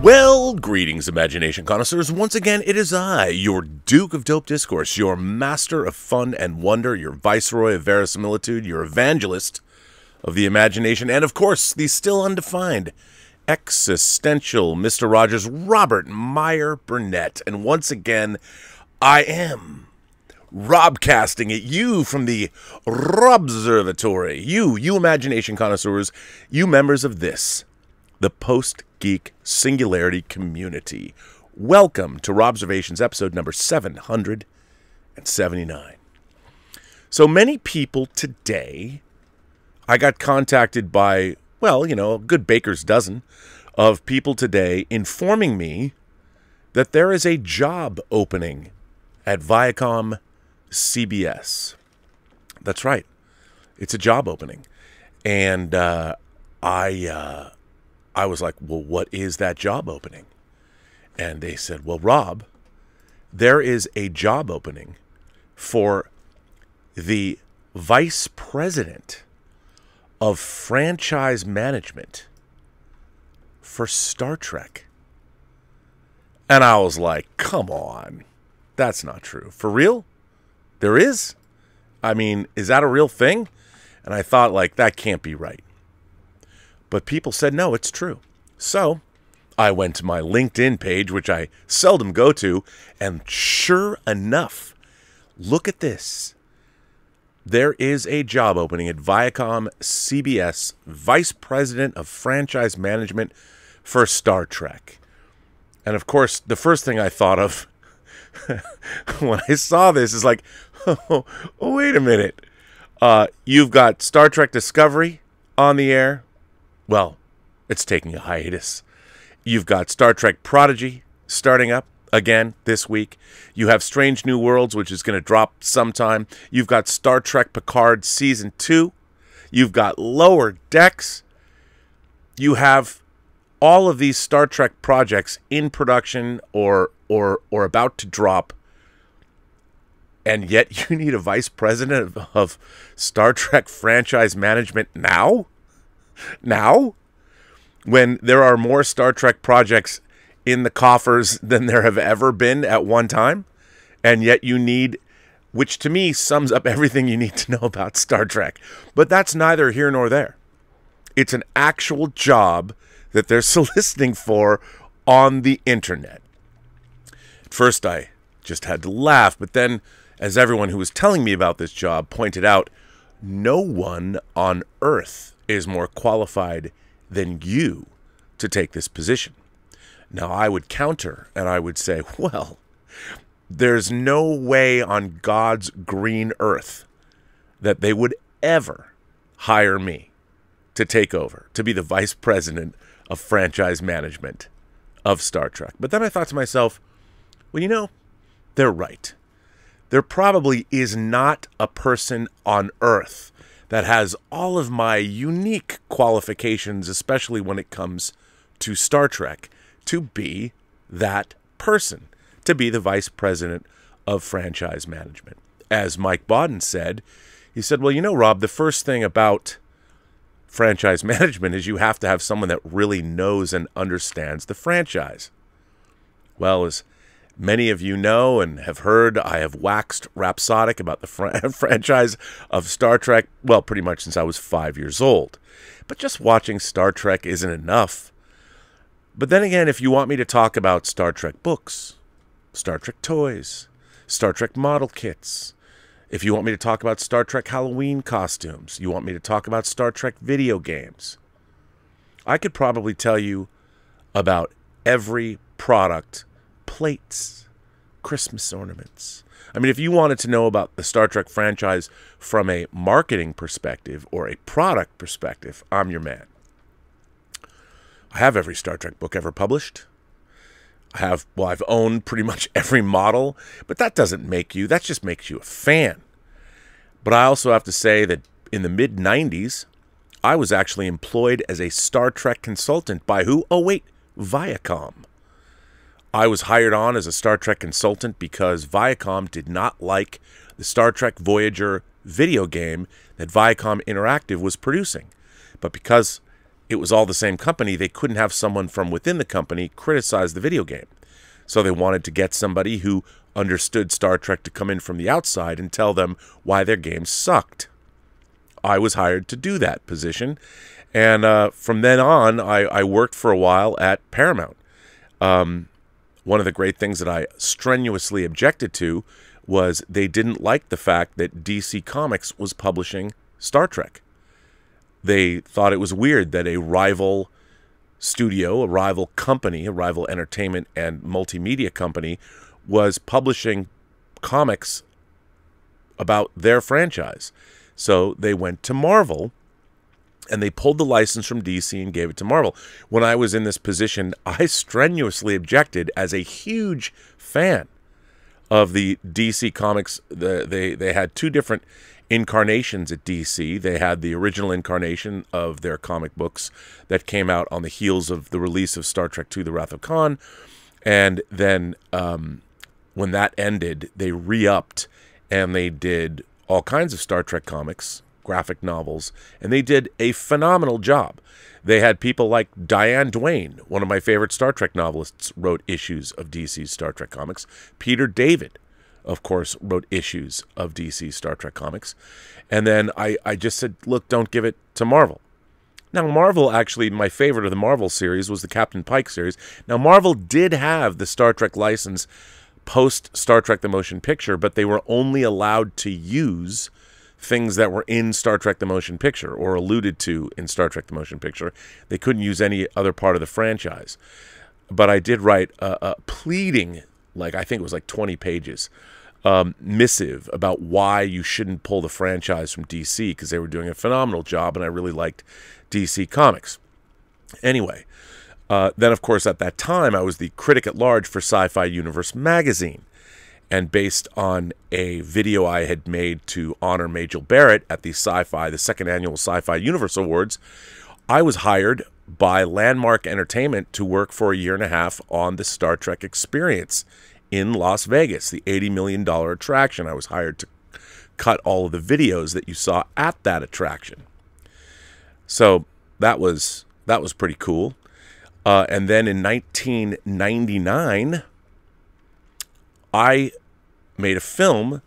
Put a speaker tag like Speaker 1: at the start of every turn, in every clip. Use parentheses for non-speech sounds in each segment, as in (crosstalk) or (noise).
Speaker 1: Well, greetings, imagination connoisseurs. Once again, it is I, your Duke of Dope Discourse, your master of fun and wonder, your viceroy of verisimilitude, your evangelist of the imagination, and of course, the still undefined, existential Mr. Rogers, Robert Meyer Burnett. And once again, I am Robcasting at you from the Robservatory. You, you imagination connoisseurs, you members of this, the post geek singularity community. Welcome to Robservations, episode number 779. So many people today, I got contacted by, well, you know, a good baker's dozen of people today informing me that there is a job opening at Viacom CBS. That's right. It's a job opening. And uh, I uh, I was like, "Well, what is that job opening?" And they said, "Well, Rob, there is a job opening for the vice president of franchise management for Star Trek." And I was like, "Come on. That's not true. For real? There is? I mean, is that a real thing?" And I thought like that can't be right. But people said, no, it's true. So I went to my LinkedIn page, which I seldom go to, and sure enough, look at this. There is a job opening at Viacom CBS, Vice President of Franchise Management for Star Trek. And of course, the first thing I thought of (laughs) when I saw this is like, (laughs) oh, wait a minute. Uh, you've got Star Trek Discovery on the air, well, it's taking a hiatus. You've got Star Trek Prodigy starting up again this week. You have Strange New Worlds, which is going to drop sometime. You've got Star Trek Picard Season 2. You've got Lower Decks. You have all of these Star Trek projects in production or or or about to drop. And yet (laughs) you need a vice president of, of Star Trek franchise management now? Now when there are more Star Trek projects in the coffers than there have ever been at one time, and yet you need, which to me sums up everything you need to know about Star Trek. But that's neither here nor there. It's an actual job that they're (laughs) soliciting for on the internet. At first, I just had to laugh, but then, as everyone who was telling me about this job pointed out, no one on earth is more qualified than you to take this position. Now, I would counter and I would say, (laughs) well, there's no way on God's green earth that they would ever hire me to take over, to be the vice president of franchise management of Star Trek. But then I thought to myself, well, you know, they're right. There probably is not a person on earth that has all of my unique qualifications, especially when it comes to Star Trek, to be that person, to be the vice president of franchise management. As Mike Bodden said, he said, Well, you know, Rob, the first thing about franchise (laughs) management is you have to have someone that really knows and understands the franchise. Well, as many of you know and have heard, I have waxed rhapsodic about the fr- (laughs) franchise of Star Trek, well, pretty much since I was five years old. But just watching Star Trek isn't enough. But then again, if you want me to talk about Star Trek books, Star Trek toys, Star Trek model kits, if you want me to talk about Star Trek Halloween costumes, you want me to talk about Star Trek video games, I could probably tell you about every product, plates, Christmas ornaments. I mean, if you wanted to know about the Star Trek franchise from a marketing perspective or a product perspective, I'm your man. I have every Star Trek book ever published. I have, well, I've owned pretty much (laughs) every model, but that doesn't make you, that just makes you a fan. But I also have to say that in the mid 90s, I was actually employed as a Star Trek consultant by who? Oh, wait, Viacom. I was hired on as a Star Trek consultant because Viacom did not like the Star Trek Voyager video game that Viacom Interactive was producing. But because it was all the same company, they couldn't have someone from within the company criticize the video game. So they wanted to get somebody who understood Star Trek to come in from the outside and tell them why their game sucked. I was hired to do that position. And uh, from then on, I, I, worked for a while at Paramount. Um, one of the great things that I strenuously objected to was they didn't like the fact that DC Comics was publishing Star Trek. They thought it was weird that a rival studio, a rival company, a rival entertainment and multimedia company was publishing comics about their franchise. So they went to Marvel and they pulled the license from DC and gave it to Marvel. When I was in this position, (laughs) I strenuously objected as a huge fan of the DC comics. The, they they had two different incarnations at DC. They had the original incarnation of their comic books that came out on the heels of the release of Star Trek II: The Wrath of Khan, and then um, when that ended, they re-upped and they did all kinds of Star Trek comics, graphic novels, and they did a phenomenal job. They had people like Diane Duane, one of my favorite Star Trek novelists, wrote issues of DC's Star Trek comics. Peter David, of course, wrote issues of DC Star Trek comics. And then I, I just said, look, don't give it to Marvel. Now, Marvel actually, my favorite of the Marvel series was the Captain Pike series. Now, Marvel did have the Star Trek license post Star Trek the Motion Picture, but they were only allowed to use things that were in Star Trek the Motion Picture or alluded to in Star Trek the Motion Picture. They couldn't use any other part of the franchise. But I did write a, a pleading, like I think it was like 20 pages, um, missive about why you shouldn't pull the franchise from DC because they were doing a phenomenal job and I really liked DC Comics. Anyway, uh, then, of course, at that time, I was the critic at large for Sci Fi Universe magazine. And based on a video I had made to honor Majel Barrett at the Sci Fi, the second annual Sci Fi Universe Awards, I was hired by Landmark Entertainment to work for a year and a half on the Star Trek experience in Las Vegas, the $80 million attraction. I was hired to cut all of the videos that you saw at that attraction. So that was that was pretty cool. Uh, and then in 1999, I made a film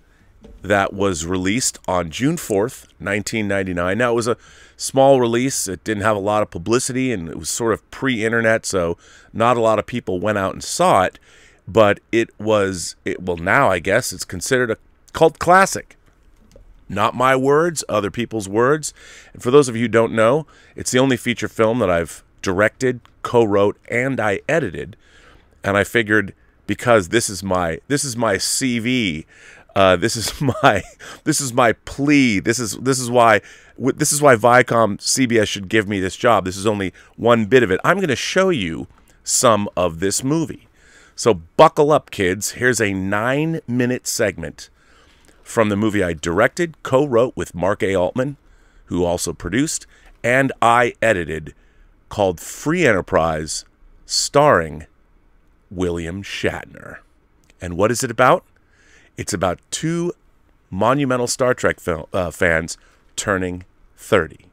Speaker 1: that was released on June 4th, 1999. Now, it was a small release. It didn't have a lot of publicity and it was sort of pre internet, so not a lot of people went out and saw it. But it was, it, well, now I guess it's considered a cult classic. Not my words, other people's words. And for those of you who don't know, it's the only feature film that I've directed, co-wrote, and I edited. And I figured because this is my this is my CV, uh, this is (laughs) my this is my plea. This is this is why this is why Viacom CBS should give me this job. This is only one bit of it. I'm going to show you some of this movie. So buckle up, kids. Here's a nine minute segment from the movie I directed, co wrote with Mark A. Altman, who also produced, and I edited called Free Enterprise, starring William Shatner. And what is it about? It's about two monumental Star Trek fil- uh, fans turning 30.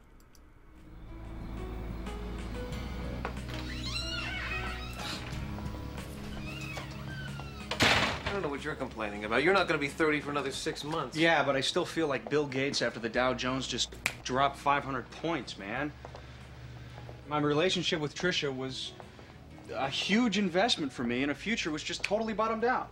Speaker 2: I don't know what you're complaining about. You're not going to be 30 for another six months.
Speaker 3: Yeah, but I still feel like Bill Gates after the Dow Jones just dropped 500 points, man. My relationship with Trisha was a huge investment for me, and a future was just totally bottomed out.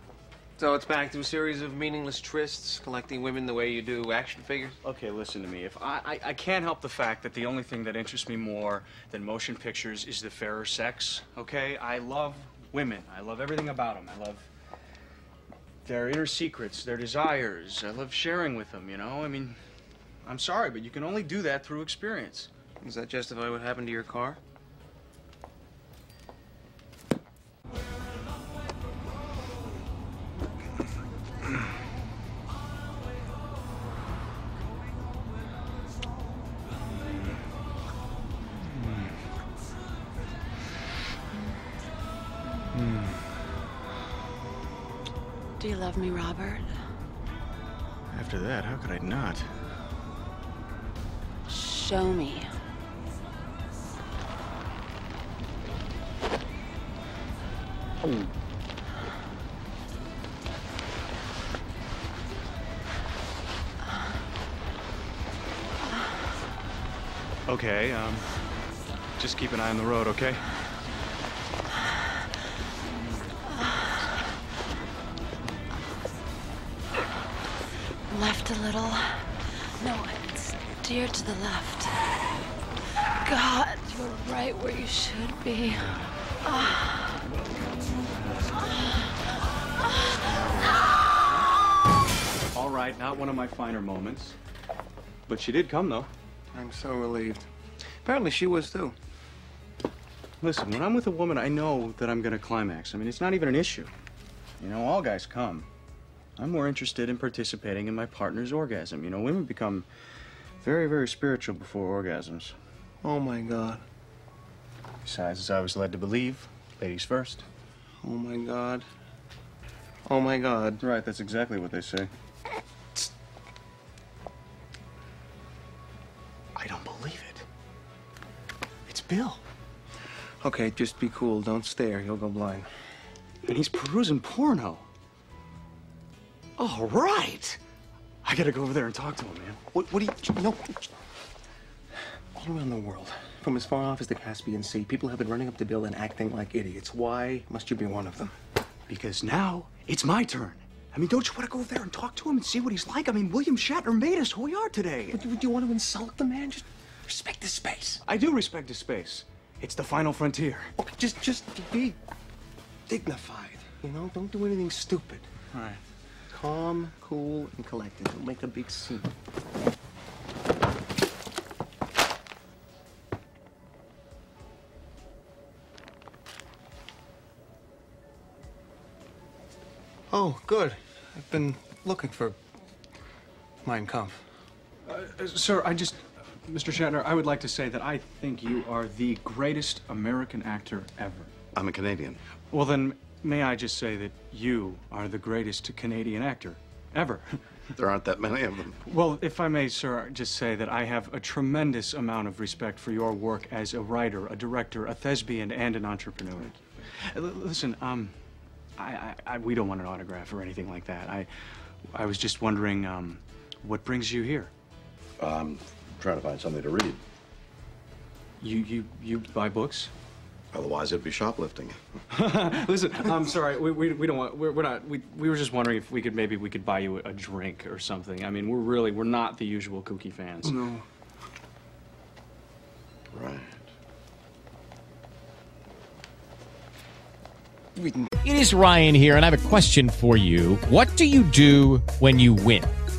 Speaker 2: So it's back to a series of meaningless trysts, collecting women the way you do action figures.
Speaker 3: Okay, listen to me. If I, I, I can't help the fact that the only thing that interests me more than motion pictures is the fairer sex. Okay, I love women. I love everything about them. I love their inner secrets, their desires. I love sharing with them. You know, I mean, I'm sorry, but you can only do that through experience.
Speaker 2: Does that justify what happened to your car?
Speaker 4: Me, Robert?
Speaker 3: After that, how could I not?
Speaker 4: Show me.
Speaker 3: Okay, um, just keep an eye on the road, okay?
Speaker 4: Steer to the left. God, you're right where you should be.
Speaker 3: All right, not one of my finer moments. But she did come, though.
Speaker 2: I'm so relieved. Apparently she was too.
Speaker 3: Listen, when I'm with a woman, I know that I'm gonna climax. I mean, it's not even an issue. You know, all guys come. I'm more interested in participating in my partner's orgasm. You know, women become very, very spiritual before orgasms.
Speaker 2: Oh my god.
Speaker 3: Besides, as I was led to believe, ladies first.
Speaker 2: Oh my god. Oh my god.
Speaker 3: Right, that's exactly what they say. I don't believe it. It's Bill.
Speaker 2: Okay, just be cool. Don't stare. You'll go blind.
Speaker 3: And he's perusing porno. All right. I gotta go over there and talk to him, man.
Speaker 2: What, what do you. No. All around the world, from as far off as the Caspian Sea, people have been running up to Bill and acting like idiots. Why must you be one of them?
Speaker 3: Because now it's my turn. I mean, don't you want to go over there and talk to him and see what he's like? I mean, William Shatner made us who we are today.
Speaker 2: But would you want to insult the man? Just respect his space.
Speaker 3: I do respect his space. It's the final frontier.
Speaker 2: Just, just be dignified. You know, don't do anything stupid.
Speaker 3: All right.
Speaker 2: Calm, cool, and collected. Don't make a big scene. Oh, good. I've been looking for Mein Kampf.
Speaker 3: Uh, sir, I just. Mr. Shatner, I would like to say that I think you are the greatest American actor ever.
Speaker 5: I'm a Canadian.
Speaker 3: Well, then, may I just say that you are the greatest Canadian actor ever? (laughs)
Speaker 5: There aren't that many of them.
Speaker 3: Well, if I may, sir, just say that I have a tremendous amount of respect for your work as a writer, a director, a thespian, and an entrepreneur. L- listen, um, I, I, I, we don't want an autograph or anything like that. I, I was just wondering, um, what brings you here?
Speaker 5: I'm trying to find something to read.
Speaker 3: You, you, you buy books?
Speaker 5: Otherwise, it'd be shoplifting. (laughs)
Speaker 3: Listen, I'm sorry. We, we, we don't want. We're, we're not. We, we were just wondering if we could maybe we could buy you a drink or something. I mean, we're really we're not the usual kooky fans.
Speaker 2: No.
Speaker 5: Right.
Speaker 6: It is Ryan here, and I have a question for you. What do you do when you win?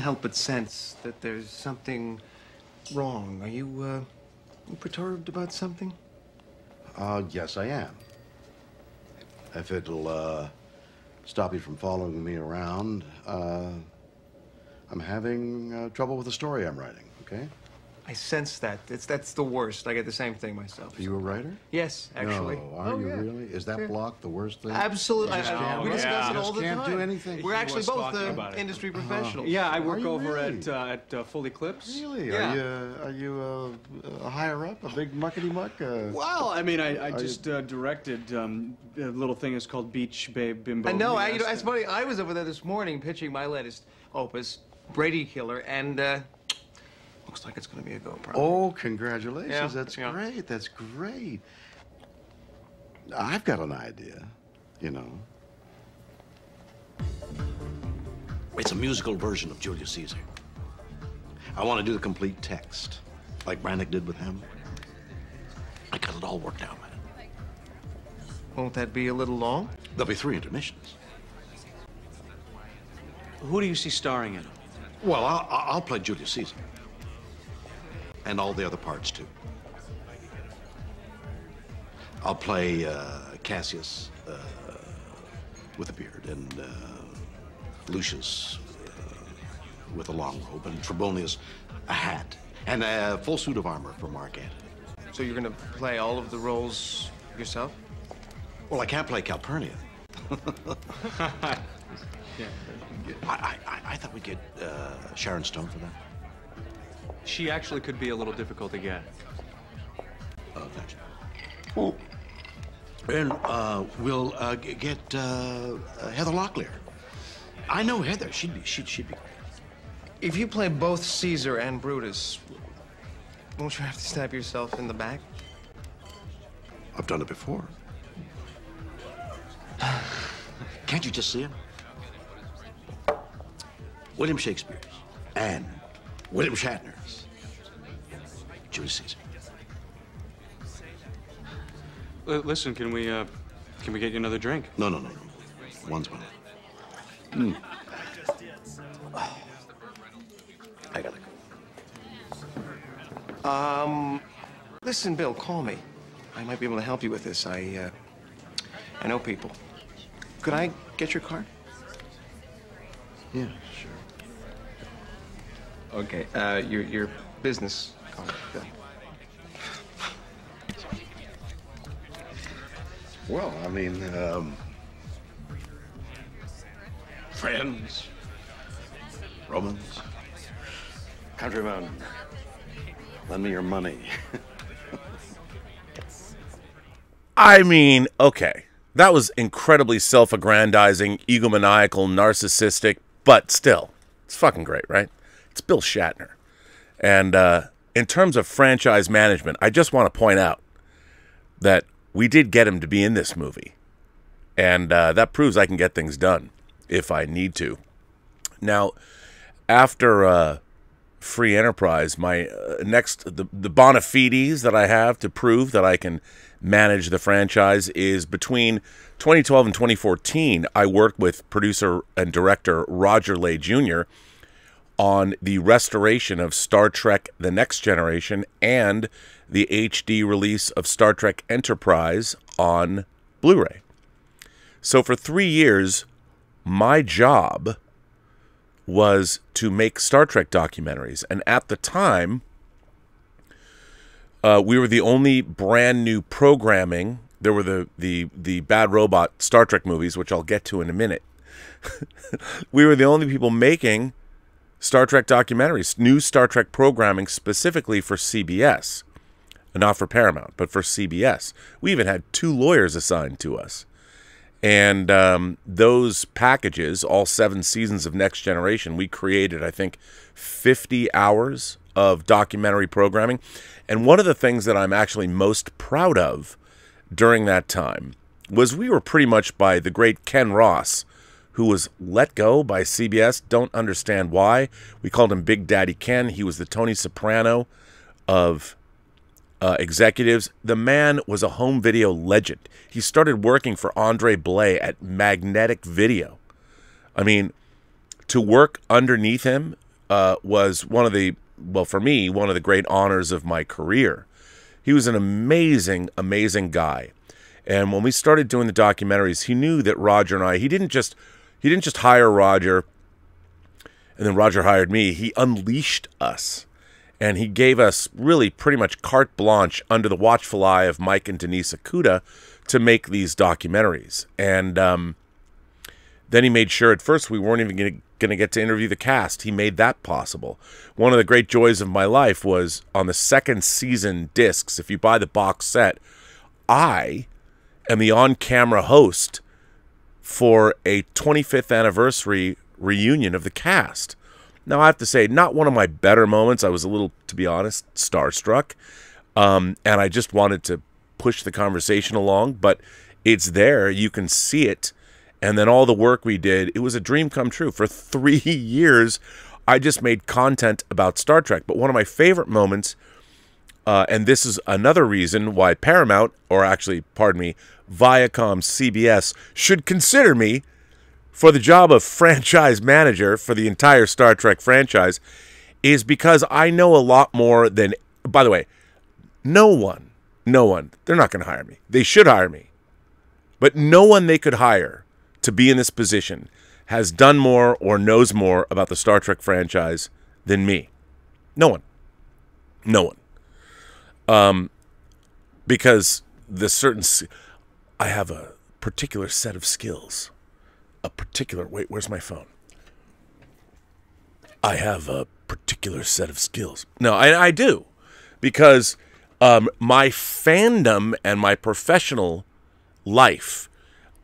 Speaker 2: Couldn't help but sense that there's something wrong. Are you, uh, perturbed about something?
Speaker 5: Uh, yes, I am. If it'll, uh, stop you from following me around, uh, I'm having uh, trouble with the story I'm writing, okay?
Speaker 2: I sense that. It's, that's the worst. I get the same thing myself.
Speaker 5: Are you a writer?
Speaker 2: Yes, actually.
Speaker 5: No, are
Speaker 2: Oh,
Speaker 5: you
Speaker 2: yeah.
Speaker 5: really? Is that
Speaker 2: Yeah.
Speaker 5: block the worst thing?
Speaker 2: Absolutely.
Speaker 5: Just
Speaker 2: I- I-
Speaker 5: can't-
Speaker 2: we discuss
Speaker 5: you
Speaker 2: it all
Speaker 5: just
Speaker 2: the
Speaker 5: can't
Speaker 2: time.
Speaker 5: do anything.
Speaker 2: We're
Speaker 3: He
Speaker 2: actually both uh,
Speaker 3: about it.
Speaker 2: industry
Speaker 5: Uh-huh.
Speaker 2: professionals.
Speaker 3: Yeah, I work over
Speaker 5: really?
Speaker 3: at uh, at uh, Full Eclipse.
Speaker 5: Really?
Speaker 3: Yeah.
Speaker 5: Are you, uh, are you uh, a higher up, a big muckety muck? Uh,
Speaker 3: Well, I mean, I, I
Speaker 5: Are you-
Speaker 3: just uh, directed um, a little thing is called Beach Babe Bimbo.
Speaker 2: I know. I, you know, it's funny. I was over there this morning pitching my latest opus, Brady Killer, and uh, looks like it's going to be a go. Probably.
Speaker 5: Oh, congratulations.
Speaker 2: Yeah,
Speaker 5: That's
Speaker 2: yeah.
Speaker 5: great. That's great. I've got an idea, you know. It's a musical version of Julius Caesar. I want to do the complete text, like Branagh did with him. I got it all worked out, man.
Speaker 2: Won't that be a little long?
Speaker 5: There'll be three intermissions.
Speaker 3: Who do you see starring in it?
Speaker 5: Well, I'll, I'll play Julius Caesar. And all the other parts, too. I'll play uh, Cassius uh, with a beard, and uh, Lucius uh, with a long robe, and Trebonius a hat, and a full suit of armor for Mark Antony.
Speaker 2: So you're going to play all of the roles yourself?
Speaker 5: Well, I can't play Calpurnia. (laughs) (laughs) I, I, I thought we'd get uh, Sharon Stone for that.
Speaker 3: She actually could be a little difficult to get.
Speaker 5: Oh, thanks. Oh. And uh, we'll uh, g- get uh, uh, Heather Locklear. I know Heather. She'd be she'd, she'd be.
Speaker 2: If you play both Caesar and Brutus, won't you have to stab yourself in the back?
Speaker 5: I've done it before. (sighs) Can't you just see him? William Shakespeare's and William Shatner's Julius Caesar.
Speaker 3: L- listen, can we uh, can we get you another drink?
Speaker 5: No, no, no, no. One's one. Mm. I gotta go.
Speaker 2: Um, listen, Bill, call me. I might be able to help you with this. I, uh, I know people. Could I get your card?
Speaker 5: Yeah, sure.
Speaker 2: Okay, uh, your your business card, Bill.
Speaker 5: Well, I mean, um, friends, Romans, countrymen, lend me your money. (laughs)
Speaker 1: I mean, okay. That was incredibly self aggrandizing, egomaniacal, narcissistic, but still, it's fucking great, right? It's Bill Shatner. And uh, in terms of franchise management, I just want to point out that we did get him to be in this movie. And uh, that proves I can get things done if I need to. Now, after uh, Free Enterprise, my uh, next the the bona fides that I have to prove that I can manage the franchise is between 2012 and 2014. I worked with producer and director Roger Lay Jr. on the restoration of Star Trek: The Next Generation and the HD release of Star Trek Enterprise on Blu-ray. So for three years, my job was to make Star Trek documentaries. And at the time, uh, we were the only brand new programming. There were the, the, the Bad Robot Star Trek movies, which I'll get to in a minute. (laughs) we were the only people making Star Trek documentaries, new Star Trek programming specifically for CBS. Not for Paramount, but for CBS. We even had two lawyers assigned to us. And um, those packages, all seven seasons of Next Generation, we created, I think, 50 hours of documentary programming. And one of the things that I'm actually most proud of during that time was we were pretty much by the great Ken Ross, who was let go by CBS. Don't understand why. We called him Big Daddy Ken. He was the Tony Soprano of uh, executives. The man was a home video legend. He started working for Andre Blay at Magnetic Video. I mean, to work underneath him uh, was one of the, well, for me, one of the great honors of my career. He was an amazing, amazing guy. And when we started doing the documentaries, he knew that Roger and I, he didn't just he didn't just hire Roger and then Roger hired me. He unleashed us and he gave us really pretty much carte blanche under the watchful eye of Mike and Denise Okuda to make these documentaries. And um, then he made sure at first we weren't even going to get to interview the cast. He made that possible. One of the great joys of my life was on the second season discs, if you buy the box set, I am the on camera host for a 25th anniversary reunion of the cast. Now, I have to say, not one of my better moments. I was a little, to be honest, starstruck. Um, and I just wanted to push the conversation along, but it's there. You can see it. And then all the work we did, it was a dream come true. For (laughs) three years, I just made content about Star Trek. But one of my favorite moments, uh, and this is another reason why Paramount, or actually, pardon me, Viacom CBS, should consider me for the job of (laughs) franchise manager for the entire Star Trek franchise is because I know a lot more than, by the way, no one, no one, they're not going to hire me. They should hire me. But no one they could hire to be in this position has done more or knows more about the Star Trek franchise than me. No one. No one. Um, because the certain, I have a particular set of skills a particular wait where's my phone? I have a particular set of skills. No i, I do because um, my fandom and my professional life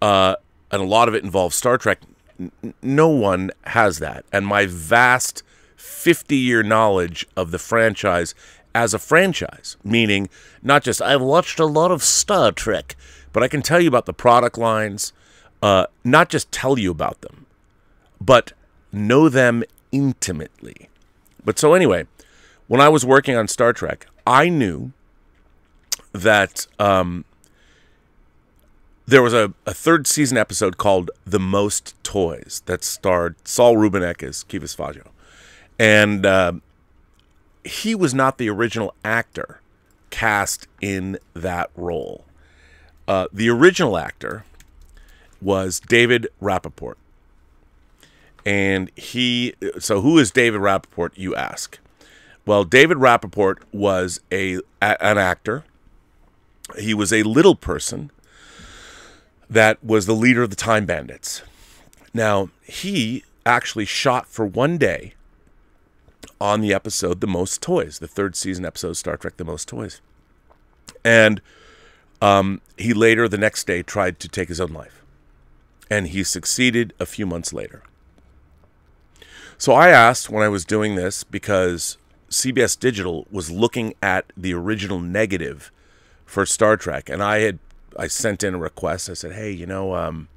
Speaker 1: uh, and a lot of it involves star trek n- no one has that. And my vast 50 year knowledge of the franchise as a franchise meaning not just i've watched a lot of star trek but i can tell you about the product lines uh, not just tell you about them, but know them intimately. But so, anyway, when I was working on Star Trek, I knew that um, there was a, a third season episode called The Most Toys that starred Saul Rubinek as Kivas Fajo. And uh, he was not the original actor cast in that role. Uh, the original actor was David Rappaport. And he, so who is David Rappaport, you ask? Well, David Rappaport was a, a an actor. He was a little person that was the leader of the Time Bandits. Now, he actually shot for one day on the episode The Most Toys, the third season episode Star Trek The Most Toys. And um, he later, the next day, tried to take his own life and he succeeded a few months later. So I asked when I was doing this because CBS Digital was looking at the original negative for Star Trek, and I had I sent in a request. I said, "Hey, you know, um,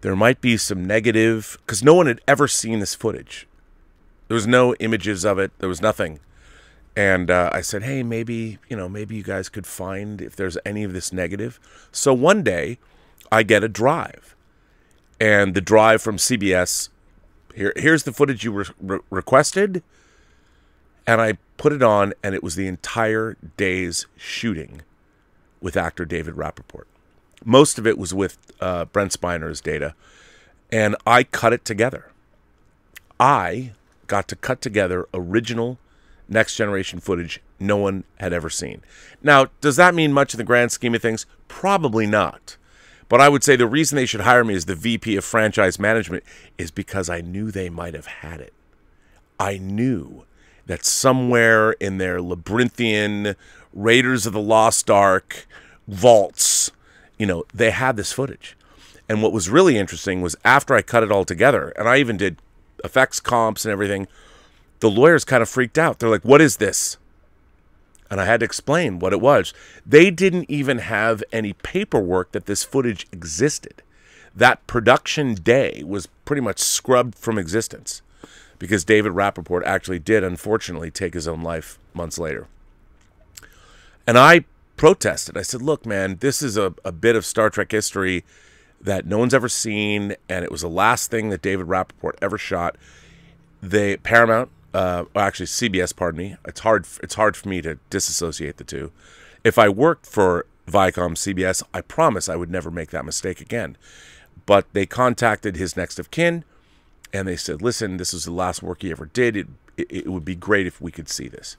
Speaker 1: there might be some negative because no one had ever seen this footage. There was no images of it. There was nothing." And uh, I said, "Hey, maybe you know, maybe you guys could find if there's any of this negative." So one day, I get a drive and the drive from CBS. Here, here's the footage you re- re- requested, and I put it on, and it was the entire day's shooting with actor David Rappaport. Most of it was with uh, Brent Spiner's data, and I cut it together. I got to cut together original next generation footage no one had ever seen. Now, does that mean much in the grand scheme of things? Probably not. But I would say the reason they should hire me as the VP of franchise management is because I knew they might have had it. I knew that somewhere in their labyrinthian Raiders of the Lost Ark vaults, you know, they had this footage. And what was really interesting was after I cut it all together, and I even did effects comps and everything, the lawyers kind of freaked out. They're like, what is this? And I had to explain what it was. They didn't even have any paperwork that this footage existed. That production day was pretty much scrubbed from existence because David Rappaport actually did, unfortunately, take his own life months later. And I protested. I said, look, man, this is a, a bit of Star Trek history that no one's ever seen, and it was the last thing that David Rappaport ever shot. They Paramount, uh, actually CBS, pardon me. It's hard. It's hard for me to disassociate the two. If I worked for Viacom CBS, I promise I would never make that mistake again. But they contacted his next of kin, and they said, "Listen, this is the last work he ever did. It, it, it would be great if we could see this."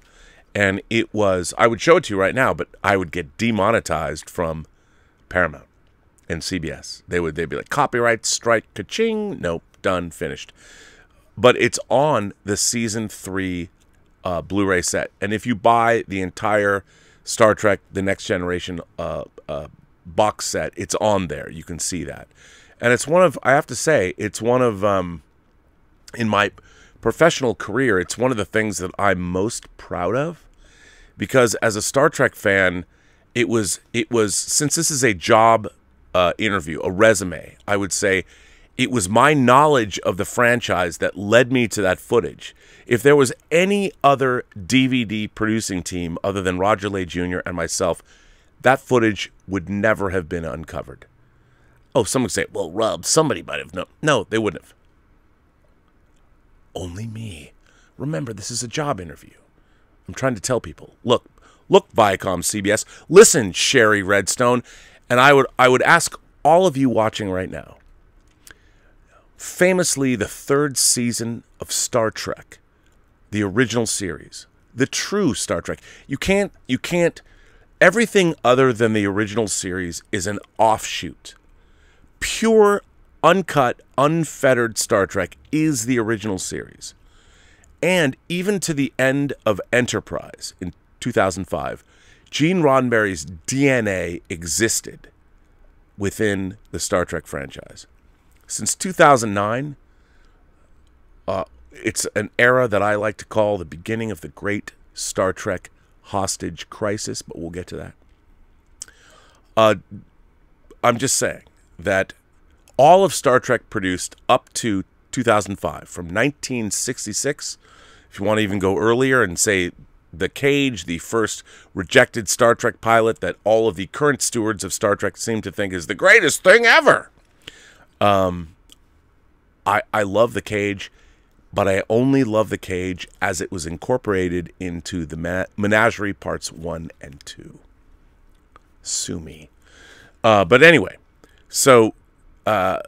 Speaker 1: And it was. I would show it to you right now, but I would get demonetized from Paramount and CBS. They would they'd be like copyright strike, ka-ching, nope, done, finished. But it's on the season three uh, Blu-ray set, and if you buy the entire Star Trek: The Next Generation uh, uh, box set, it's on there. You can see that, and it's one of I have to say it's one of um, in my professional career, it's one of the things that I'm most proud of because as a Star Trek fan, it was it was since this is a job uh, interview, a resume, I would say it was my knowledge of the franchise that led me to that footage. If there was any other DVD producing team other than Roger Lay Jr. and myself, that footage would never have been uncovered. Oh, someone would say, well, Rob, somebody might have known. No, they wouldn't have. Only me. Remember, this is a job interview. I'm trying to tell people look, look, Viacom CBS, listen, Shari Redstone. And I would, I would ask all of you watching right now famously, the third season of Star Trek, the original series, the true Star Trek. You can't, you can't, everything other than the original series is an offshoot. Pure, uncut, unfettered Star Trek is the original series. And even to the end of Enterprise in 2005, Gene Roddenberry's DNA existed within the Star Trek franchise. Since 2009, uh, it's an era that I like to call the beginning of the great Star Trek hostage crisis, but we'll get to that. Uh, I'm just saying that all of Star Trek produced up to 2005, from 1966, if you want to even go earlier and say the Cage, the first rejected Star Trek pilot that all of the current stewards of Star Trek seem to think is the greatest thing ever. Um, I I love the Cage, but I only love the Cage as it was incorporated into the Menagerie Parts One and Two. Sue me. Uh, but anyway, so uh,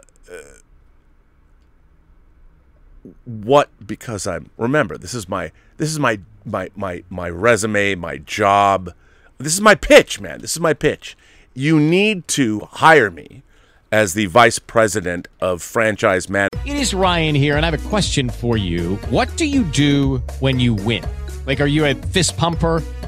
Speaker 1: what because I'm remember this is my this is my my my my resume, my job. This is my pitch, man. This is my pitch. You need to hire me as the vice president of franchise man.
Speaker 6: It is Ryan here and I have a question for you. What do you do when you win? Like are you a fist pumper?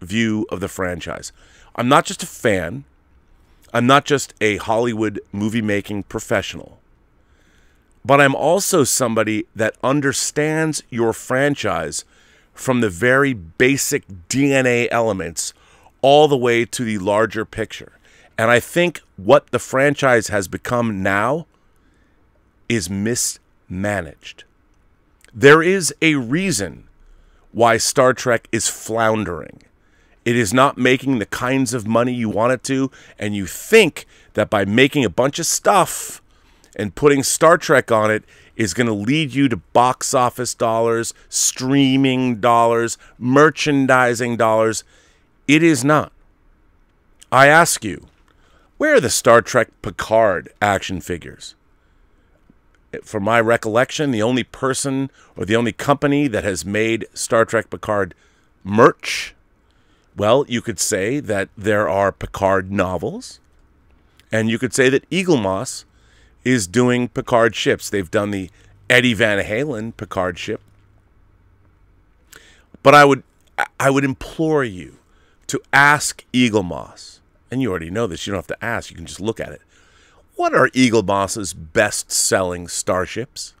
Speaker 1: view of the franchise. I'm not just a fan, I'm not just a Hollywood movie making professional, but I'm also somebody that understands your franchise from the very basic DNA elements all the way to the larger picture. And I think what the franchise has become now is mismanaged. There is a reason why Star Trek is floundering. It is not making the kinds of money you want it to, and you think that by making a bunch of stuff and putting Star Trek on it is going to lead you to box office dollars, streaming dollars, merchandising dollars. It is not. I ask you, where are the Star Trek Picard action figures? From my recollection, the only person or the only company that has made Star Trek Picard merch, well, you could say that there are Picard novels, and you could say that Eaglemoss is doing Picard ships. They've done the Eddie Van Halen Picard ship. But I would I would implore you to ask Eaglemoss, and you already know this, you don't have to ask, you can just look at it. What are Eaglemoss's best selling starships?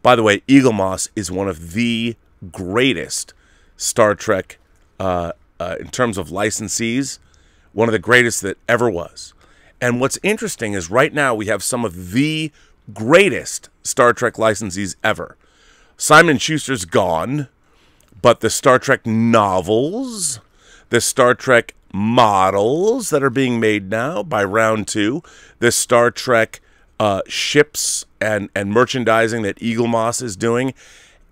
Speaker 1: By the way, Eaglemoss is one of the greatest Star Trek uh, uh, in terms of licensees, one of the greatest that ever was. And what's interesting is right now we have some of the greatest Star Trek licensees ever. Simon Schuster's gone, but the Star Trek novels, the Star Trek models that are being made now by Round Two, the Star Trek uh, ships and and merchandising that Eaglemoss is doing,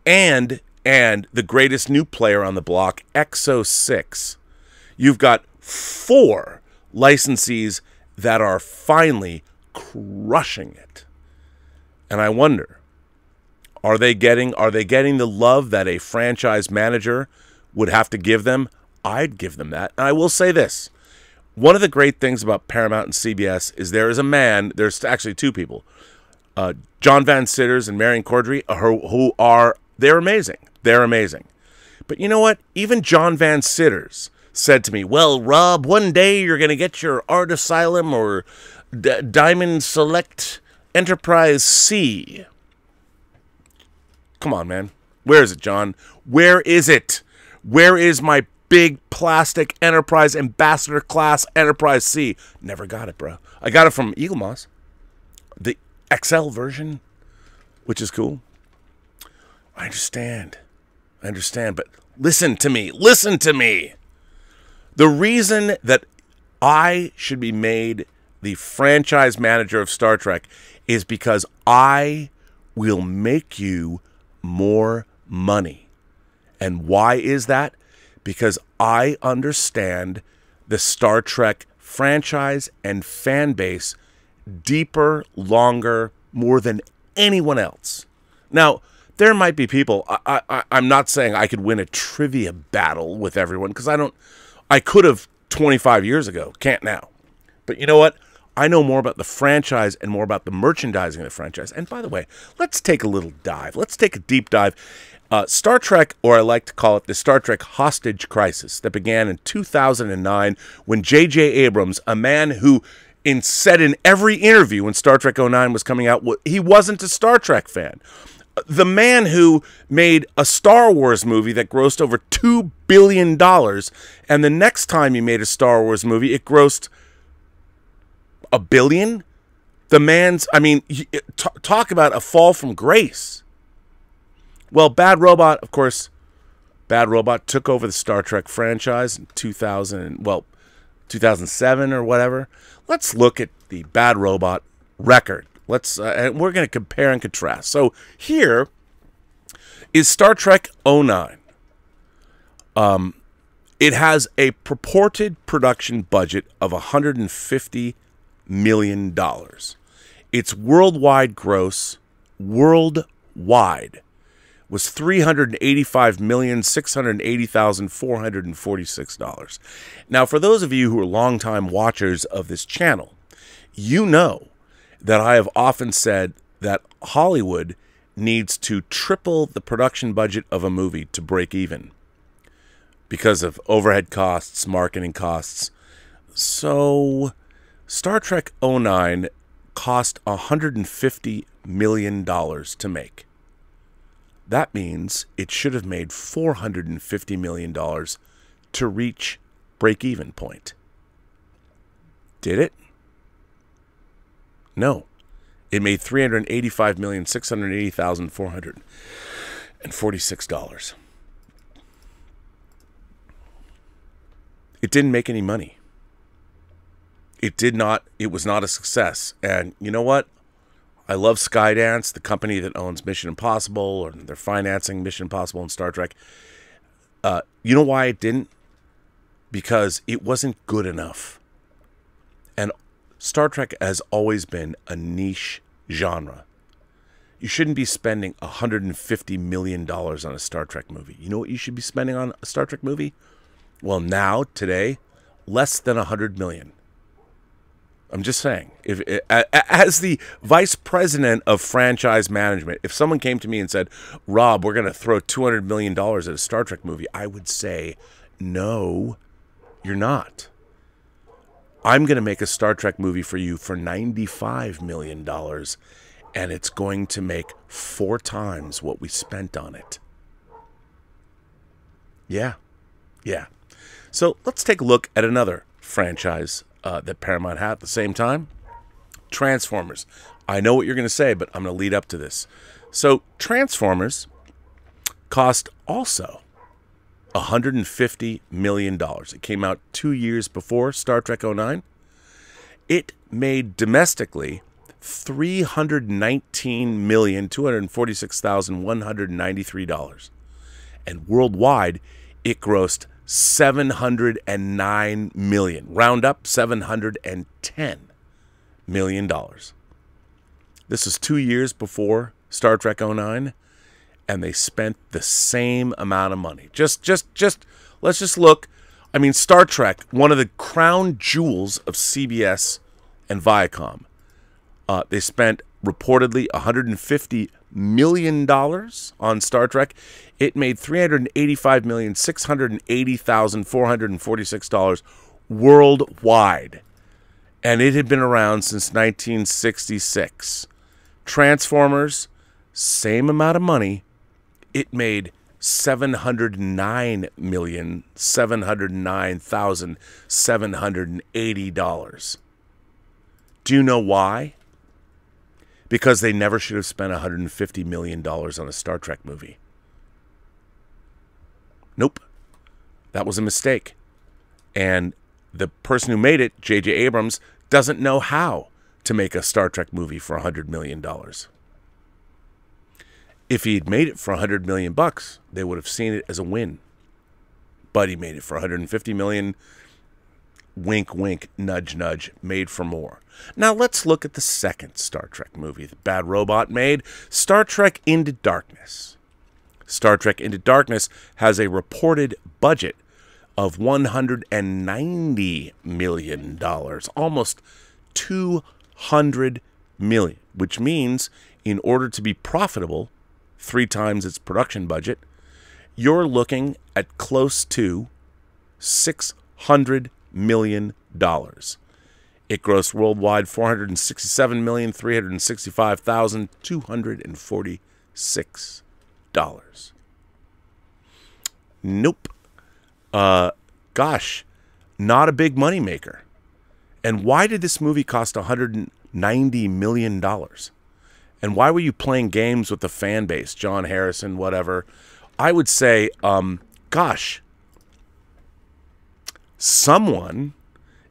Speaker 1: and and the greatest new player on the block, EXO-6. You've got four licensees that are finally crushing it, and I wonder. Are they getting are they getting the love that a franchise manager would have to give them? I'd give them that. And I will say this. One of the great things about Paramount and CBS is there is a man, there's actually two people. Uh, John Van Citters and Marian Cordry who, who are they're amazing. They're amazing. But you know what? Even John Van Citters said to me, "Well, Rob, one day you're going to get your Art Asylum or D- Diamond Select Enterprise C." Come on, man. Where is it, John? Where is it? Where is my big plastic Enterprise Ambassador class Enterprise C? Never got it, bro. I got it from Eaglemoss, the XL version, which is cool. I understand. I understand, but listen to me. Listen to me. The reason that I should be made the franchise manager of Star Trek is because I will make you more money. And why is that? Because I understand the Star Trek franchise and fan base deeper, longer, more than anyone else. Now, there might be people. I, I, I'm not saying I could win a trivia battle with everyone because I don't. I could have 25 years ago. Can't now. But you know what? I know more about the franchise and more about the merchandising of the franchise. And by the way, let's take a little dive. Let's take a deep dive. Uh, Star Trek, or I like to call it the Star Trek hostage crisis, that began in 2009 when J.J. Abrams, a man who in, said in every interview when Star Trek 09 was coming out, he wasn't a Star Trek fan the man who made a Star Wars movie that grossed over $2 billion, and the next time he made a Star Wars movie, it grossed a billion. The man's, I mean, talk about a fall from grace. Well, Bad Robot, of course, Bad Robot took over the Star Trek franchise in 2000, well, 2007 or whatever. Let's look at the Bad Robot record. Let's, uh, and we're going to compare and contrast. So here is Star Trek 09. Um, it has a purported production budget of 150 million dollars. Its worldwide gross, worldwide, was three hundred eighty-five million six hundred eighty thousand four hundred and forty-six dollars. Now, for those of you who are longtime watchers of this channel, you know that I have often said that Hollywood needs to triple the production budget of a movie to break even because of overhead costs, marketing costs. So, Star Trek 09 cost $150 million to make. That means it should have made $450 million to reach break even point. Did it? No. It made $385,680,446. It didn't make any money. It did not, it was not a success. And you know what? I love Skydance, the company that owns Mission Impossible, or they're financing Mission Impossible and Star Trek. Uh, you know why it didn't? Because it wasn't good enough. And Star Trek has always been a niche genre. You shouldn't be spending $150 million on a Star Trek movie. You know what you should be spending on a Star Trek movie? Well, now, today, less than 100 million. I'm just saying, if as the vice president of franchise management, if someone came to me and said, "Rob, we're going to throw 200 million dollars at a Star Trek movie," I would say, "No, you're not. I'm going to make a Star Trek movie for you for 95 million dollars, and it's going to make four times what we spent on it." Yeah, yeah. So let's take a look at another franchise uh, that Paramount had at the same time. Transformers. I know what you're going to say, but I'm going to lead up to this. So, Transformers cost also $150 million. It came out two years before Star Trek 09. It made domestically $319,246,193. And worldwide, it grossed 709 million. Round up 710 million dollars. This is 2 years before Star Trek 09 and they spent the same amount of money. Just just just let's just look. I mean Star Trek, one of the crown jewels of CBS and Viacom. Uh, they spent reportedly 150 million dollars on Star Trek. It made three hundred eighty-five million six hundred eighty thousand four hundred forty-six dollars worldwide, and it had been around since 1966. Transformers, same amount of money. It made seven hundred nine million seven hundred nine thousand seven hundred eighty dollars. Do you know why? because they never should have spent $150 million on a Star Trek movie. Nope. That was a mistake. And the person who made it, J.J. Abrams, doesn't know how to make a Star Trek movie for $100 million. If he'd made it for 100 million bucks, they would have seen it as a win. But he made it for 150 million wink, wink, nudge, nudge, made for more. Now let's look at the second Star Trek movie that Bad Robot made Star Trek Into Darkness. Star Trek Into Darkness has a reported budget of $190 million, almost 200 million, which means in order to be profitable, three times its production budget, you're looking at close to 600 million dollars. It grossed worldwide four hundred sixty-seven million three hundred sixty-five thousand two hundred and forty-six dollars. Nope. Uh, gosh, not a big money maker. And why did this movie cost 190 million dollars? And why were you playing games with the fan base, John Harrison, whatever? I would say, um, gosh, someone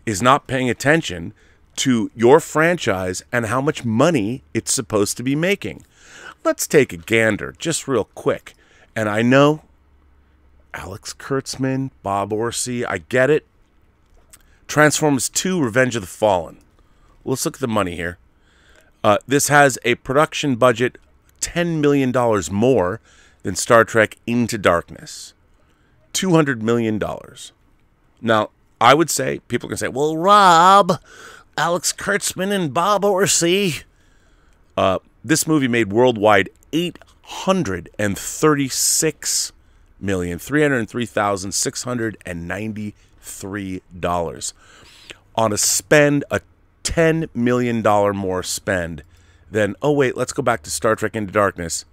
Speaker 1: is not paying attention to your franchise and how much money it's supposed to be making. Let's take a gander just real quick. And I know Alex Kurtzman, Bob Orci, I get it. Transformers 2 Revenge of the Fallen. Let's look at the money here. Uh, this has a production budget $10 million more than Star Trek Into Darkness. $200 million. Now, I would say people can say, "Well, Rob, Alex Kurtzman and Bob Orci. Uh, this movie made worldwide eight hundred and thirty-six million three hundred three thousand six hundred and ninety-three dollars on a spend a ten million dollar more spend than. Oh wait, let's go back to Star Trek Into Darkness.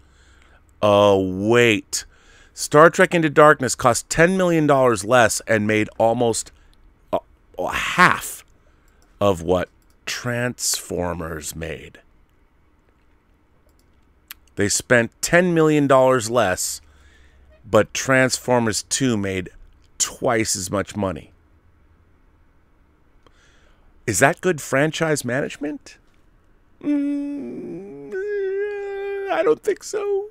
Speaker 1: Oh wait, Star Trek Into Darkness cost ten million dollars less and made almost a, a half of what Transformers made. They spent $10 million less, but Transformers 2 made twice as much money. Is that good franchise management? Mm, I don't think so.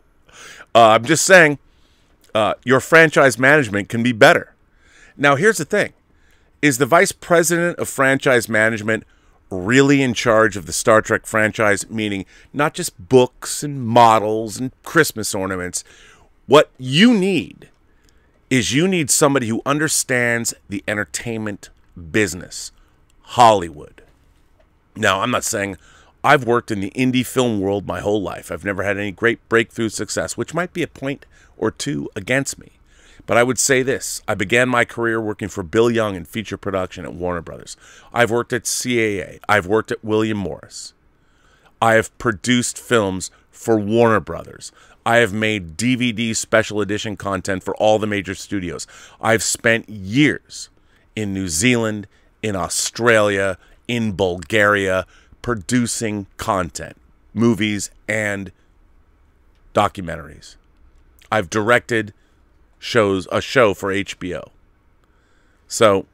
Speaker 1: Uh, I'm just saying, uh, your franchise management can be better. Now, here's the thing is the vice president of franchise management really in charge of the Star Trek franchise, meaning not just books and models and Christmas ornaments. What you need is you need somebody who understands the entertainment business, Hollywood. Now, I'm not saying I've worked in the indie film world my whole life. I've never had any great breakthrough success, which might be a point or two against me. But I would say this I began my career working for Bill Young in feature production at Warner Brothers. I've worked at CAA, I've worked at William Morris. I have produced films for Warner Brothers. I have made DVD special edition content for all the major studios. I've spent years in New Zealand, in Australia, in Bulgaria producing content, movies, and documentaries. I've directed shows a show for HBO. So,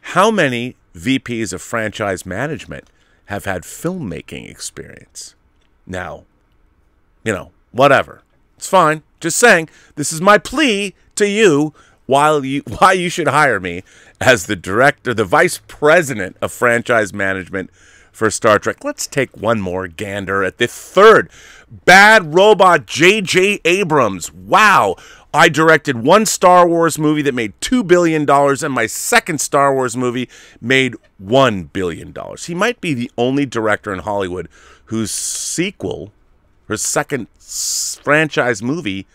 Speaker 1: how many VPs of franchise management have had filmmaking experience? Now, you know, whatever. It's fine. Just saying, this is my plea to you while you (laughs) why you should hire me as the director, the vice president of franchise management for Star Trek. Let's take one more gander at the third. Bad Robot J.J. Abrams. Wow. I directed one Star Wars movie that made $2 billion, and my second Star Wars movie made $1 billion. He might be the only director in Hollywood whose sequel, her second franchise movie,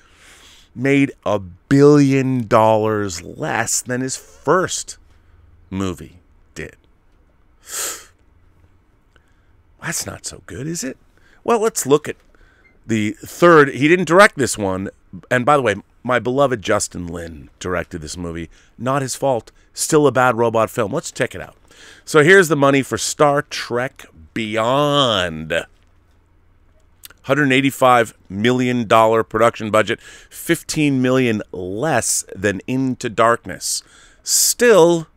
Speaker 1: made a billion dollars less than his first movie did. (sighs) That's not so good, is it? Well, let's look at the third. He didn't direct this one. And by the way, my beloved Justin Lin directed this movie. Not his fault. Still a bad robot film. Let's check it out. So here's the money for Star Trek Beyond. $185 million production budget, 15 million less than Into Darkness. Still,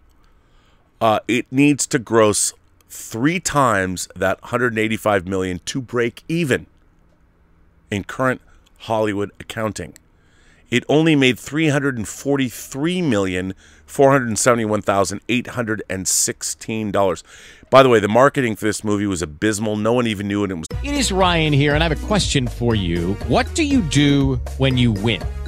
Speaker 1: uh, it needs to gross three times that 185 million to break even in current Hollywood accounting. It only made 343 million four hundred seventy-one thousand eight hundred and sixteen dollars. By the way, the marketing for this movie was abysmal. No one even knew it. It was.
Speaker 6: It is Ryan here, and I have a question for you. What do you do when you win?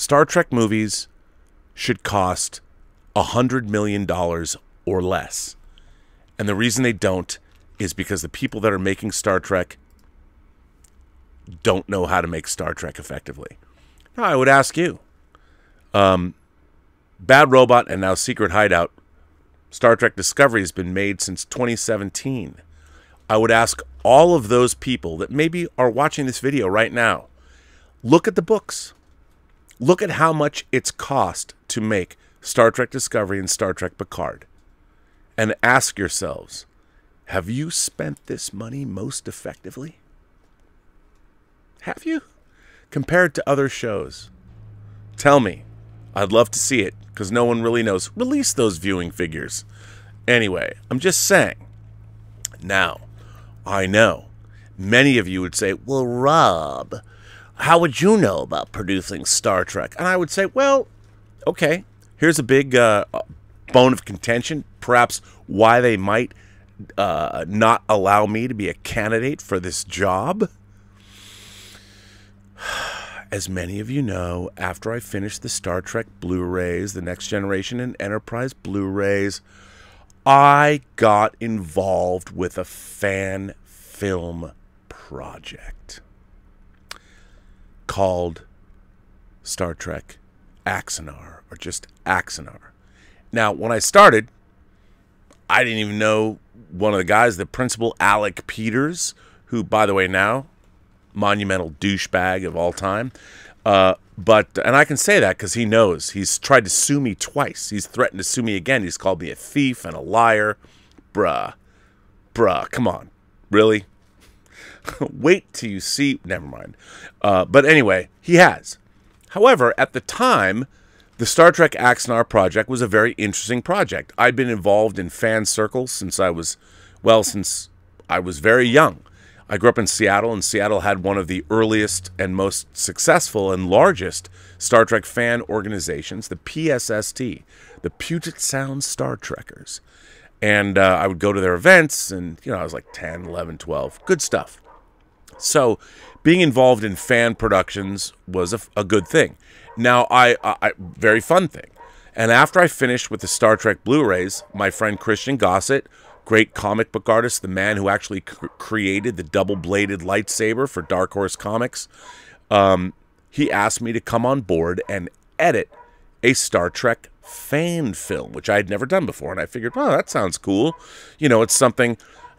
Speaker 1: Star Trek movies should cost a $100 million or less. And the reason they don't is because the people that are making Star Trek don't know how to make Star Trek effectively. Now, I would ask you um, Bad Robot and now Secret Hideout, Star Trek Discovery has been made since 2017. I would ask all of those people that maybe are watching this video right now look at the books. Look at how much it's cost to make Star Trek Discovery and Star Trek Picard. And ask yourselves have you spent this money most effectively? Have you? Compared to other shows. Tell me. I'd love to see it because no one really knows. Release those viewing figures. Anyway, I'm just saying Now, I know many of you would say, well, Rob, how would you know about producing Star Trek? And I would say, well, okay, here's a big uh, bone of contention, perhaps why they might uh, not allow me to be a candidate for this job. (sighs) As many of you know, after I finished the Star Trek Blu rays, the Next Generation and Enterprise Blu rays, I got involved with a fan film project called Star Trek Axanar, or just Axanar. Now, when I started, I didn't even know one of the guys, the principal Alec Peters, who, by the way, now monumental douchebag of all time. Uh, but and I can say that because he knows he's tried to sue me twice. He's threatened to sue me again. He's called me a thief and a liar, bruh, bruh. Come on, really? (laughs) Wait till you see. Never mind. Uh, but anyway, he has. However, at the time, the Star Trek Axanar project was a very interesting project. I'd been involved in fan circles since I was, well, since I was very young. I grew up in Seattle, and Seattle had one of the earliest and most successful and largest Star Trek fan organizations, the PSST, the Puget Sound Star Trekkers. And uh, I would go to their events, and, you know, I was like 10, 11, 12. Good stuff. So, being involved in fan productions was a, a good thing. Now, I, I very fun thing. And after I finished with the Star Trek Blu-rays, my friend Christian Gossett, great comic book artist, the man who actually cr- created the double-bladed lightsaber for Dark Horse Comics, um, he asked me to come on board and edit a Star Trek fan film, which I had never done before. And I figured, oh, that sounds cool. You know, it's something.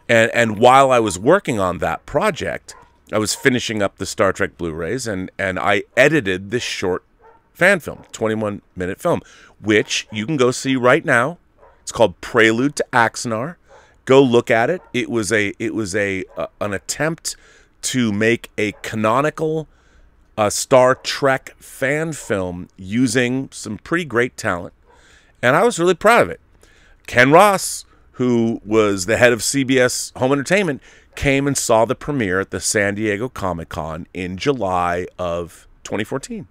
Speaker 1: And and while I was working on that project, I was finishing up the Star Trek Blu-rays, and and I edited this short fan film, 21 minute film, which you can go see right now. It's called Prelude to Axanar. Go look at it. It was a it was a uh, an attempt to make a canonical uh, Star Trek fan film using some pretty great talent, and I was really proud of it. Ken Ross, who was the head of CBS Home Entertainment, came and saw the premiere at the San Diego Comic Con in July of 2014.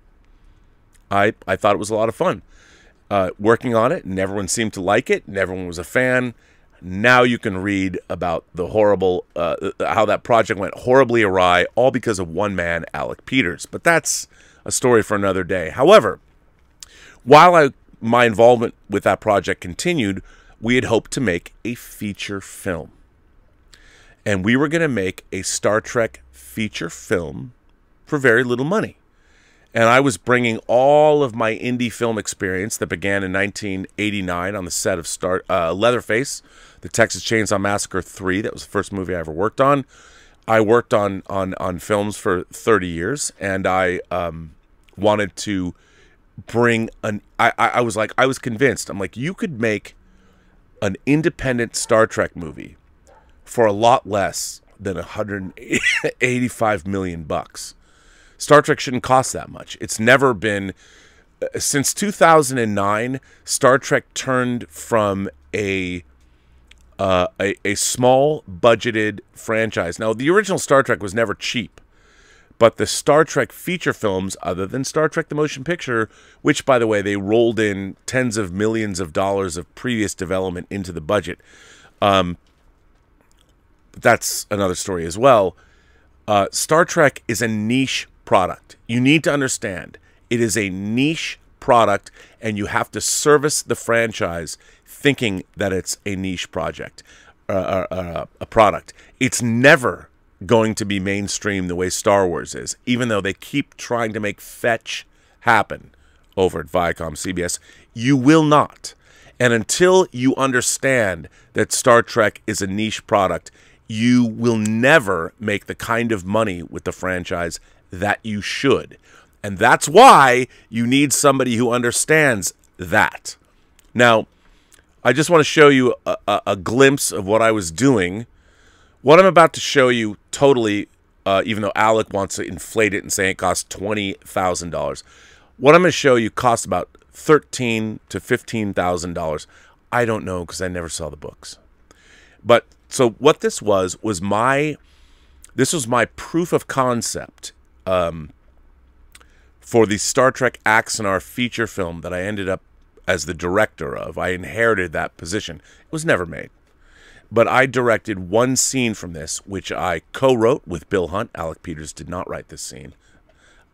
Speaker 1: I, I thought it was a lot of fun uh, working on it, and everyone seemed to like it, and everyone was a fan. Now you can read about the horrible, uh, how that project went horribly awry, all because of one man, Alec Peters. But that's a story for another day. However, while I, my involvement with that project continued, we had hoped to make a feature film and we were going to make a Star Trek feature film for very little money. And I was bringing all of my indie film experience that began in 1989 on the set of Star uh, Leatherface, the Texas Chainsaw Massacre 3. That was the first movie I ever worked on. I worked on on on films for 30 years, and I um, wanted to bring an. I, I was like, I was convinced. I'm like, you could make an independent Star Trek movie for a lot less than 185 million bucks. Star Trek shouldn't cost that much. It's never been uh, since 2009 Star Trek turned from a uh, a, a small budgeted franchise. Now, the original Star Trek was never cheap, but the Star Trek feature films, other than Star Trek the Motion Picture, which, by the way, they rolled in tens of millions of dollars of previous development into the budget, um, but that's another story as well. Uh, Star Trek is a niche product. You need to understand it is a niche product, and you have to service the franchise thinking that it's a niche project, uh, uh, uh, a product. It's never going to be mainstream the way Star Wars is, even though they keep trying to make fetch happen over at Viacom CBS. You will not. And until you understand that Star Trek is a niche product, you will never make the kind of money with the franchise that you should. And that's why you need somebody who understands that. Now, I just want to show you a, a, a glimpse of what I was doing. What I'm about to show you totally, uh, even though Alec wants to inflate it and say it costs $20,000, what I'm going to show you costs about thirteen to $15,000. I don't know because I never saw the books. But so what this was was my this was my proof of concept um, for the Star Trek Axanar feature film that I ended up as the director of. I inherited that position. It was never made. But I directed one scene from this, which I co wrote with Bill Hunt. Alec Peters did not write this scene.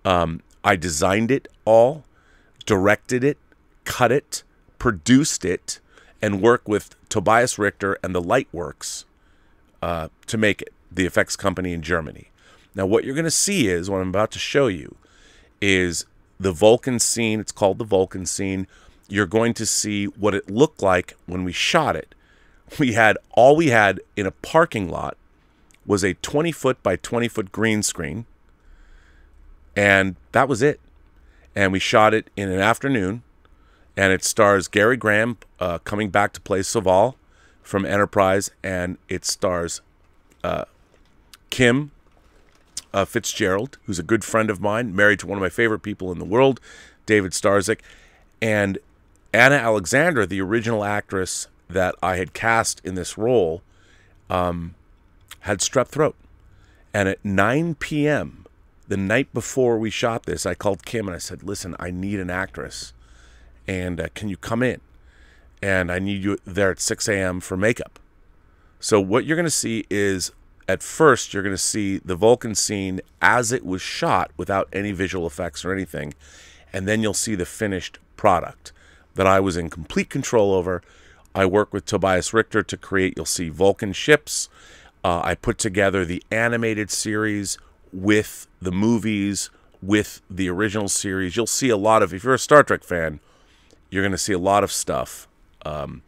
Speaker 1: Um, I designed it all, directed it, cut it, produced it, and worked with Tobias Richter and the Lightworks uh, to make it, the effects company in Germany. Now, what you're going to see is what I'm about to show you is the Vulcan scene. It's called the Vulcan scene. You're going to see what it looked like when we shot it. We had all we had in a parking lot was a 20 foot by 20 foot green screen, and that was it. And we shot it in an afternoon, and it stars Gary Graham uh, coming back to play Soval from Enterprise, and it stars uh, Kim uh, Fitzgerald, who's a good friend of mine, married to one of my favorite people in the world, David Starzyk, and Anna Alexandra, the original actress that I had cast in this role, um, had strep throat. And at 9 p.m., the night before we shot this, I called Kim and I said, Listen, I need an actress. And uh, can you come in? And I need you there at 6 a.m. for makeup. So, what you're going to see is at first, you're going to see the Vulcan scene as it was shot without any visual effects or anything. And then you'll see the finished product that I was in complete control over. I work with Tobias Richter to create, you'll see Vulcan ships. Uh, I put together the animated series with the movies, with the original series. You'll see a lot of, if you're a Star Trek fan, you're going to see a lot of stuff. Um,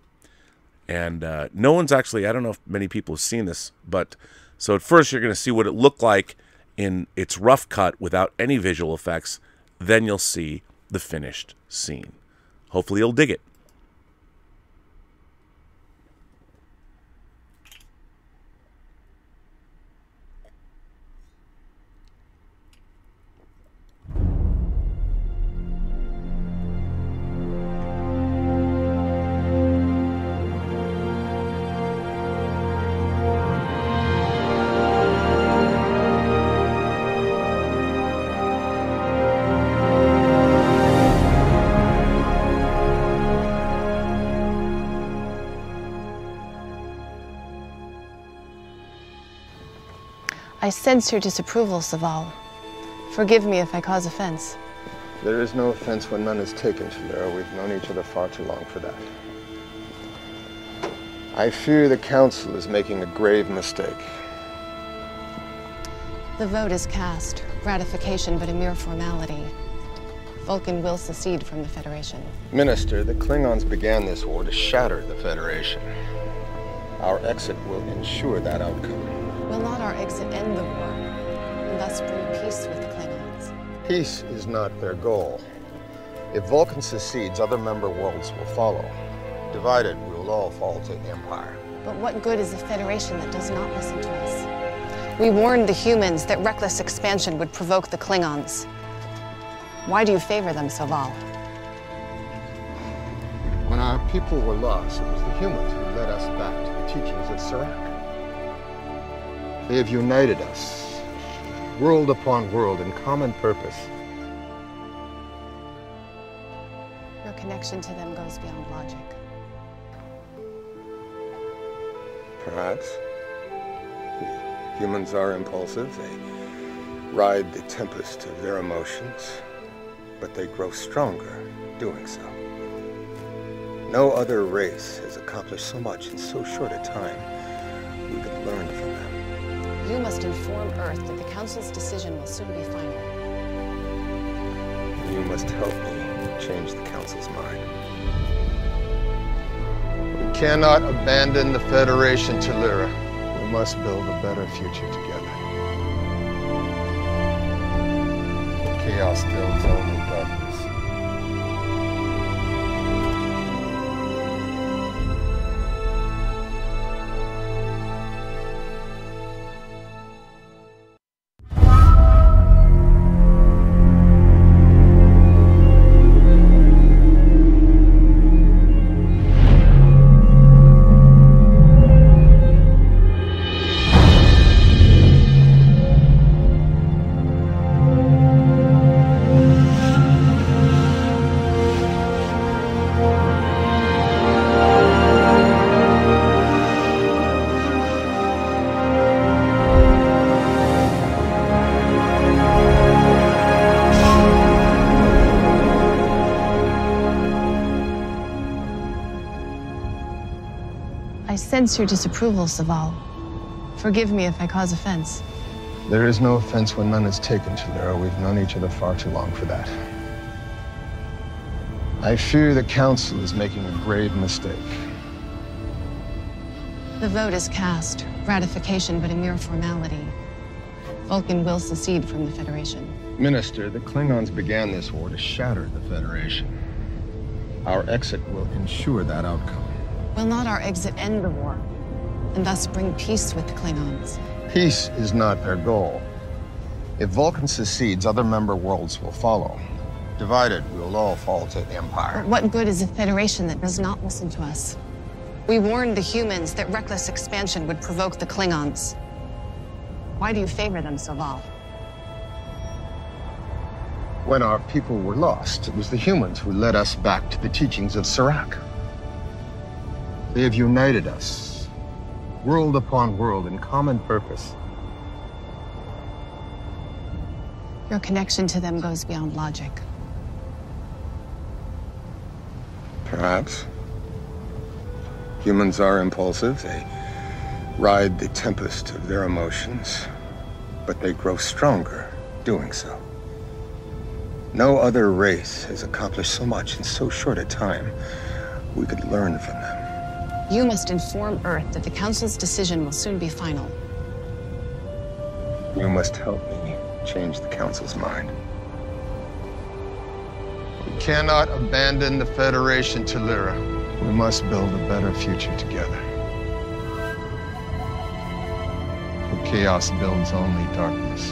Speaker 1: and uh, no one's actually, I don't know if many people have seen this, but so at first you're going to see what it looked like in its rough cut without any visual effects. Then you'll see the finished scene. Hopefully you'll dig it.
Speaker 7: I sense your disapproval, Soval. Forgive me if I cause offense.
Speaker 8: There is no offense when none is taken, Shalera. We've known each other far too long for that. I fear the Council is making a grave mistake.
Speaker 7: The vote is cast. Ratification but a mere formality. Vulcan will secede from the Federation.
Speaker 8: Minister, the Klingons began this war to shatter the Federation. Our exit will ensure that outcome.
Speaker 7: Will not our exit end the war, and thus bring peace with the Klingons?
Speaker 8: Peace is not their goal. If Vulcan secedes, other member worlds will follow. Divided, we will all fall to Empire.
Speaker 7: But what good is a Federation that does not listen to us? We warned the humans that reckless expansion would provoke the Klingons. Why do you favor them, Soval?
Speaker 8: When our people were lost, it was the humans who led us back to the teachings of Surak. They have united us, world upon world, in common purpose.
Speaker 7: Your connection to them goes beyond logic.
Speaker 8: Perhaps. Humans are impulsive. They ride the tempest of their emotions, but they grow stronger doing so. No other race has accomplished so much in so short a time. We could learn from them.
Speaker 7: You must inform Earth that the Council's decision will soon be final.
Speaker 8: You must help me change the Council's mind. We cannot abandon the Federation to Lyra. We must build a better future together. Chaos builds only
Speaker 7: sense your disapproval, Soval. Forgive me if I cause offense.
Speaker 8: There is no offense when none is taken, Chalera. We've known each other far too long for that. I fear the Council is making a grave mistake.
Speaker 7: The vote is cast. Ratification, but a mere formality. Vulcan will secede from the Federation.
Speaker 8: Minister, the Klingons began this war to shatter the Federation. Our exit will ensure that outcome.
Speaker 7: Will not our exit end the war, and thus bring peace with the Klingons?
Speaker 8: Peace is not their goal. If Vulcan secedes, other member worlds will follow. Divided, we will all fall to the Empire.
Speaker 7: But what good is a Federation that does not listen to us? We warned the humans that reckless expansion would provoke the Klingons. Why do you favor them, Soval?
Speaker 8: When our people were lost, it was the humans who led us back to the teachings of Surak. They have united us, world upon world, in common purpose.
Speaker 7: Your connection to them goes beyond logic.
Speaker 8: Perhaps. Humans are impulsive. They ride the tempest of their emotions, but they grow stronger doing so. No other race has accomplished so much in so short a time. We could learn from them.
Speaker 7: You must inform Earth that the Council's decision will soon be final.
Speaker 8: You must help me change the Council's mind. We cannot abandon the Federation to Lyra. We must build a better future together. For chaos builds only darkness.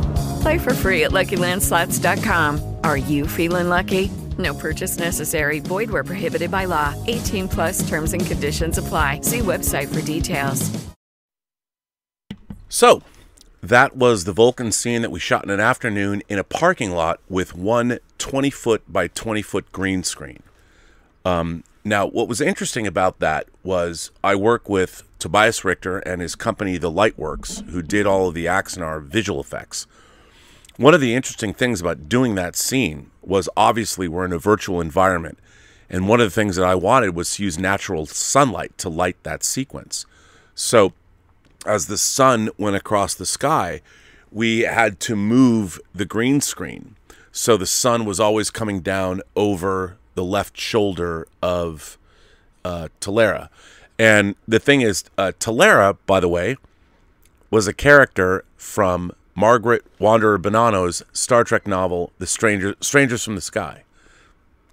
Speaker 9: Play for free at LuckyLandSlots.com. Are you feeling lucky? No purchase necessary. Void where prohibited by law. 18 plus terms and conditions apply. See website for details.
Speaker 1: So, that was the Vulcan scene that we shot in an afternoon in a parking lot with one 20 foot by 20 foot green screen. Um, now, what was interesting about that was I work with Tobias Richter and his company, The Lightworks, who did all of the Axanar visual effects. One of the interesting things about doing that scene was obviously we're in a virtual environment. And one of the things that I wanted was to use natural sunlight to light that sequence. So as the sun went across the sky, we had to move the green screen. So the sun was always coming down over the left shoulder of uh, T'Lera. And the thing is, uh, T'Lera, by the way, was a character from Margaret Wander Bonanno's Star Trek novel, The Stranger Strangers from the Sky.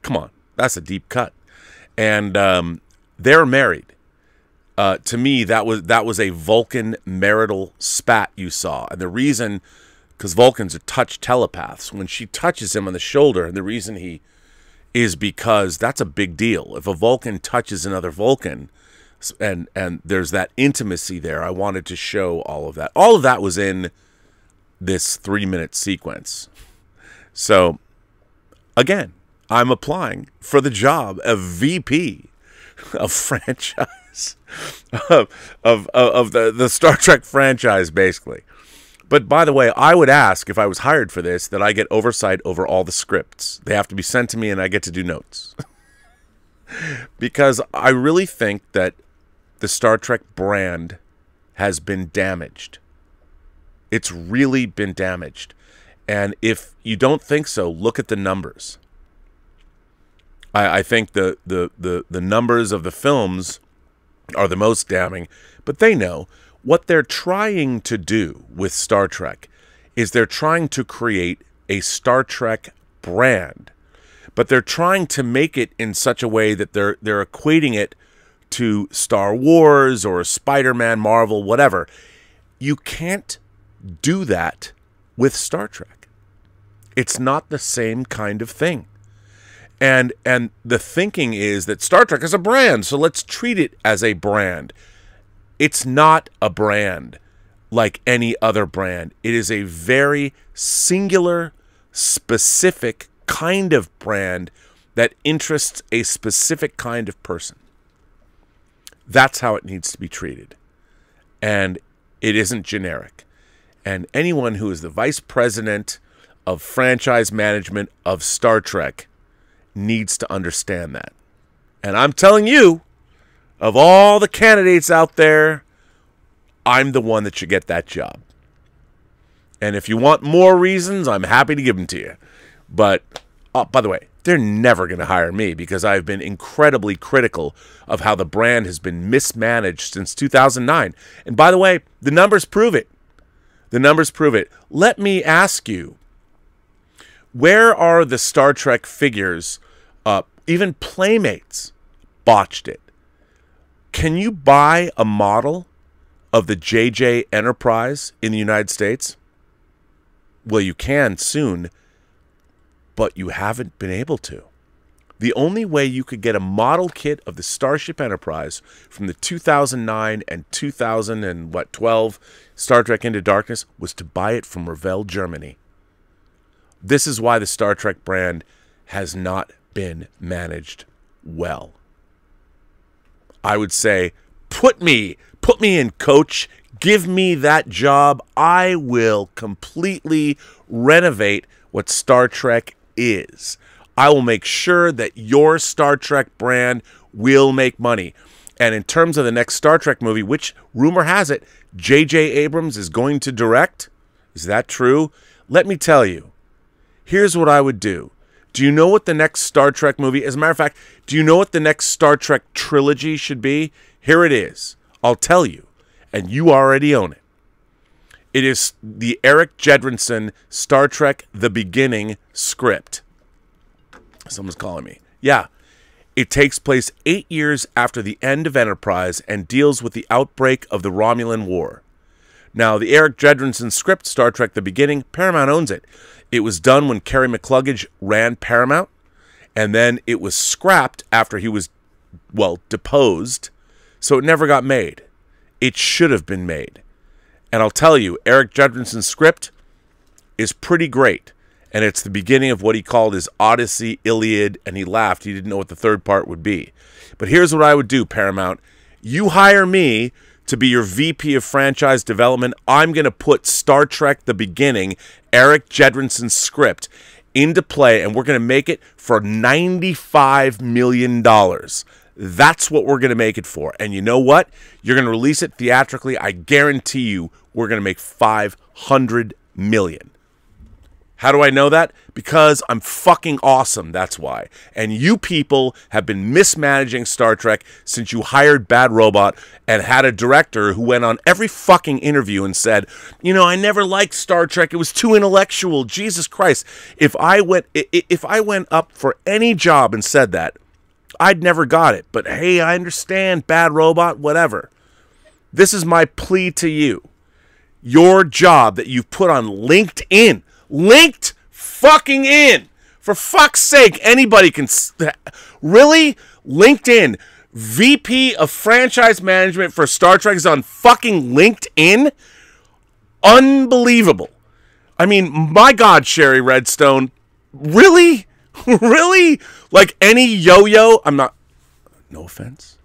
Speaker 1: Come on, that's a deep cut. And um, they're married. Uh, to me, that was that was a Vulcan marital spat you saw, and the reason, because Vulcans are touch telepaths. When she touches him on the shoulder, and the reason he is because that's a big deal. If a Vulcan touches another Vulcan, and and there's that intimacy there, I wanted to show all of that. All of that was in this three minute sequence. So, again, I'm applying for the job of VP of (laughs) franchise of, of, of the, the Star Trek franchise, basically. But by the way, I would ask if I was hired for this that I get oversight over all the scripts. They have to be sent to me and I get to do notes. (laughs) because I really think that the Star Trek brand has been damaged. It's really been damaged. And if you don't think so, look at the numbers. I, I think the, the, the, the numbers of the films are the most damning, but they know what they're trying to do with Star Trek is they're trying to create a Star Trek brand. But they're trying to make it in such a way that they're they're equating it to Star Wars or Spider-Man, Marvel, whatever. You can't do that with Star Trek. It's not the same kind of thing. And and the thinking is that Star Trek is a brand, so let's treat it as a brand. It's not a brand like any other brand. It is a very singular, specific kind of brand that interests a specific kind of person. That's how it needs to be treated. And it isn't generic. And anyone who is the vice president of franchise management of Star Trek needs to understand that. And I'm telling you, of all the candidates out there, I'm the one that should get that job. And if you want more reasons, I'm happy to give them to you. But, oh, by the way, they're never going to hire me because I've been incredibly critical of how the brand has been mismanaged since 2009. And by the way, the numbers prove it. The numbers prove it. Let me ask you where are the Star Trek figures? Uh, even Playmates botched it. Can you buy a model of the JJ Enterprise in the United States? Well, you can soon, but you haven't been able to. The only way you could get a model kit of the Starship Enterprise from the 2009 and 2000 and what 12 Star Trek Into Darkness was to buy it from Revell, Germany. This is why the Star Trek brand has not been managed well. I would say, put me, put me in, coach. Give me that job. I will completely renovate what Star Trek is. I will make sure that your Star Trek brand will make money. And in terms of the next Star Trek movie, which rumor has it, J.J. Abrams is going to direct, is that true? Let me tell you. Here's what I would do. Do you know what the next Star Trek movie, as a matter of fact, do you know what the next Star Trek trilogy should be? Here it is. I'll tell you, and you already own it. It is the Erik Jendresen Star Trek The Beginning script. Someone's calling me. Yeah. It takes place eight years after the end of Enterprise and deals with the outbreak of the Romulan War. Now, the Erik Jendresen script, Star Trek The Beginning, Paramount owns it. It was done when Kerry McCluggage ran Paramount, and then it was scrapped after he was, well, deposed, so it never got made. It should have been made. And I'll tell you, Erik Jendresen's script is pretty great. And it's the beginning of what he called his Odyssey, Iliad, and he laughed. He didn't know what the third part would be. But here's what I would do, Paramount. You hire me to be your VP of franchise development. I'm going to put Star Trek The Beginning, Erik Jendresen's script, into play, and we're going to make it for $95 million. That's what we're going to make it for. And you know what? You're going to release it theatrically. I guarantee you we're going to make 500 million. How do I know that? Because I'm fucking awesome. That's why. And you people have been mismanaging Star Trek since you hired Bad Robot and had a director who went on every fucking interview and said, "You know, I never liked Star Trek. It was too intellectual. Jesus Christ. If I went if I went up for any job and said that, I'd never got it. But hey, I understand Bad Robot, whatever. This is my plea to you. Your job that you've put on LinkedIn linked fucking in. For fuck's sake, anybody can. Really? LinkedIn. VP of franchise management for Star Trek is on fucking LinkedIn? Unbelievable. I mean, my God, Shari Redstone. Really? (laughs) really? Like any yo yo? I'm not. No offense.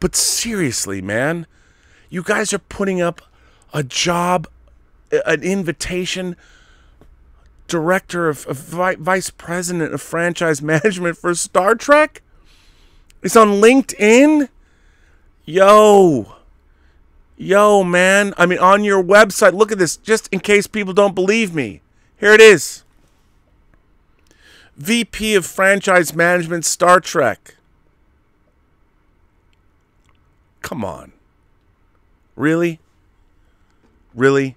Speaker 1: But seriously, man, you guys are putting up a job an invitation director of, of vi- vice president of franchise (laughs) management for Star Trek? It's on LinkedIn? Yo. Yo, man. I mean, on your website, look at this, just in case people don't believe me. Here it is VP of Franchise Management, Star Trek. Come on. Really? Really?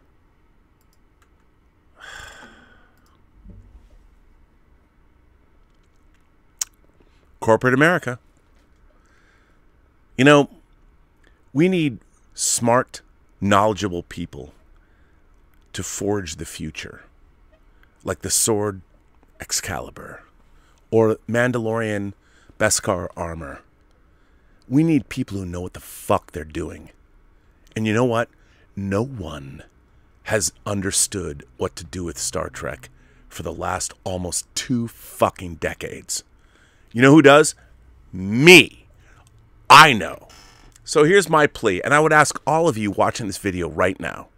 Speaker 1: Corporate America. You know, we need smart, knowledgeable people to forge the future, like the sword Excalibur or Mandalorian Beskar armor. We need people who know what the fuck they're doing. And you know what? No one has understood what to do with Star Trek for the last almost two fucking decades. You know who does? Me. I know. So here's my plea, and I would ask all of you watching this video right now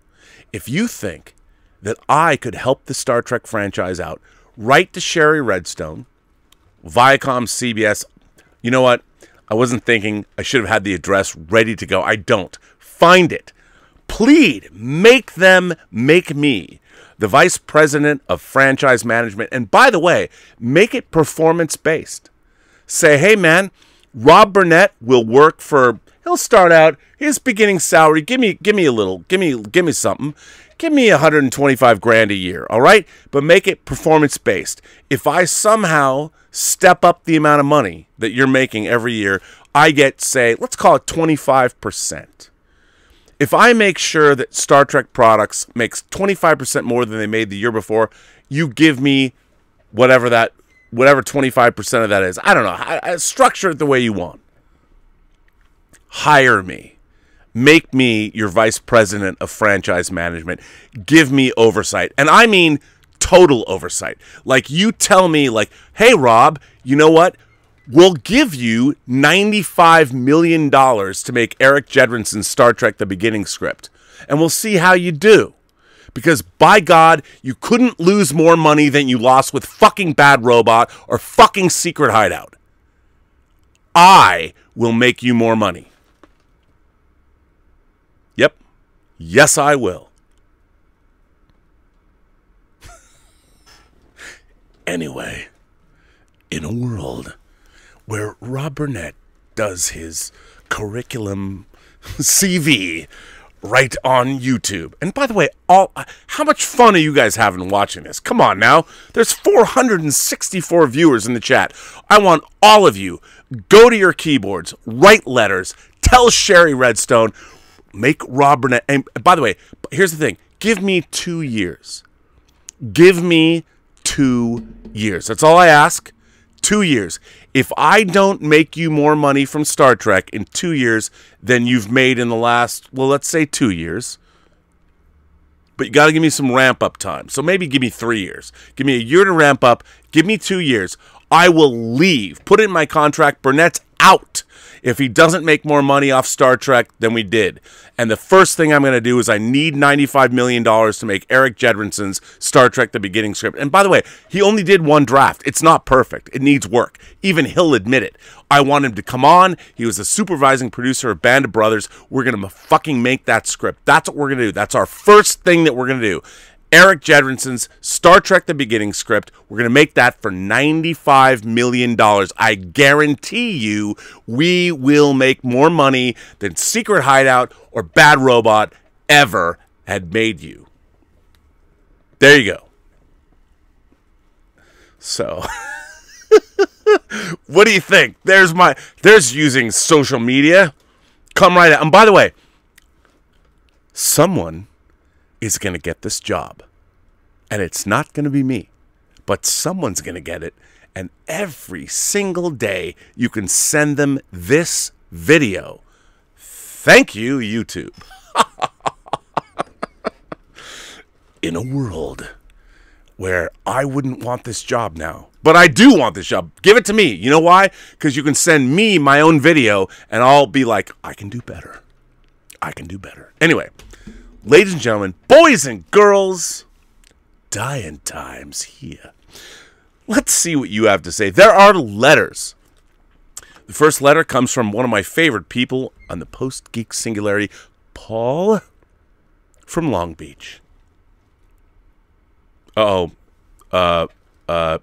Speaker 1: if you think that I could help the Star Trek franchise out, write to Shari Redstone, Viacom, CBS. You know what? I wasn't thinking I should have had the address ready to go. I don't. Find it. Plead. Make them make me the vice president of franchise management. And by the way, make it performance based. Say, hey, man, Rob Burnett will work for. He'll start out his beginning salary. Give me, give me a little. Give me, give me something. Give me 125 grand a year, all right? But make it performance based. If I somehow step up the amount of money that you're making every year, I get, say, let's call it 25%. If I make sure that Star Trek products makes 25% more than they made the year before, you give me whatever that whatever 25% of that is. I don't know. I, I structure it the way you want. Hire me. Make me your vice president of franchise management. Give me oversight. And I mean total oversight. Like you tell me like, "Hey Rob, you know what? We'll give you $95 million to make Erik Jendresen's Star Trek The Beginning script. And we'll see how you do. Because by God, you couldn't lose more money than you lost with fucking Bad Robot or fucking Secret Hideout. I will make you more money. Yep. Yes, I will. (laughs) anyway, in a world where Rob Burnett does his curriculum (laughs) CV right on YouTube. And by the way, all how much fun are you guys having watching this? Come on now. There's 464 viewers in the chat. I want all of you go to your keyboards, write letters, tell Shari Redstone, make Rob Burnett. And by the way, here's the thing: give me two years. Give me two years. That's all I ask. Two years. If I don't make you more money from Star Trek in two years than you've made in the last, well, let's say two years, but you got to give me some ramp up time. So maybe give me three years. Give me a year to ramp up. Give me two years. I will leave. Put it in my contract. Burnett's out if he doesn't make more money off Star Trek than we did. And the first thing I'm going to do is I need $95 million to make Erik Jendresen's Star Trek The Beginning script. And by the way, he only did one draft. It's not perfect, it needs work. Even he'll admit it. I want him to come on. He was a supervising producer of Band of Brothers. We're going to fucking make that script. That's what we're going to do. That's our first thing that we're going to do. Erik Jendresen's Star Trek The Beginning script. We're going to make that for $95 million. I guarantee you we will make more money than Secret Hideout or Bad Robot ever had made you. There you go. So, (laughs) what do you think? There's my, there's using social media. Come right out. And by the way, someone is going to get this job. And it's not going to be me, but someone's going to get it. And every single day, you can send them this video. Thank you, YouTube. (laughs) In a world where I wouldn't want this job now, but I do want this job. Give it to me. You know why? Because you can send me my own video and I'll be like, I can do better. I can do better. Anyway, ladies and gentlemen, boys and girls, dying times here. Let's see what you have to say. There are letters. The first letter comes from one of my favorite people on the post geek singularity, Paul from Long Beach. Uh-oh. Uh uh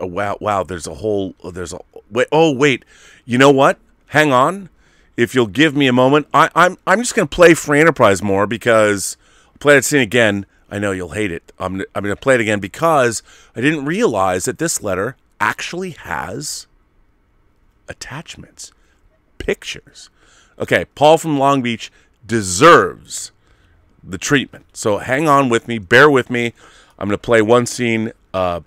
Speaker 1: wow wow there's a whole there's a wait oh wait. You know what? Hang on. If you'll give me a moment, I, I'm I'm just going to play Free Enterprise more because I'll play that scene again. I know you'll hate it. I'm I'm going to play it again because I didn't realize that this letter actually has attachments, pictures. Okay, Paul from Long Beach deserves the treatment. So hang on with me, bear with me. I'm going to play one scene, uh,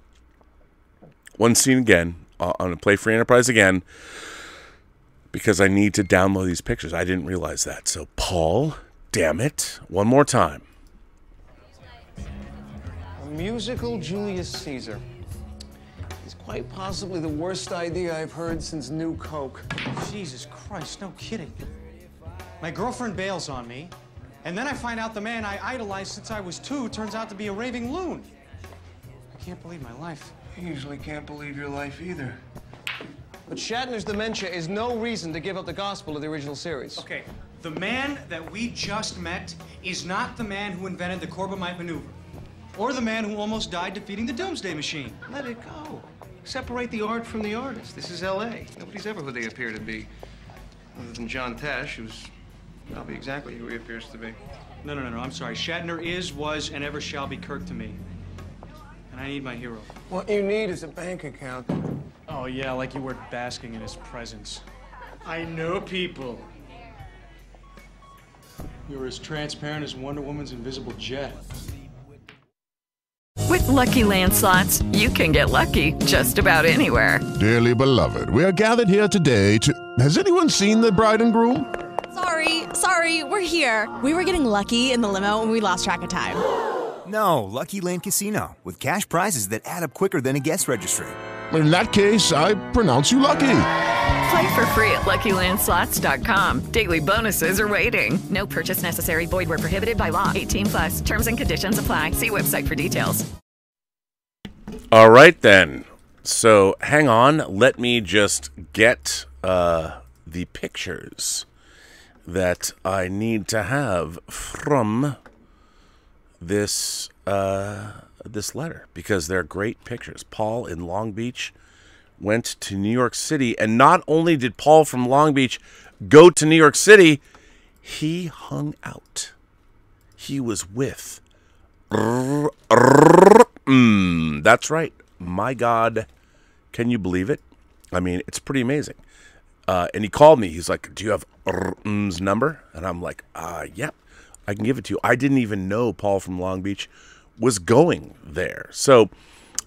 Speaker 1: one scene again. Uh, I'm going to play Free Enterprise again because I need to download these pictures. I didn't realize that. So Paul, damn it, one more time.
Speaker 10: A musical Julius Caesar is quite possibly the worst idea I've heard since New Coke.
Speaker 3: Jesus Christ, no kidding. My girlfriend bails on me, and then I find out the man I idolized since I was two turns out to be a raving loon. I can't believe my life.
Speaker 10: I usually can't believe your life either. But Shatner's dementia is no reason to give up the gospel of the original series.
Speaker 3: Okay, the man that we just met is not the man who invented the Corbomite maneuver, or the man who almost died defeating the Doomsday Machine.
Speaker 10: Let it go. Separate the art from the artist. This is L.A. Nobody's ever who they appear to be. Other than John Tesh, who's probably exactly who he appears to be.
Speaker 3: No, no, no, no, I'm sorry. Shatner is, was, and ever shall be Kirk to me. And I need my hero.
Speaker 10: What you need is a bank account.
Speaker 3: Oh, yeah, like you were basking in his presence. I know people. You're as transparent as Wonder Woman's invisible jet.
Speaker 9: With Lucky Land slots, you can get lucky just about anywhere.
Speaker 11: Dearly beloved, we are gathered here today to. Has anyone seen the bride and groom?
Speaker 12: Sorry, sorry, we're here. We were getting lucky in the limo and we lost track of time. (gasps)
Speaker 13: No, Lucky Land Casino, with cash prizes that add up quicker than a guest registry.
Speaker 11: In that case, I pronounce you lucky.
Speaker 9: Play for free at LuckyLandSlots.com. Daily bonuses are waiting. No purchase necessary. Void where prohibited by law. 18 plus. Terms and conditions apply. See website for details.
Speaker 1: All right then. So hang on. Let me just get uh, the pictures that I need to have from this uh, this letter because they're great pictures. Paul in Long Beach went to New York City, and not only did Paul from Long Beach go to New York City, he hung out. He was with. Mm, that's right. My God, can you believe it? I mean, it's pretty amazing. Uh, and he called me. He's like, "Do you have R's number?" And I'm like, "Uh, yep, I can give it to you." I didn't even know Paul from Long Beach was going there. So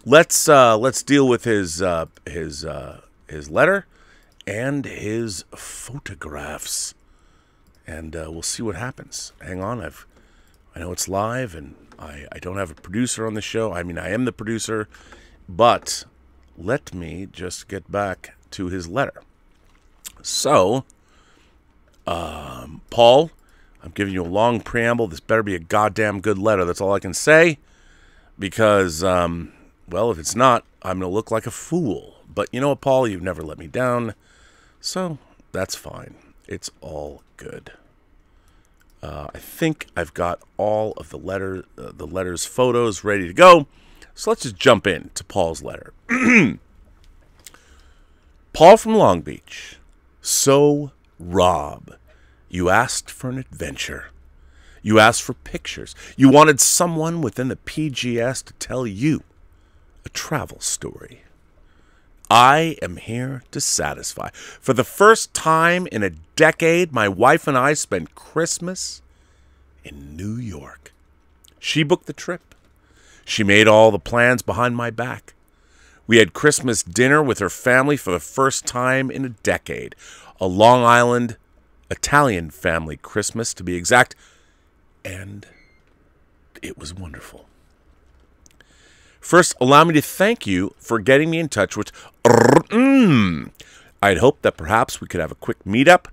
Speaker 1: let's uh, let's deal with his uh, his uh, his letter and his photographs, and uh, we'll see what happens. Hang on, I've I know it's live, and I I don't have a producer on the show. I mean, I am the producer, but let me just get back to his letter. So, um, Paul, I'm giving you a long preamble. This better be a goddamn good letter. That's all I can say. Because, um, well, if it's not, I'm going to look like a fool. But you know what, Paul? You've never let me down. So, that's fine. It's all good. Uh, I think I've got all of the letter, uh, the letters, photos ready to go. So let's just jump in to Paul's letter. (clears throat) Paul from Long Beach. So, Rob, you asked for an adventure. You asked for pictures. You wanted someone within the PGS to tell you a travel story. I am here to satisfy. For the first time in a decade, my wife and I spent Christmas in New York. She booked the trip. She made all the plans behind my back. We had Christmas dinner with her family for the first time in a decade. A Long Island Italian family Christmas, to be exact. And it was wonderful. First, allow me to thank you for getting me in touch with. I'd hoped that perhaps we could have a quick meetup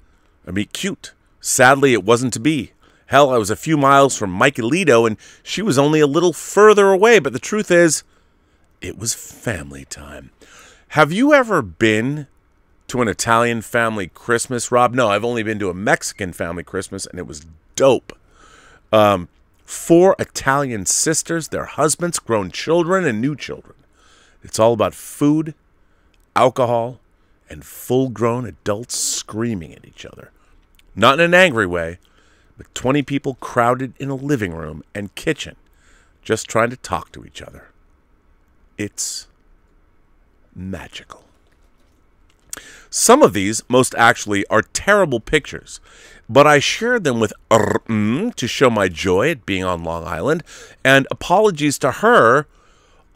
Speaker 1: and meet cute. Sadly, it wasn't to be. Hell, I was a few miles from Michaelito and she was only a little further away, but the truth is, it was family time. Have you ever been to an Italian family Christmas, Rob? No, I've only been to a Mexican family Christmas and it was dope. Um, four Italian sisters, their husbands, grown children, and new children. It's all about food, alcohol, and full grown adults screaming at each other. Not in an angry way, but 20 people crowded in a living room and kitchen just trying to talk to each other. It's magical. Some of these, most actually, are terrible pictures, but I shared them with RM to show my joy at being on Long Island, and apologies to her,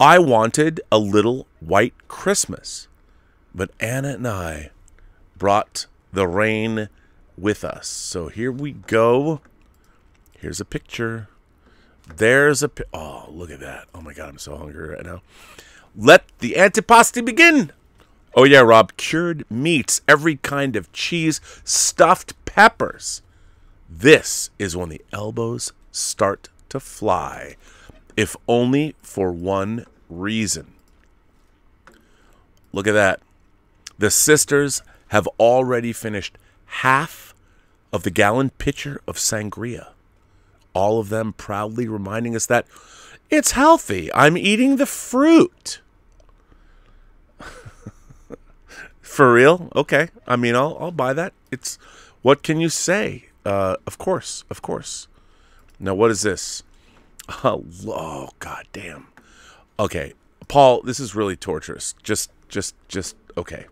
Speaker 1: I wanted a little white Christmas. But Anna and I brought the rain with us. So here we go. Here's a picture. There's a pi- oh, look at that! Oh my god, I'm so hungry right now. Let the antipasti begin. Oh yeah, Rob, cured meats, every kind of cheese, stuffed peppers. This is when the elbows start to fly, if only for one reason. Look at that. The sisters have already finished half of the gallon pitcher of sangria. All of them proudly reminding us that it's healthy. I'm eating the fruit. For real? Okay. I mean, I'll I'll buy that. It's what can you say? Uh, of course, of course. Now, what is this? (laughs) Oh, oh god damn. Okay, Paul, this is really torturous. Just, just, just okay.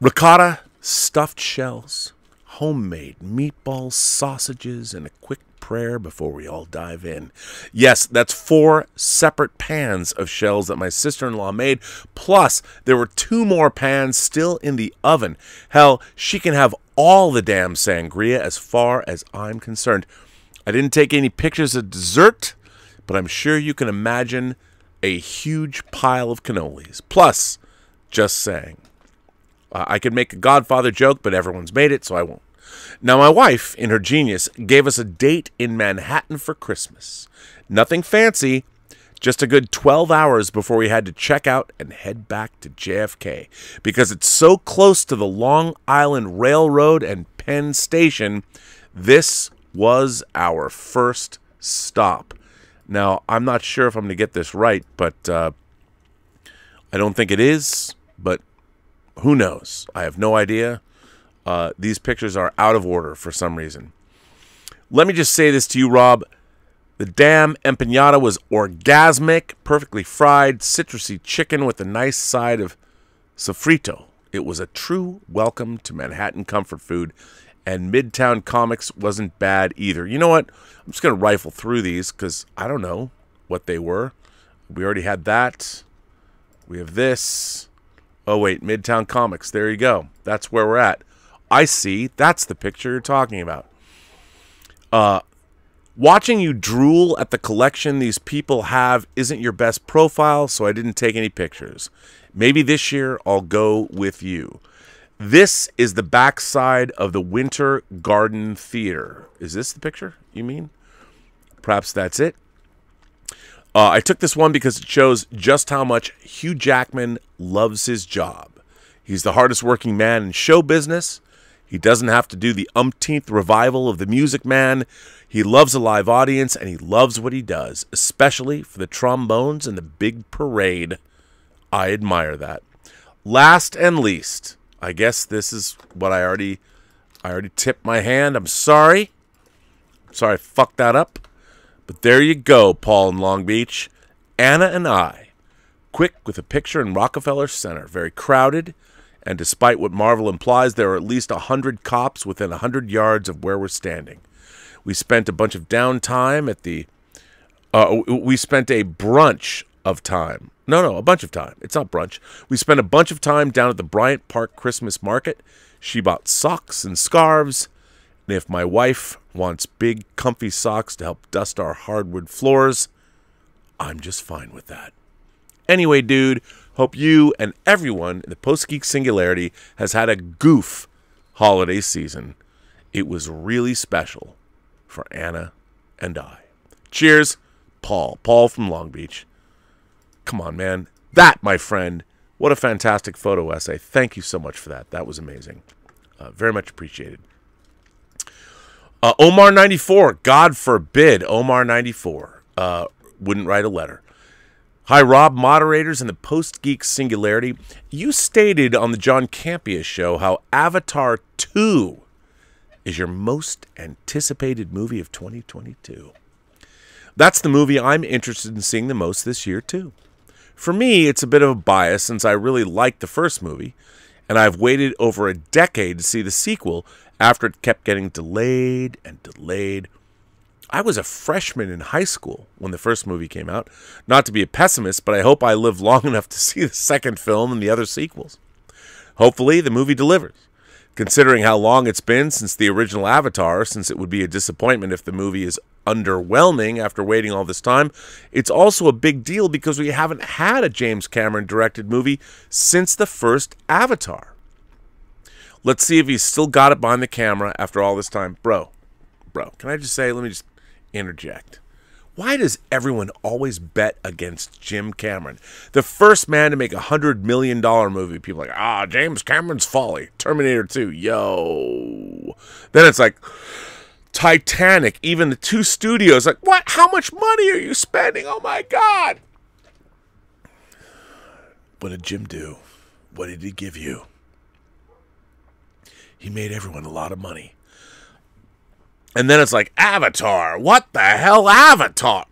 Speaker 1: Ricotta, stuffed shells, homemade meatballs, sausages, and a quick prayer before we all dive in. Yes, that's four separate pans of shells that my sister in law made, plus there were two more pans still in the oven. Hell, she can have all the damn sangria as far as I'm concerned. I didn't take any pictures of dessert, but I'm sure you can imagine a huge pile of cannolis. Plus, just saying. I could make a Godfather joke, but everyone's made it, so I won't. Now, my wife, in her genius, gave us a date in Manhattan for Christmas. Nothing fancy, just a good 12 hours before we had to check out and head back to JFK because it's so close to the Long Island Railroad and Penn Station. This was our first stop. Now, I'm not sure if I'm going to get this right, but uh, I don't think it is, but who knows? I have no idea. Uh, these pictures are out of order for some reason. Let me just say this to you, Rob. The damn empanada was orgasmic, perfectly fried, citrusy chicken with a nice side of sofrito. It was a true welcome to Manhattan comfort food, and Midtown Comics wasn't bad either. You know what? I'm just going to rifle through these because I don't know what they were. We already had that. We have this. Oh, wait, Midtown Comics. There you go. That's where we're at. I see. That's the picture you're talking about. Uh, watching you drool at the collection these people have isn't your best profile, so I didn't take any pictures. Maybe this year I'll go with you. This is the backside of the Winter Garden Theater. Is this the picture you mean? Perhaps that's it. Uh, I took this one because it shows just how much Hugh Jackman loves his job. He's the hardest working man in show business. He doesn't have to do the umpteenth revival of The Music Man. He loves a live audience and he loves what he does, especially for the trombones and the big parade. I admire that. Last and least, I guess this is what I already I already tipped my hand. I'm sorry. Sorry I fucked that up. But there you go, Paul in Long Beach. Anna and I, quick with a picture in Rockefeller Center, very crowded, and despite what Marvel implies, there are at least a hundred cops within a hundred yards of where we're standing. We spent a bunch of downtime at the. Uh, we spent a brunch of time. No, no, a bunch of time. It's not brunch. We spent a bunch of time down at the Bryant Park Christmas Market. She bought socks and scarves. And if my wife wants big, comfy socks to help dust our hardwood floors, I'm just fine with that. Anyway, dude, hope you and everyone in the Post Geek Singularity has had a goof holiday season. It was really special for Anna and I. Cheers, Paul. Paul from Long Beach. Come on, man. That, my friend, what a fantastic photo essay. Thank you so much for that. That was amazing. Uh, very much appreciated. Uh, Omar94, God forbid Omar94 uh, wouldn't write a letter. Hi, Rob, moderators and the Post Geek Singularity. You stated on the John Campea show how Avatar 2 is your most anticipated movie of 2022. That's the movie I'm interested in seeing the most this year, too. For me, it's a bit of a bias since I really liked the first movie, and I've waited over a decade to see the sequel after it kept getting delayed and delayed. I was a freshman in high school when the first movie came out. Not to be a pessimist, but I hope I live (laughs) long enough to see the second film and the other sequels. Hopefully, the movie delivers. Considering how long it's been since the original Avatar, since it would be a disappointment if the movie is underwhelming after waiting all this time, it's also a big deal because we haven't had a James Cameron directed movie since the first Avatar. Let's see if he's still got it behind the camera after all this time. Bro, bro, can I just say, let me just interject. Why does everyone always bet against Jim Cameron? The first man to make a hundred million dollar movie. People like, ah, James Cameron's folly. Terminator 2, yo. Then it's like Titanic, even the two studios, like, what? How much money are you spending? Oh my God. What did Jim do? What did he give you? He made everyone a lot of money. And then it's like, Avatar. What the hell, Avatar?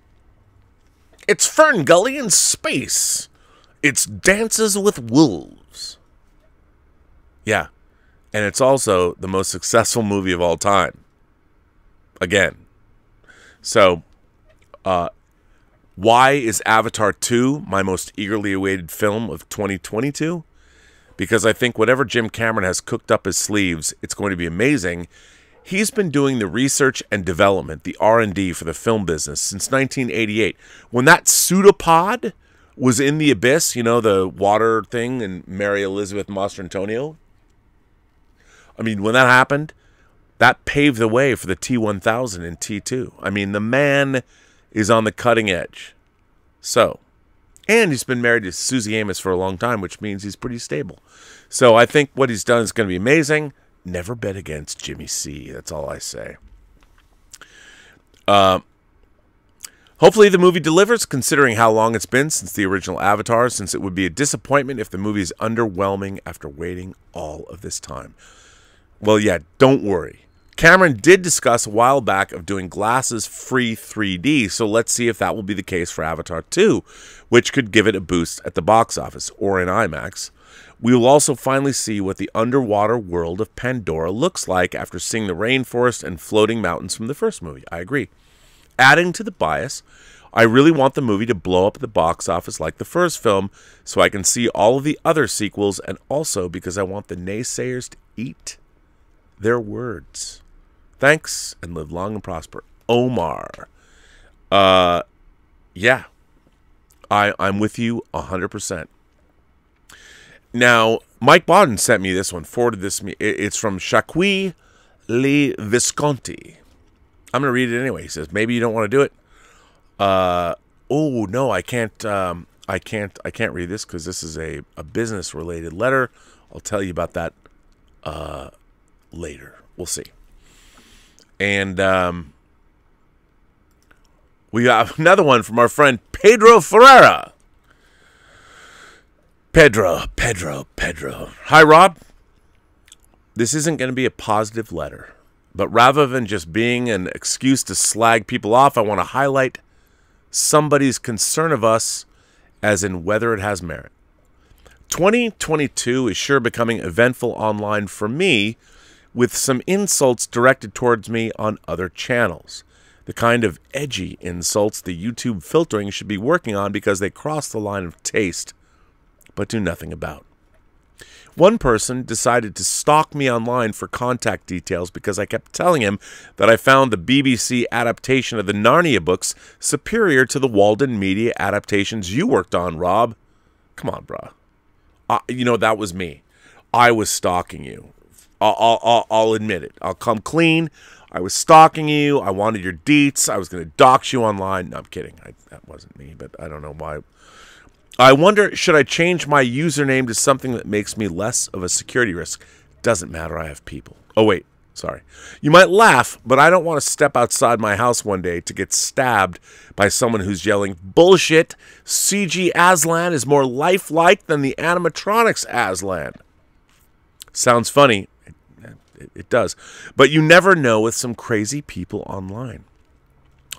Speaker 1: It's FernGully in space. It's Dances with Wolves. Yeah. And it's also the most successful movie of all time. Again. So, uh, why is Avatar 2 my most eagerly awaited film of 2022? Because I think whatever Jim Cameron has cooked up his sleeves, it's going to be amazing He's been doing the research and development, the R&D for the film business since 1988. When that pseudopod was in the abyss, you know, the water thing and Mary Elizabeth Mastrantonio. I mean, when that happened, that paved the way for the T1000 and T2. I mean, the man is on the cutting edge. So, and he's been married to Suzy Amis for a long time, which means he's pretty stable. So I think what he's done is going to be amazing never bet against Jimmy C. That's all I say. Uh, hopefully, the movie delivers, considering how long it's been since the original Avatar, since it would be a disappointment if the movie is underwhelming after waiting all of this time. Well, yeah, don't worry. Cameron did discuss a while back of doing glasses free 3D, so let's see if that will be the case for Avatar 2, which could give it a boost at the box office or in IMAX. We will also finally see what the underwater world of Pandora looks like after seeing the rainforest and floating mountains from the first movie. I agree. Adding to the bias, I really want the movie to blow up the box office like the first film so I can see all of the other sequels and also because I want the naysayers to eat their words. Thanks and live long and prosper. Omar. Uh yeah. I I'm with you 100%. Now, Mike Bodden sent me this one, forwarded this me. It's from Jacques Le Visconti. I'm going to read it anyway. He says, maybe you don't want to do it. Uh, oh, no, I can't. Um, I can't. I can't read this because this is a, a business related letter. I'll tell you about that uh, later. We'll see. And um, we got (laughs) another one from our friend Pedro Ferreira. Pedro, Pedro, Pedro. Hi, Rob. This isn't going to be a positive letter, but rather than just being an excuse to slag people off, I want to highlight somebody's concern of us, as in whether it has merit. 2022 is sure becoming eventful online for me, with some insults directed towards me on other channels. The kind of edgy insults the YouTube filtering should be working on because they cross the line of taste but do nothing about. One person decided to stalk me online for contact details because I kept telling him that I found the BBC adaptation of the Narnia books superior to the Walden Media adaptations you worked on, Rob. Come on, bruh. Uh, you know, that was me. I was stalking you. I'll, I'll, I'll admit it. I'll come clean. I was stalking you. I wanted your deets. I was going to dox you online. No, I'm kidding. I, that wasn't me, but I don't know why I wonder, should I change my username to something that makes me less of a security risk? Doesn't matter, I have people. Oh, wait, sorry. You might laugh, but I don't want to step outside my house one day to get stabbed by someone who's yelling, bullshit, CG Aslan is more lifelike than the animatronics Aslan. Sounds funny. it, it does. But you never know with some crazy people online.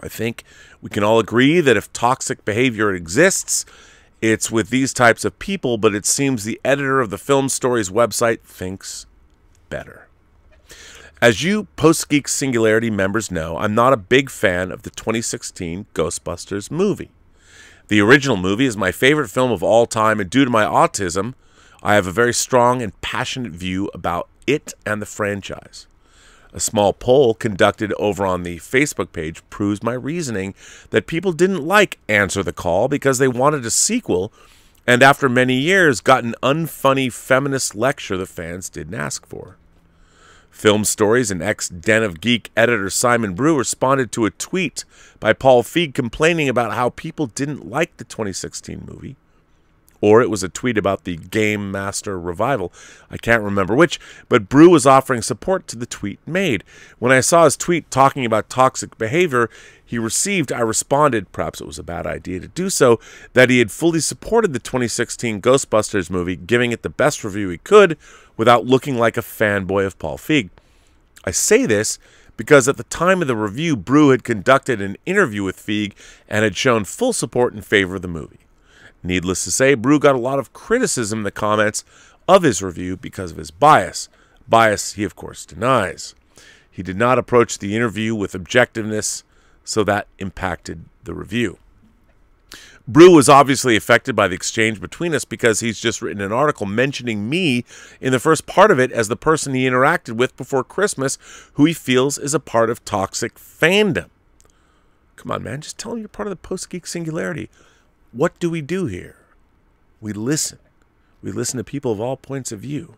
Speaker 1: I think we can all agree that if toxic behavior exists, it's with these types of people, but it seems the editor of the Film Stories website thinks better. As you Post Geek Singularity members know, I'm not a big fan of the 2016 Ghostbusters movie. The original movie is my favorite film of all time, and due to my autism, I have a very strong and passionate view about it and the franchise. A small poll conducted over on the Facebook page proves my reasoning that people didn't like Answer the Call because they wanted a sequel, and after many years got an unfunny feminist lecture the fans didn't ask for. Film Stories and ex Den of Geek editor Simon Brew responded to a tweet by Paul Feig complaining about how people didn't like the 2016 movie. Or it was a tweet about the Game Master revival. I can't remember which, but Brew was offering support to the tweet made. When I saw his tweet talking about toxic behavior he received, I responded, perhaps it was a bad idea to do so, that he had fully supported the 2016 Ghostbusters movie, giving it the best review he could without looking like a fanboy of Paul Feig. I say this because at the time of the review, Brew had conducted an interview with Feig and had shown full support in favor of the movie. Needless to say, Brew got a lot of criticism in the comments of his review because of his bias. Bias he, of course, denies. He did not approach the interview with objectiveness, so that impacted the review. Brew was obviously affected by the exchange between us because he's just written an article mentioning me in the first part of it as the person he interacted with before Christmas, who he feels is a part of toxic fandom. Come on, man, just tell him you're part of the post geek singularity. What do we do here? We listen. We listen to people of all points of view.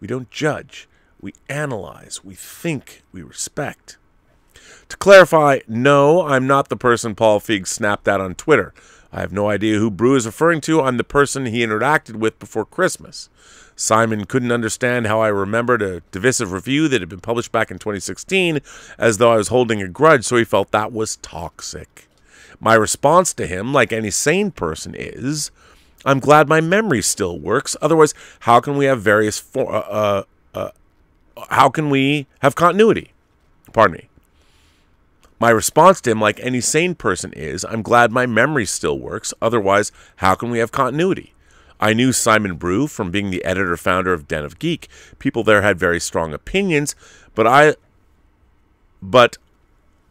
Speaker 1: We don't judge. We analyze. We think. We respect. To clarify, no, I'm not the person Paul Feig snapped at on Twitter. I have no idea who Brew is referring to. I'm the person he interacted with before Christmas. Simon couldn't understand how I remembered a divisive review that had been published back in 2016 as though I was holding a grudge, so he felt that was toxic. My response to him, like any sane person, is I'm glad my memory still works. Otherwise, how can we have various for, uh, uh, uh, how can we have continuity? Pardon me. My response to him, like any sane person, is I'm glad my memory still works. Otherwise, how can we have continuity? I knew Simon Brew from being the editor founder of Den of Geek. People there had very strong opinions, but I but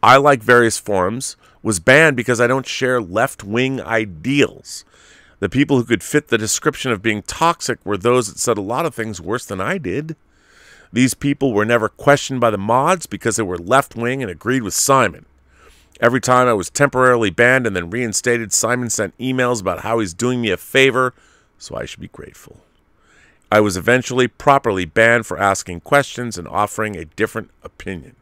Speaker 1: I like various forums was banned because I don't share left-wing ideals. The people who could fit the description of being toxic were those that said a lot of things worse than I did. These people were never questioned by the mods because they were left wing and agreed with Simon. Every time I was temporarily banned and then reinstated, Simon sent emails about how he's doing me a favor, so I should be grateful. I was eventually properly banned for asking questions and offering a different opinion.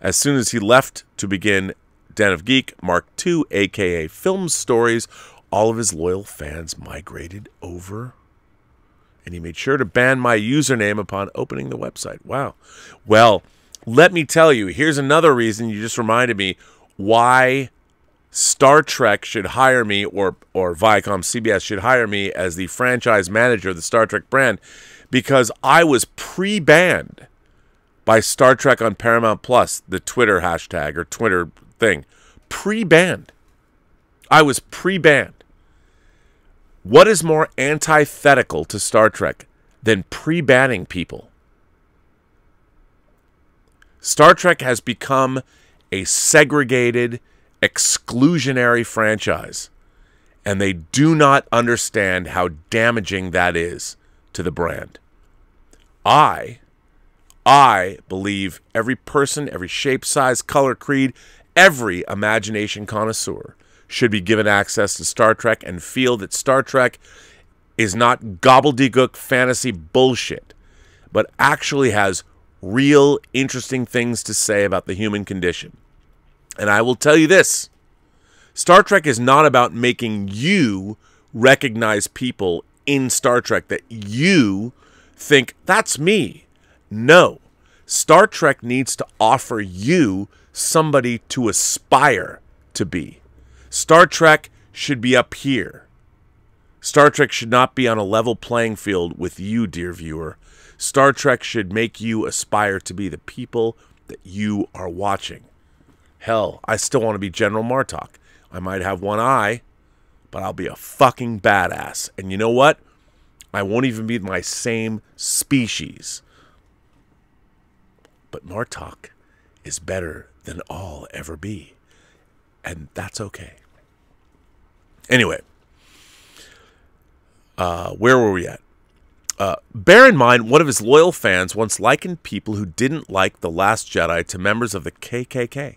Speaker 1: As soon as he left to begin Den of Geek Mark II, aka Film Stories, all of his loyal fans migrated over and he made sure to ban my username upon opening the website. Wow. Well, let me tell you, here's another reason you just reminded me why Star Trek should hire me or or Viacom CBS should hire me as the franchise manager of the Star Trek brand because I was pre-banned by Star Trek on Paramount Plus, the Twitter hashtag or Twitter thing. Pre-banned. I was pre-banned. What is more antithetical to Star Trek than pre banning people? Star Trek has become a segregated, exclusionary franchise, and they do not understand how damaging that is to the brand. I, I believe every person, every shape, size, color, creed, every imagination connoisseur should be given access to Star Trek and feel that Star Trek is not gobbledygook fantasy bullshit, but actually has real interesting things to say about the human condition. And I will tell you this Star Trek is not about making you recognize people in Star Trek that you think that's me. No. Star Trek needs to offer you somebody to aspire to be. Star Trek should be up here. Star Trek should not be on a level playing field with you, dear viewer. Star Trek should make you aspire to be the people that you are watching. Hell, I still want to be General Martok. I might have one eye, but I'll be a fucking badass. And you know what? I won't even be my same species. But Martok is better than all ever be. And that's okay. Anyway, uh, where were we at? Uh, bear in mind, one of his loyal fans once likened people who didn't like The Last Jedi to members of the KKK.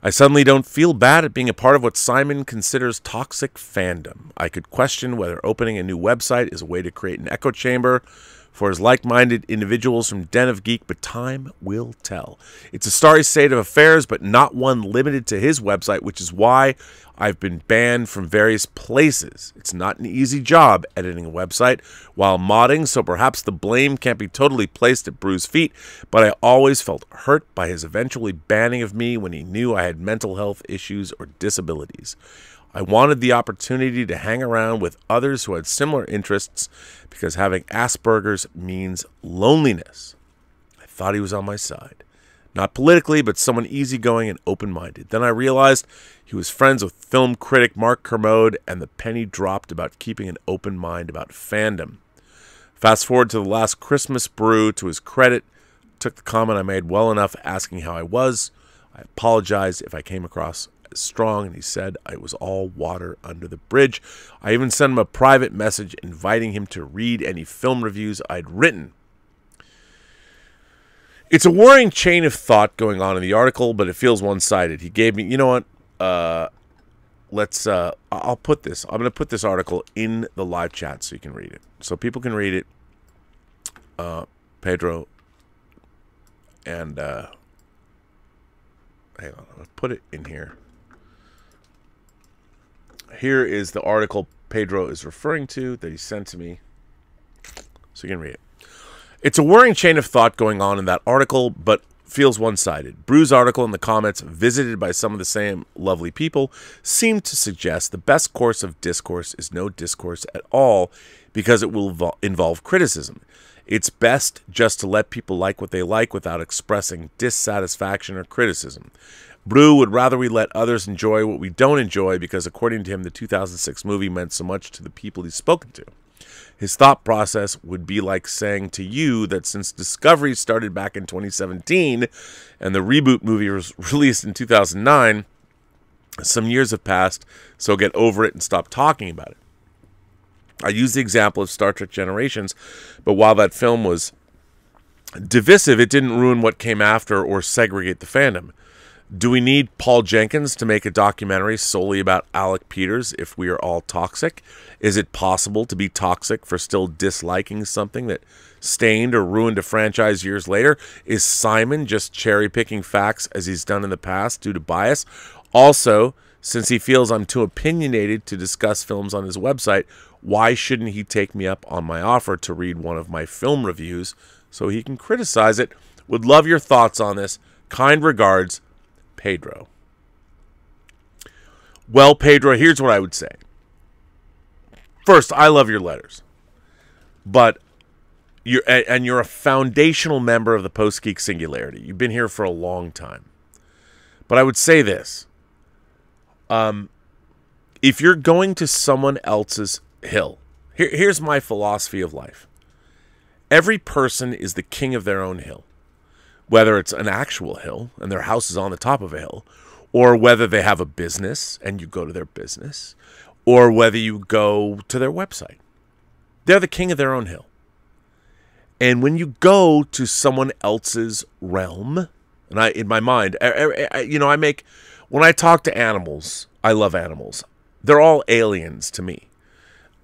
Speaker 1: I suddenly don't feel bad at being a part of what Simon considers toxic fandom. I could question whether opening a new website is a way to create an echo chamber for his like minded individuals from Den of Geek, but time will tell. It's a starry state of affairs, but not one limited to his website, which is why I've been banned from various places. It's not an easy job editing a website while modding, so perhaps the blame can't be totally placed at Brew's feet, but I always felt hurt by his eventually banning of me when he knew I had mental health issues or disabilities. I wanted the opportunity to hang around with others who had similar interests because having Asperger's means loneliness. I thought he was on my side. Not politically, but someone easygoing and open minded. Then I realized he was friends with film critic Mark Kermode, and the penny dropped about keeping an open mind about fandom. Fast forward to the last Christmas brew, to his credit, took the comment I made well enough asking how I was. I apologized if I came across strong, and he said I was all water under the bridge. I even sent him a private message inviting him to read any film reviews I'd written. It's a worrying chain of thought going on in the article, but it feels one sided. He gave me, you know what? Uh, let's, uh, I'll put this, I'm going to put this article in the live chat so you can read it. So people can read it. Uh, Pedro and, uh, hang on, I'll put it in here. Here is the article Pedro is referring to that he sent to me. So you can read it. It's a worrying chain of thought going on in that article, but feels one sided. Brew's article in the comments, visited by some of the same lovely people, seem to suggest the best course of discourse is no discourse at all because it will involve criticism. It's best just to let people like what they like without expressing dissatisfaction or criticism. Brew would rather we let others enjoy what we don't enjoy because, according to him, the 2006 movie meant so much to the people he's spoken to. His thought process would be like saying to you that since Discovery started back in 2017 and the reboot movie was (laughs) released in 2009, some years have passed, so get over it and stop talking about it. I use the example of Star Trek Generations, but while that film was divisive, it didn't ruin what came after or segregate the fandom. Do we need Paul Jenkins to make a documentary solely about Alec Peters if we are all toxic? Is it possible to be toxic for still disliking something that stained or ruined a franchise years later? Is Simon just cherry picking facts as he's done in the past due to bias? Also, since he feels I'm too opinionated to discuss films on his website, why shouldn't he take me up on my offer to read one of my film reviews so he can criticize it? Would love your thoughts on this. Kind regards, Pedro. Well, Pedro, here's what I would say. First, I love your letters, but you're and you're a foundational member of the Post Geek Singularity. You've been here for a long time, but I would say this: um, if you're going to someone else's hill, here, here's my philosophy of life. Every person is the king of their own hill whether it's an actual hill and their house is on the top of a hill, or whether they have a business and you go to their business, or whether you go to their website. They're the king of their own hill. And when you go to someone else's realm, and I, in my mind, I, I, you know, I make, when I talk to animals, I love animals. They're all aliens to me.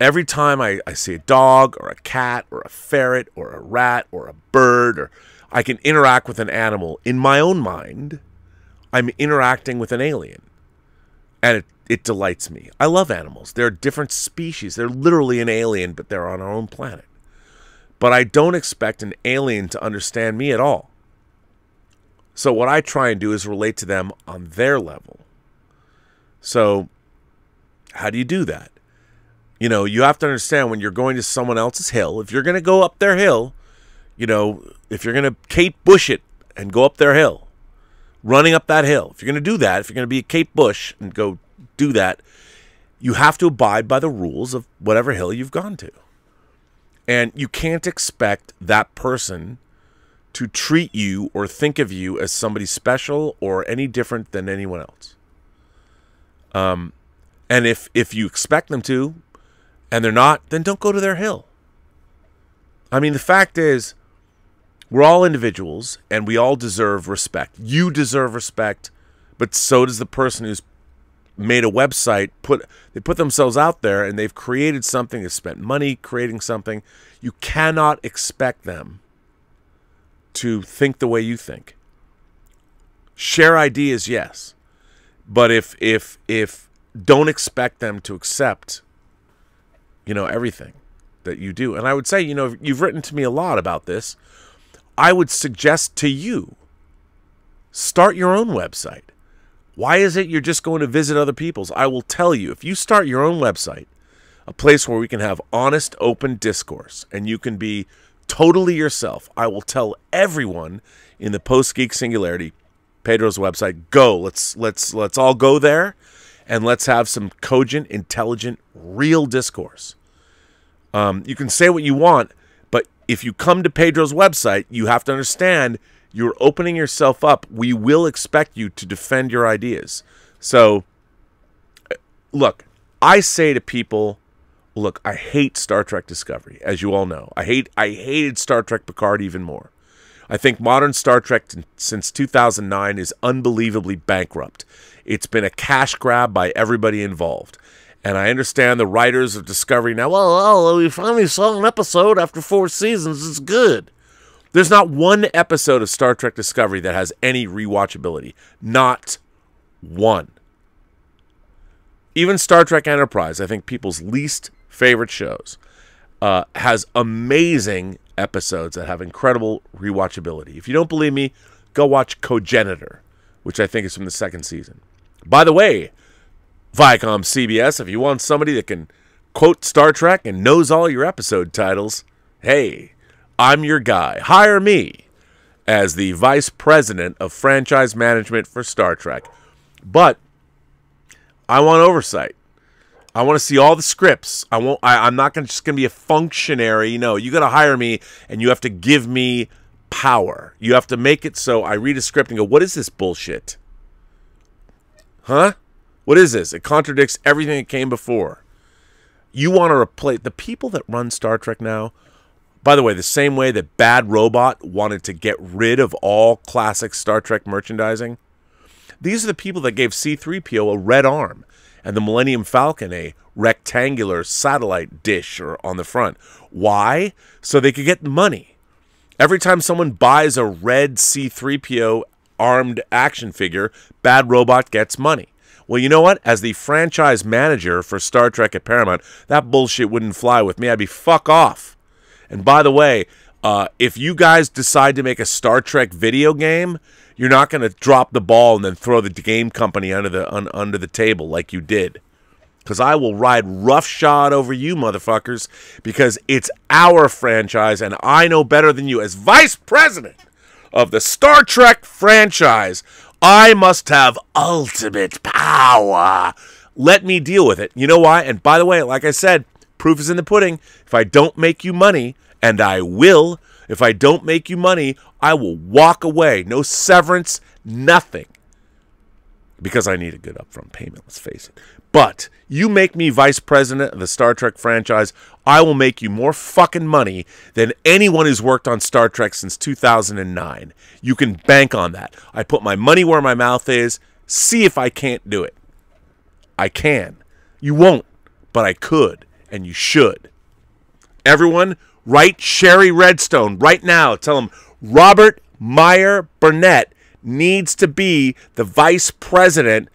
Speaker 1: Every time I, I see a dog or a cat or a ferret or a rat or a bird or I can interact with an animal in my own mind. I'm interacting with an alien. And it, it delights me. I love animals. They're different species. They're literally an alien, but they're on our own planet. But I don't expect an alien to understand me at all. So what I try and do is relate to them on their level. So how do you do that? You know, you have to understand when you're going to someone else's hill, if you're going to go up their hill, you know, if you're going to Kate Bush it and go up their hill, running up that hill, if you're going to do that, if you're going to be a Kate Bush and go do that, you have to abide by the rules of whatever hill you've gone to. And you can't expect that person to treat you or think of you as somebody special or any different than anyone else. Um, and if if you expect them to, and they're not, then don't go to their hill. I mean, the fact is, we're all individuals and we all deserve respect. You deserve respect, but so does the person who's made a website put they put themselves out there and they've created something they spent money creating something. You cannot expect them to think the way you think. Share ideas yes but if if if don't expect them to accept you know everything that you do. And i would say you know you've written to me a lot about this i would suggest to you start your own website why is it you're just going to visit other people's? I will tell you, if you start your own website, a place where we can have honest, open discourse, and you can be totally yourself, I will tell everyone in the post geek singularity, Pedro's website, go. Let's let's let's all go there and let's have some cogent, intelligent, real discourse. Um, you can say what you want, if you come to Pedro's website, you have to understand you're opening yourself up. We will expect you to defend your ideas. So, uh, look, I say to people, look, I hate Star Trek Discovery, as you all know. I hate I hated Star Trek Picard even more. I think modern Star Trek since 2009 is unbelievably bankrupt. It's been a cash grab by everybody involved. And I understand the writers of Discovery now, well, well, we finally saw an episode after four seasons. It's good. There's not one episode of Star Trek Discovery that has any rewatchability. Not one. Even Star Trek Enterprise, I think people's least favorite shows, uh, has amazing episodes that have incredible rewatchability. If you don't believe me, go watch Cogenitor, which I think is from the second season. By the way, Viacom CBS, if you want somebody that can quote Star Trek and knows all your episode titles, hey, I'm your guy. Hire me as the vice president of franchise management for Star Trek. But I want oversight. I want to see all the scripts. I won't. I, I'm not gonna, just going to be a functionary. No, you got to hire me, and you have to give me power. You have to make it so I read a script and go, "What is this bullshit?" Huh? What is this? It contradicts everything that came before. You want to replace the people that run Star Trek now by the way, the same way that Bad Robot wanted to get rid of all classic Star Trek merchandising, these are the people that gave C3PO a red arm and the Millennium Falcon a rectangular satellite dish or on the front. Why? So they could get money. Every time someone buys a red C3PO armed action figure, Bad Robot gets money. Well, you know what? As the franchise manager for Star Trek at Paramount, that bullshit wouldn't fly with me. I'd be fuck off. And by the way, uh, if you guys decide to make a Star Trek video game, you're not going to drop the ball and then throw the game company under the un, under the table like you did. Because I will ride roughshod over you, motherfuckers, because it's our franchise and I know better than you. As vice president of the Star Trek franchise, I must have ultimate power. Let me deal with it. You know why? And by the way, like I said, proof is in the pudding. If I don't make you money, and I will, if I don't make you money, I will walk away. No severance, nothing. Because I need a good upfront payment, let's face it. But you make me vice president of the Star Trek franchise, I will make you more fucking money than anyone who's worked on Star Trek since 2009. You can bank on that. I put my money where my mouth is. See if I can't do it. I can. You won't, but I could, and you should. Everyone, write Shari Redstone right now. Tell him Robert Meyer Burnett needs to be the vice president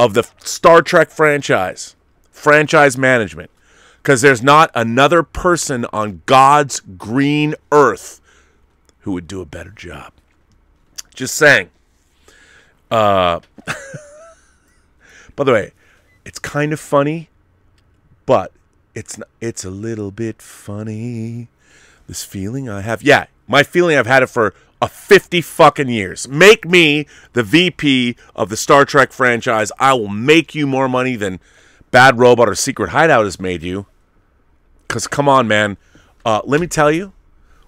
Speaker 1: of the Star Trek franchise, franchise management, because there's not another person on God's green earth who would do a better job. Just saying. Uh, (laughs) by the way, it's kind of funny, but it's n- it's a little bit funny. This feeling I have. Yeah, my feeling I've had it for a 50 fucking years. Make me the VP of the Star Trek franchise. I will make you more money than Bad Robot or Secret Hideout has made you. Cuz come on, man. Uh, let me tell you,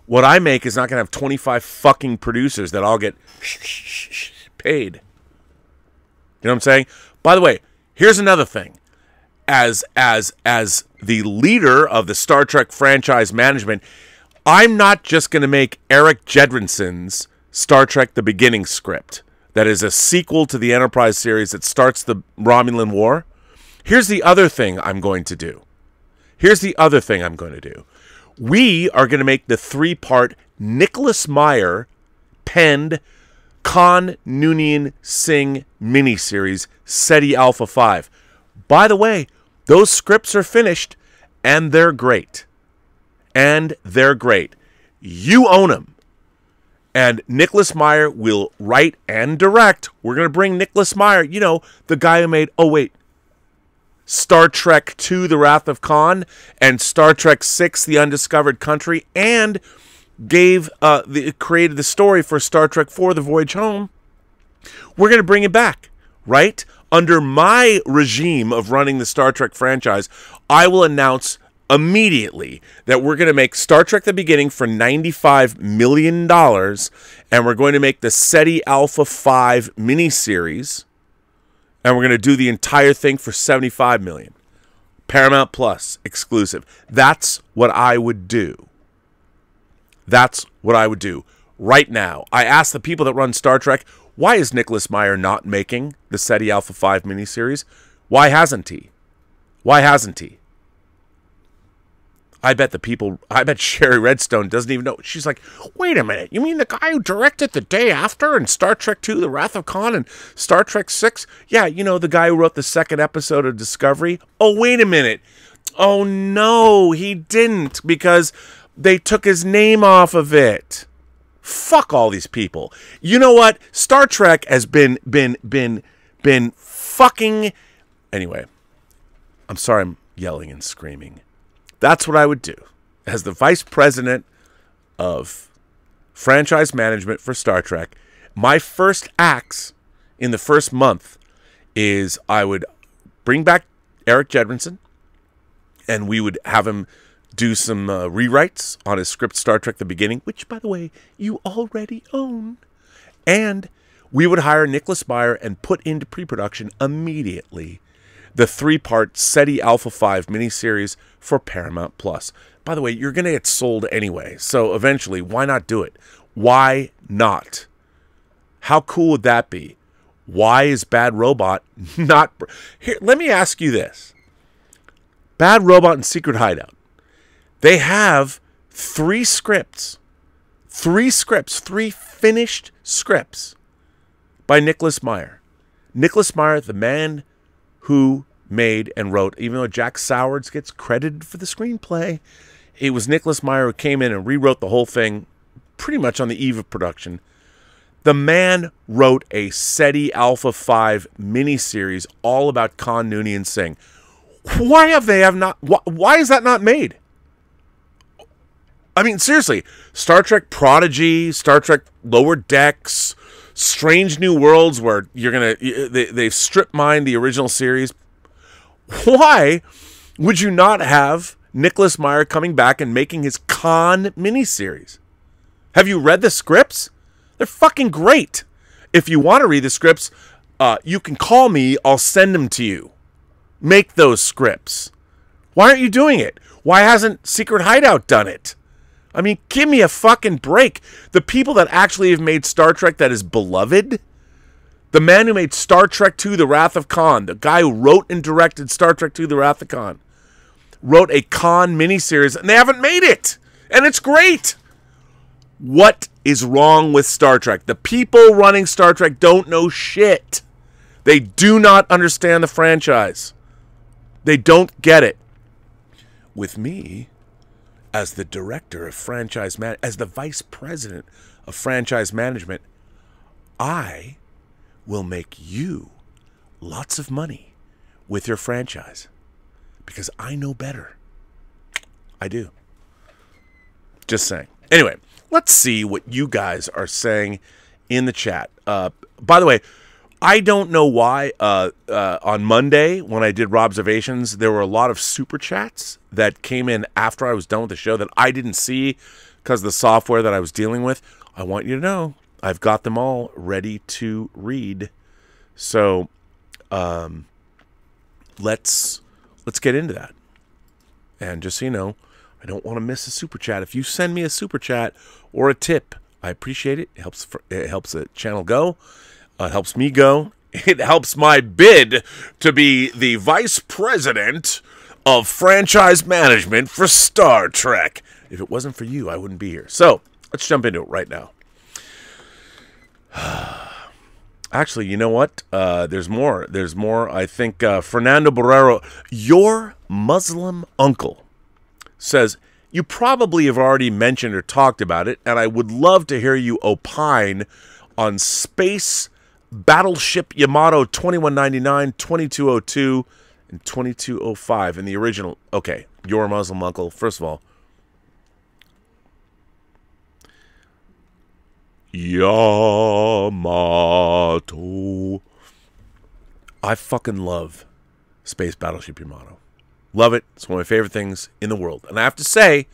Speaker 1: what I make is not going to have 25 fucking producers that all get paid. You know what I'm saying? By the way, here's another thing. As as as the leader of the Star Trek franchise management, I'm not just going to make Erik Jendresen's Star Trek The Beginning script that is a sequel to the Enterprise series that starts the Romulan War. Here's the other thing I'm going to do. Here's the other thing I'm going to do. We are going to make the three part Nicholas Meyer penned Khan Noonien Singh miniseries, Ceti Alpha 5. By the way, those scripts are finished and they're great. And they're great. You own them. And Nicholas Meyer will write and direct. We're going to bring Nicholas Meyer, you know, the guy who made, oh, wait, Star Trek II The Wrath of Khan and Star Trek VI The Undiscovered Country and gave uh the created the story for Star Trek IV The Voyage Home. We're going to bring it back, right? Under my regime of running the Star Trek franchise, I will announce immediately that we're going to make Star Trek The Beginning for $95 million and we're going to make the Ceti Alpha 5 miniseries and we're going to do the entire thing for 75 million. Paramount Plus exclusive. That's what I would do. That's what I would do right now. I asked the people that run Star Trek, why is Nicholas Meyer not making the Ceti Alpha 5 miniseries? Why hasn't he? Why hasn't he? I bet the people, I bet Shari Redstone doesn't even know. She's like, wait a minute, you mean the guy who directed the day after and Star Trek II, The Wrath of Khan, and Star Trek VI? Yeah, you know, the guy who wrote the second episode of Discovery? Oh, wait a minute. Oh, no, he didn't because they took his name off of it. Fuck all these people. You know what? Star Trek has been, been, been, been fucking. Anyway, I'm sorry I'm yelling and screaming. That's what I would do as the vice president of franchise management for Star Trek. My first acts in the first month is I would bring back Erik Jendresen and we would have him do some uh, rewrites on his script Star Trek The Beginning, which, by the way, you already own. And we would hire Nicholas Meyer and put into pre production immediately the three part Ceti Alpha 5 miniseries for Paramount Plus. By the way, you're going to get sold anyway. So eventually, why not do it? Why not? How cool would that be? Why is Bad Robot (laughs) not. Here, let me ask you this Bad Robot and Secret Hideout. They have three scripts, three scripts, three finished scripts by Nicholas Meyer. Nicholas Meyer, the man who made and wrote, even though Jack Sowards gets credited for the screenplay, it was Nicholas Meyer who came in and rewrote the whole thing pretty much on the eve of production. The man wrote a Ceti Alpha 5 miniseries all about Khan Noonien Singh. Why have they have not why, why is that not made? I mean, seriously, Star Trek Prodigy, Star Trek Lower Decks, Strange New Worlds, where you're gonna they, they've strip mined the original series. Why would you not have Nicholas Meyer coming back and making his Khan miniseries? Have you read the scripts? They're fucking great. If you want to read the scripts, uh, you can call me. I'll send them to you. Make those scripts. Why aren't you doing it? Why hasn't Secret Hideout done it? I mean, give me a fucking break. The people that actually have made Star Trek that is beloved, the man who made Star Trek II The Wrath of Khan, the guy who wrote and directed Star Trek II The Wrath of Khan, wrote a Khan miniseries, and they haven't made it. And it's great. What is wrong with Star Trek? The people running Star Trek don't know shit. They do not understand the franchise. They don't get it. With me, as the director of franchise man as the vice president of franchise management, I will make you lots of money with your franchise because I know better. I do. Just saying. Anyway, let's see what you guys are saying in the chat. Uh, by the way, I don't know why uh, uh, on Monday when I did Robservations, there were a lot of super chats that came in after I was done with the show that I didn't see because the software that I was dealing with. I want you to know I've got them all ready to read. So, um, let's let's get into that. And just so you know, I don't want to miss a super chat. If you send me a super chat or a tip, I appreciate it. It helps it helps the channel go. Uh, it helps me go. (laughs) It helps my bid to be the vice president of franchise management for Star Trek. If it wasn't for you, I wouldn't be here. So let's jump into it right now. (sighs) Actually, you know what? Uh, there's more. There's more. I think uh, Fernando Barrero, your Muslim uncle, says you probably have already mentioned or talked about it, and I would love to hear you opine on Space Battleship Yamato 2199, 2202, and 2205 in the original. Okay, your Muslim uncle. First of all, Yamato. I fucking love Space Battleship Yamato. Love it. It's one of my favorite things in the world. And I have to say,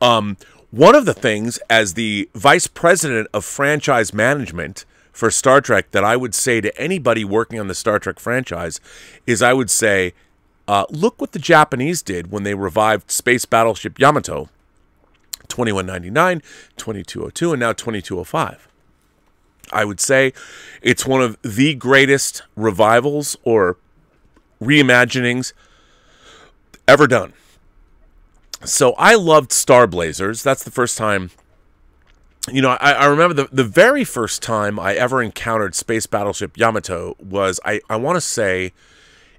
Speaker 1: um, one of the things as the vice president of franchise management for Star Trek that I would say to anybody working on the Star Trek franchise is I would say, uh, look what the Japanese did when they revived Space Battleship Yamato 2199, 2202, and now 2205. I would say it's one of the greatest revivals or reimaginings ever done. So I loved Star Blazers. That's the first time. You know, I, I remember the, the very first time I ever encountered Space Battleship Yamato was, I, I want to say,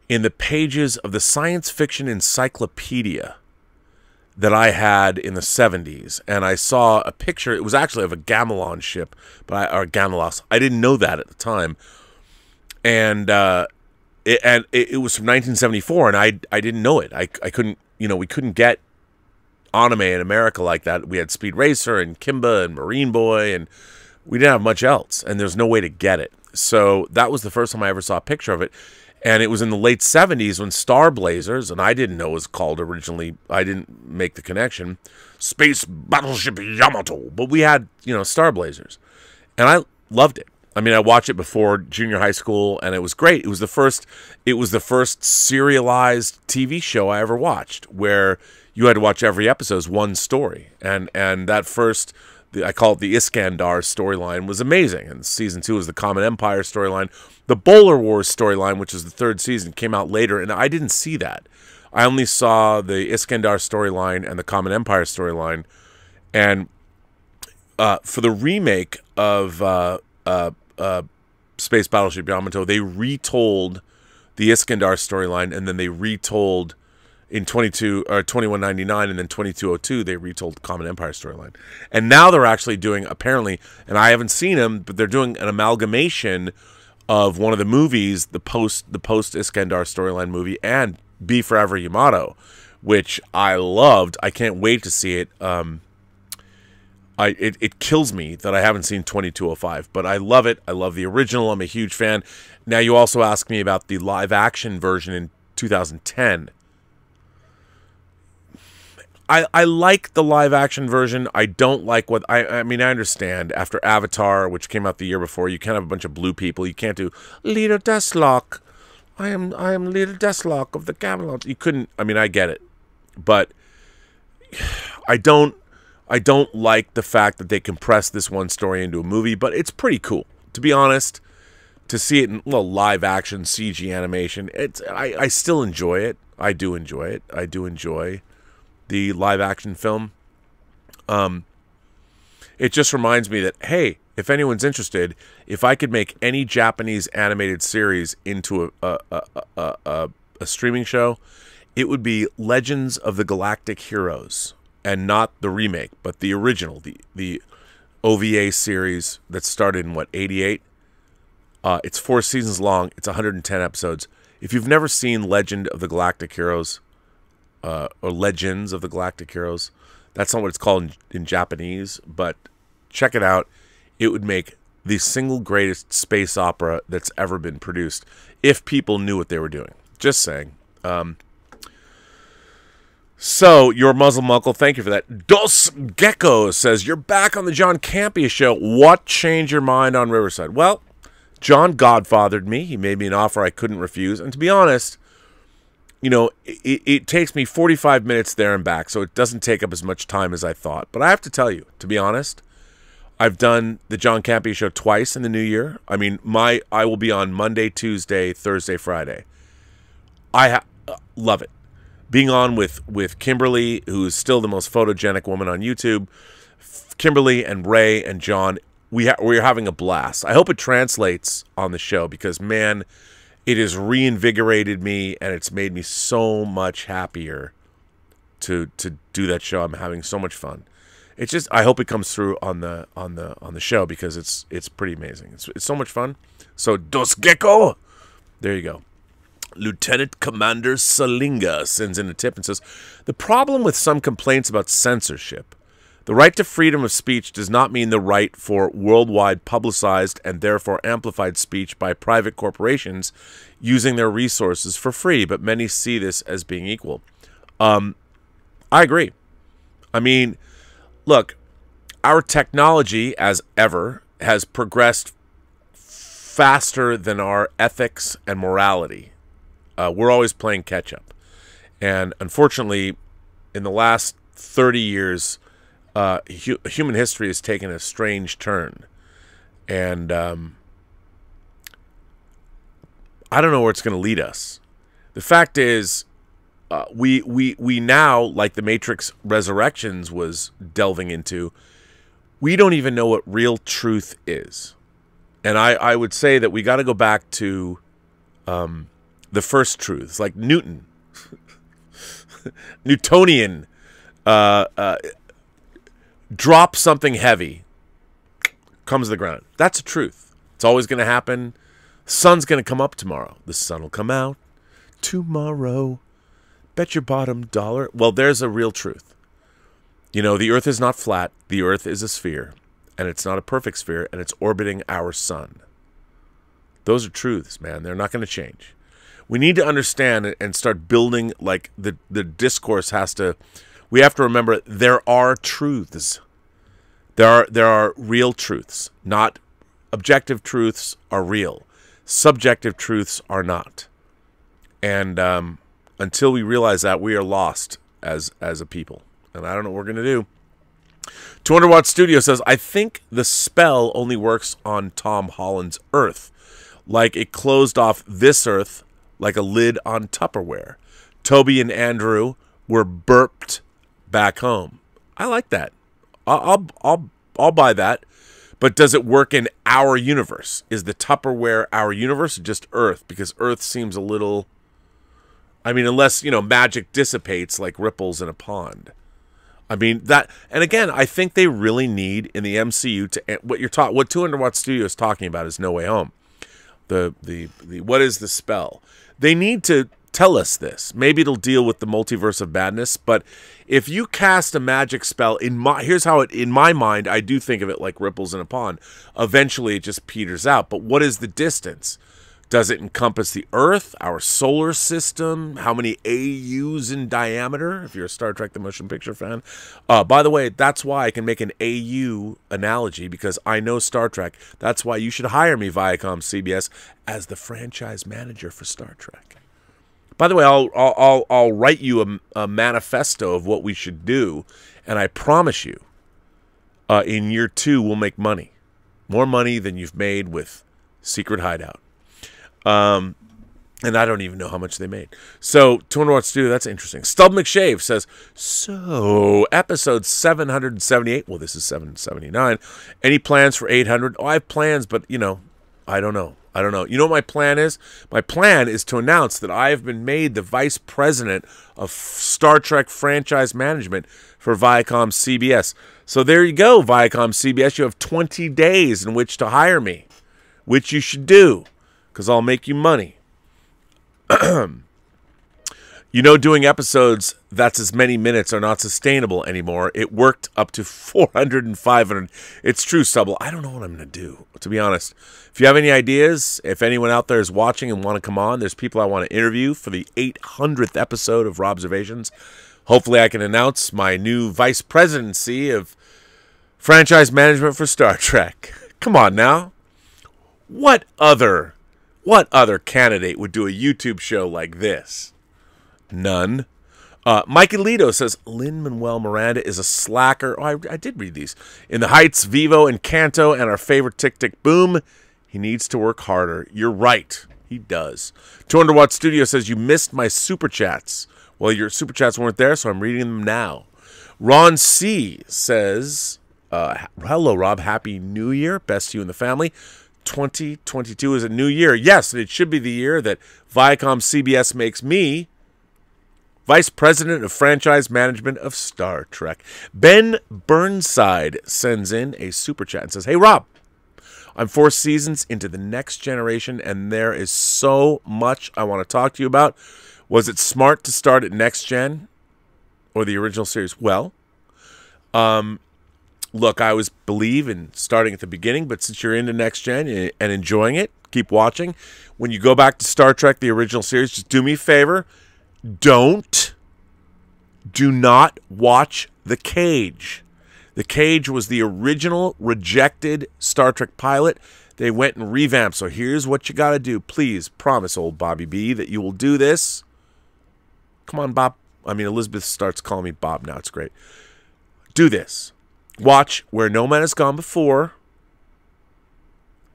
Speaker 1: in the pages of the science fiction encyclopedia that I had in the 70s. And I saw a picture, it was actually of a Gamilon ship, but I, or Gamilas. I didn't know that at the time. And, uh, it, and it, it was from 1974, and I I didn't know it. I, I couldn't, you know, we couldn't get anime in America like that. We had Speed Racer and Kimba and Marine Boy, and we didn't have much else, and there's no way to get it. So that was the first time I ever saw a picture of it. And it was in the late 70s when Star Blazers, and I didn't know it was called originally, I didn't make the connection, Space Battleship Yamato, but we had, you know, Star Blazers. And I loved it. I mean, I watched it before junior high school, and it was great. It was the first. It was the first serialized TV show I ever watched, where you had to watch every episode one story, and and that first, the, I call it the Iskandar storyline, was amazing. And season two was the Comet Empire storyline. The Bolar Wars storyline, which is the third season, came out later, and I didn't see that. I only saw the Iskandar storyline and the Comet Empire storyline, and uh, for the remake of. Uh, uh, uh, Space Battleship Yamato, they retold the Iskandar storyline, and then they retold in 22 or 2199 and then 2202 they retold Comet Empire storyline. And now they're actually doing apparently and I haven't seen them but they're doing an amalgamation of one of the movies the post the post Iskandar storyline movie and Be Forever Yamato which I loved. I can't wait to see it. Um, I it, it kills me that I haven't seen 2205, but I love it. I love the original. I'm a huge fan. Now you also ask me about the live action version in 2010. I, I like the live action version. I don't like what I I mean I understand after Avatar, which came out the year before, you can't have a bunch of blue people. You can't do Leader Desslok. I am I am Leader Desslok of the Camelot. You couldn't I mean I get it. But I don't I don't like the fact that they compressed this one story into a movie, but it's pretty cool. To be honest, to see it in well, live action CG animation, it's I, I still enjoy it. I do enjoy it. I do enjoy the live action film. Um it just reminds me that hey, if anyone's interested, if I could make any Japanese animated series into a a, a, a, a, streaming show, it would be Legends of the Galactic Heroes and not the remake, but the original, the the OVA series that started in what 88. Uh, it's four seasons long. It's 110 episodes. If you've never seen Legend of the Galactic Heroes, uh, or Legends of the Galactic Heroes. That's not what it's called in, in Japanese, but check it out. It would make the single greatest space opera that's ever been produced if people knew what they were doing. Just saying. Um, so, your Muslim uncle, thank you for that. Dos Gecko says, You're back on the John Campea show. What changed your mind on Riverside? Well, John godfathered me. He made me an offer I couldn't refuse. And to be honest, you know, it, it takes me 45 minutes there and back, so it doesn't take up as much time as I thought. But I have to tell you, to be honest, I've done the John Campea show twice in the new year. I mean, my I will be on Monday, Tuesday, Thursday, Friday. I ha- uh, love it. Being on with with Kimberly, who is still the most photogenic woman on YouTube. Kimberly and Ray and John, we ha- we're having a blast. I hope it translates on the show because man, it has reinvigorated me and it's made me so much happier to to do that show. I'm having so much fun. It's just I hope it comes through on the on the on the show because it's it's pretty amazing. It's it's so much fun. So Dos Gecko, there you go. Lieutenant Commander Salinga sends in a tip and says, The problem with some complaints about censorship, the right to freedom of speech does not mean the right for worldwide publicized and therefore amplified speech by private corporations using their resources for free, but many see this as being equal. Um, I agree. I mean, look, our technology, as ever, has progressed faster than our ethics and morality. Uh, we're always playing catch up. And unfortunately, in the last 30 years, uh, hu- human history has taken a strange turn. And um, I don't know where it's going to lead us. The fact is, uh, we, we, we now, like the Matrix Resurrections was delving into, we don't even know what real truth is. And I, I would say that we got to go back to um, the first truths, like Newton, (laughs) Newtonian, uh, uh, drop something heavy, comes to the ground. That's the truth. It's always going to happen. Sun's going to come up tomorrow. The sun will come out tomorrow. Bet your bottom dollar. Well, there's a real truth. You know, the earth is not flat, the earth is a sphere, and it's not a perfect sphere, and it's orbiting our sun. Those are truths, man. They're not going to change. We need to understand and start building like the the discourse has to we have to remember there are truths. There are there are real truths, not objective truths are real. Subjective truths are not. And um, until we realize that, we are lost as as a people. And I don't know what we're gonna do. 200 Watt Studio says, I think the spell only works on Tom Holland's Earth. Like it closed off this Earth like a lid on Tupperware. Toby and Andrew were burped back home. I like that. I'll, I'll, I'll, buy that. But does it work in our universe? Is the Tupperware our universe or just Earth? Because Earth seems a little. I mean, unless, you know, magic dissipates like ripples in a pond. I mean that, and again, I think they really need in the MCU to eh, what you're taught. What 200 Watt Studio is talking about is No Way Home. The the the what is the spell? They need to tell us this. Maybe it'll deal with the multiverse of madness, but if you cast a magic spell in my here's how it in my mind, I do think of it like ripples in a pond. Eventually it just peters out. But what is the distance? Does it encompass the Earth, our solar system? How many AUs in diameter? If you're a Star Trek the Motion Picture fan. Uh, by the way, that's why I can make an AU analogy because I know Star Trek. That's why you should hire me, Viacom CBS, as the franchise manager for Star Trek. By the way, I'll I'll I'll, write you a, a, manifesto of what we should do, and I promise you, uh, in year two we'll make money, more money than you've made with Secret Hideout. Um, and I don't even know how much they made. So, 200 Watt Studio, that's interesting. Stub McShave says, So, episode 778. Well, this is 779. Any plans for 800? Oh, I have plans, but, you know, I don't know. I don't know. You know what my plan is? My plan is to announce that I have been made the vice president of Star Trek franchise management for Viacom CBS. So there you go, Viacom CBS. You have 20 days in which to hire me, which you should do because I'll make you money. (clears throat) You know, doing episodes that's as many minutes are not sustainable anymore. It worked up to (laughs) 400 and 500. It's true, Stubble. I don't know what I'm going to do, to be honest. If you have any ideas, if anyone out there is watching and want to come on, there's people I want to interview for the 800th episode of Robservations. Hopefully, I can announce my new vice presidency of franchise management for Star Trek. (laughs) Come on now. What other what other candidate would do a YouTube show like this? None. Uh, Mike Alito says Lin Manuel Miranda is a slacker. Oh, I, I did read these. In the Heights, Vivo, Encanto, and our favorite Tick Tick Boom. He needs to work harder. You're right. He does. 200 Watt Studio says you missed my super chats. Well, your super chats weren't there, so I'm reading them now. Ron C says, uh, "Hello, Rob. Happy New Year. Best to you and the family." 2022 is a new year. Yes, it should be the year that Viacom CBS makes me Vice President of Franchise Management of Star Trek. Ben Burnside sends in a super chat and says, Hey, Rob, I'm four seasons into the next generation, and there is so much I want to talk to you about. Was it smart to start at next gen or the original series? Well, um, look, I always believe in starting at the beginning, but since you're into next gen and enjoying it, keep watching. When you go back to Star Trek, the original series, just do me a favor don't do not watch The Cage. The Cage was the original rejected Star Trek pilot. They went and revamped. So here's what you got to do. Please promise old Bobby B that you will do this. Come on, Bob. I mean, Elizabeth starts calling me Bob now. It's great. Do this. Watch Where No Man Has Gone Before.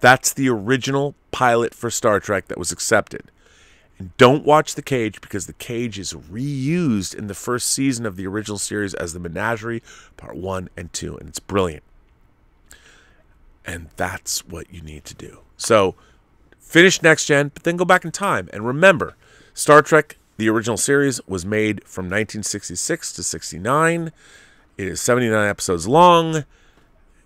Speaker 1: That's the original pilot for Star Trek that was accepted. And don't watch The Cage because The Cage is reused in the first season of the original series as the Menagerie, part one and two, and it's brilliant. And that's what you need to do. So finish next gen, but then go back in time. And remember, Star Trek, the original series, was made from 1966 to 69. It is 79 episodes long.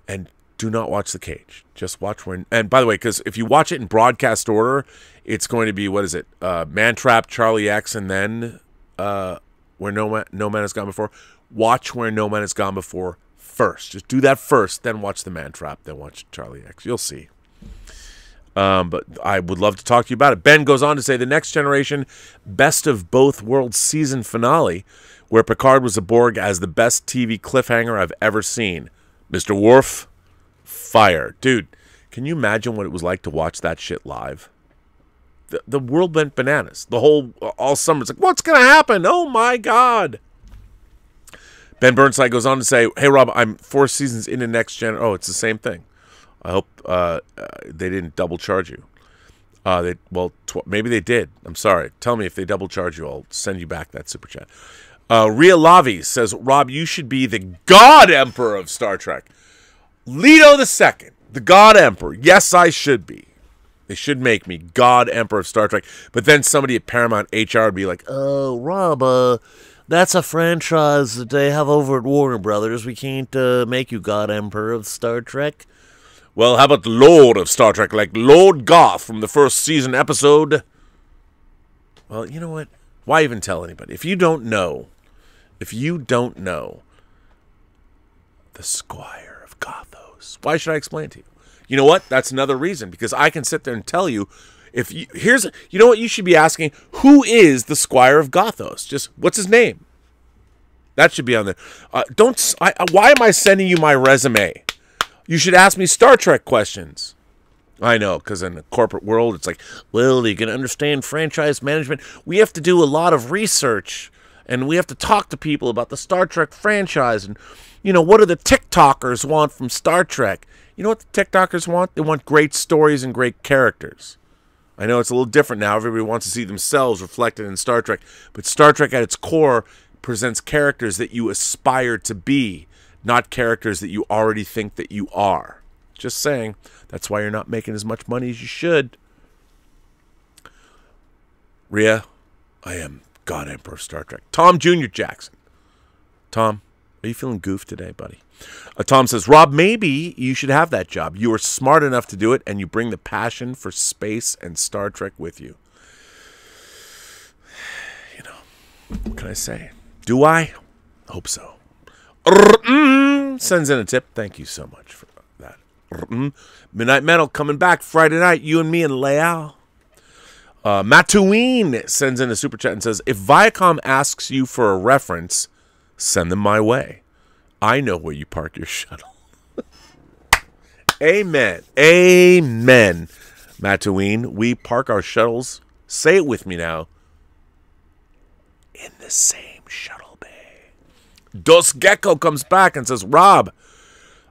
Speaker 1: And do not watch The Cage. Just watch when. And by the way, because if you watch it in broadcast order, it's going to be what is it? Uh, Man Trap, Charlie X, and then uh, where no man, no man has gone before. Watch where no man has gone before first. Just do that first, then watch the Man Trap, then watch Charlie X. You'll see. Um, but I would love to talk to you about it. Ben goes on to say the next generation best of both worlds season finale, where Picard was a Borg as the best TV cliffhanger I've ever seen. Mr. Worf, fire, dude. Can you imagine what it was like to watch that shit live? The, the world went bananas. The whole all summer, it's like, what's gonna happen? Oh my god. Ben Burnside goes on to say, "Hey Rob, I'm four seasons into next gen. Oh, it's the same thing. I hope uh, uh, they didn't double charge you. Uh, they well, tw- maybe they did. I'm sorry. Tell me if they double charge you. I'll send you back that super chat." Uh, Ria Lavi says, "Rob, you should be the God Emperor of Star Trek." Leto Second, the God Emperor. Yes, I should be. They should make me God Emperor of Star Trek. But then somebody at Paramount HR would be like,
Speaker 14: "Oh, Rob, uh, that's a franchise that they have over at Warner Brothers. We can't uh, make you God Emperor of Star Trek."
Speaker 1: Well, how about Lord of Star Trek, like Lord Goth from the first season episode? Well, you know what? Why even tell anybody? If you don't know, if you don't know, the Squire of Why should I explain to you? You know what? That's another reason because I can sit there and tell you if you here's you know what you should be asking who is the Squire of Gothos? Just what's his name? That should be on there. Uh, don't. I, why am I sending you my resume? You should ask me Star Trek questions. I know, because in the corporate world, it's like, well, you can understand franchise management. We have to do a lot of research, and we have to talk to people about the Star Trek franchise, and you know, what do the TikTokers want from Star Trek? You know what the TikTokers want? They want great stories and great characters. I know it's a little different now. Everybody wants to see themselves reflected in Star Trek, but Star Trek at its core presents characters that you aspire to be, not characters that you already think that you are. Just saying. That's why you're not making as much money as you should. Rhea, I am God Emperor of Star Trek. Tom Jr. Jackson. Tom, are you feeling goof today, buddy? Uh, Tom says, Rob, maybe you should have that job. You are smart enough to do it, and you bring the passion for space and Star Trek with you. (sighs) You know, What can I say? Do I? Hope so. Mm, Sends in a tip. Thank you so much for that. Mm. Midnight Metal coming back Friday night. You and me and Leal. Uh, sends in a super chat and says, "If Viacom asks you for a reference, send them my way. I know where you park your (laughs) shuttle." Amen. Amen. Mattuine, we park our shuttles. Say it with me now. In the same shuttle bay. Dos Gecko comes back and says, Rob,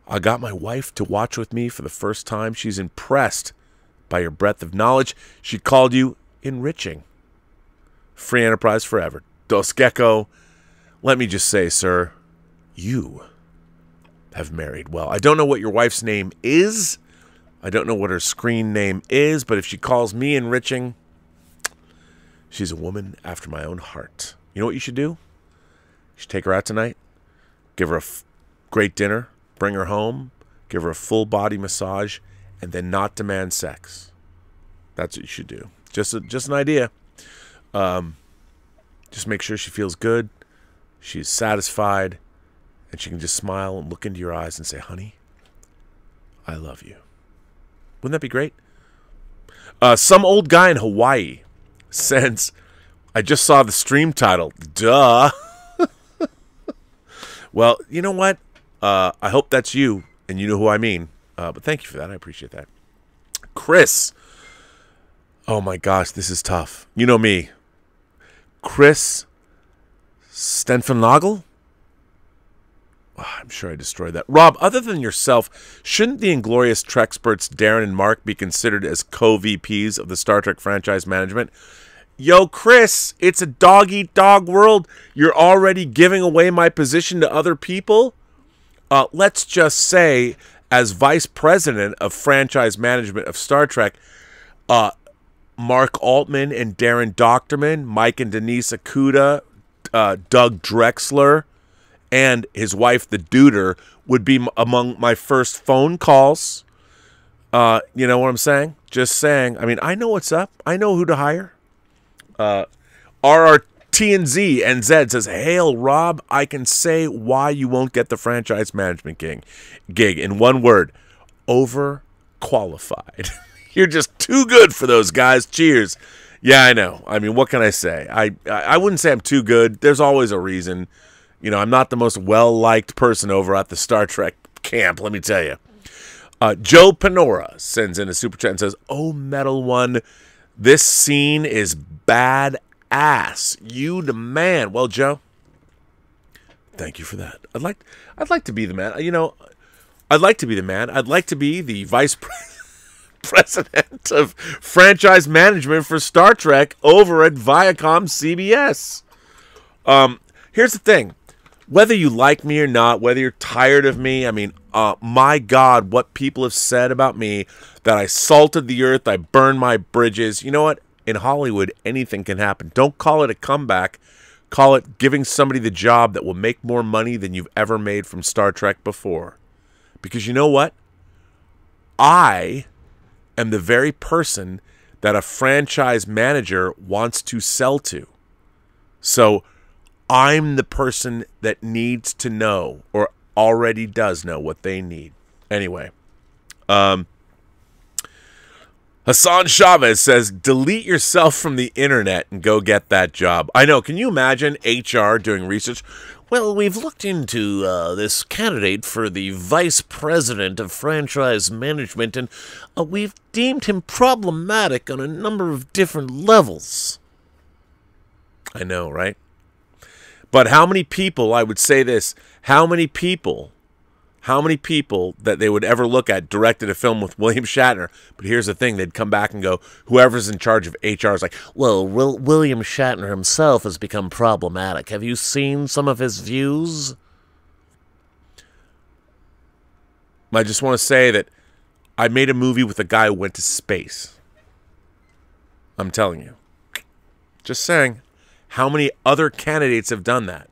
Speaker 1: I got my wife to watch with me for the first time. She's impressed by your breadth of knowledge. She called you enriching. Free enterprise forever. Dos Gecko, let me just say, sir, you have married well. I don't know what your wife's name is. I don't know what her screen name is, but if she calls me enriching, she's a woman after my own heart. You know what you should do? You should take her out tonight, give her a f- great dinner, bring her home, give her a full body massage, and then not demand sex. That's what you should do. Just a, just an idea. Um, just make sure she feels good, she's satisfied, and she can just smile and look into your eyes and say, "Honey, I love you." Wouldn't that be great? Uh, some old guy in Hawaii (laughs) sends, I just saw the stream title. Duh. (laughs) well, you know what? Uh, I hope that's you and you know who I mean. Uh, but thank you for that. I appreciate that. Chris. Oh my gosh, this is tough. You know me. Chris Stenfenagel? Oh, I'm sure I destroyed that. Rob, other than yourself, shouldn't the Inglorious Treksperts Darren and Mark be considered as co VPs of the Star Trek franchise management? Yo, Chris, it's a dog eat dog world. You're already giving away my position to other people? Uh, let's just say, as vice president of franchise management of Star Trek, uh, Mark Altman and Darren Dochterman, Mike and Denise Okuda, uh, Doug Drexler, and his wife, the Duder, would be among my first phone calls. Uh, you know what I'm saying? Just saying. I mean, I know what's up. I know who to hire. Uh, RRTNZ and Zed says, Hail, Rob. I can say why you won't get the franchise management gig. Gig in one word: overqualified. (laughs) You're just too good for those guys. Cheers. Yeah, I know. I mean, what can I say? I I wouldn't say I'm too good. There's always a reason. You know, I'm not the most well liked person over at the Star Trek camp, let me tell you. Uh, Joe Panora sends in a super chat and says, Oh, Metal One, this scene is bad ass. You the man. Well, Joe, thank you for that. I'd like I'd like to be the man. You know, I'd like to be the man. I'd like to be the vice (laughs) pre- president of franchise management for Star Trek over at Viacom CBS. Um, here's the thing whether you like me or not, whether you're tired of me, I mean, uh, my God, what people have said about me that I salted the earth, I burned my bridges. You know what? In Hollywood, anything can happen. Don't call it a comeback. Call it giving somebody the job that will make more money than you've ever made from Star Trek before. Because you know what? I am the very person that a franchise manager wants to sell to. So I'm the person that needs to know or already does know what they need. Anyway, um, Hassan Chavez says, delete yourself from the internet and go get that job. I know. Can you imagine HR doing research? Well, we've looked into uh, this candidate for the vice president of franchise management, and uh, we've deemed him problematic on a number of different levels. I know, right? But how many people, I would say this, how many people, how many people that they would ever look at directed a film with William Shatner? But here's the thing they'd come back and go, whoever's in charge of HR is like, well, Will- William Shatner himself has become problematic. Have you seen some of his views? I just want to say that I made a movie with a guy who went to space. I'm telling you. Just saying. How many other candidates have done that?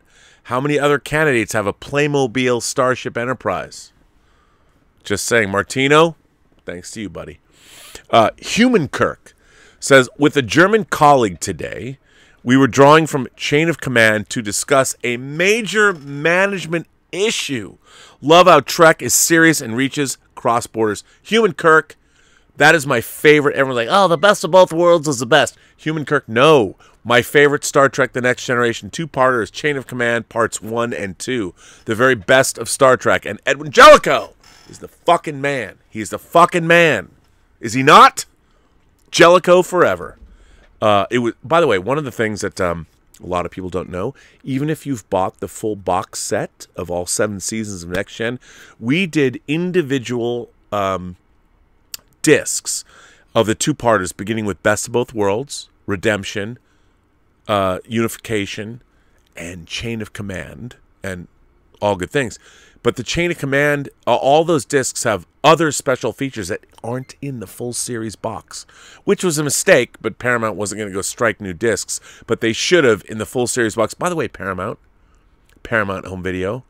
Speaker 1: How many other candidates have a Playmobil Starship Enterprise? Just saying. Martino, thanks to you, buddy. Uh, Human Kirk says With a German colleague today, We were drawing from Chain of Command to discuss a major management issue. Love how Trek is serious and reaches cross borders. Human Kirk, that is my favorite. Everyone's like, oh, the best of both worlds is the best. Human Kirk, no. My favorite Star Trek The Next Generation two parter is Chain of Command Parts 1 and 2. The very best of Star Trek. And Edwin Jellico is the fucking man. He is the fucking man. Is he not? Jellico forever. Uh, it was. By the way, one of the things that um, a lot of people don't know, even if you've bought the full box set of all seven seasons of Next Gen, we did individual um, discs of the two parters, beginning with Best of Both Worlds, Redemption, uh, Unification, and Chain of Command, and all good things. But the Chain of Command, uh, all those discs have other special features that aren't in the full series box, which was a mistake. But Paramount wasn't going to go strike new discs, but they should have in the full series box. By the way, Paramount, Paramount Home Video,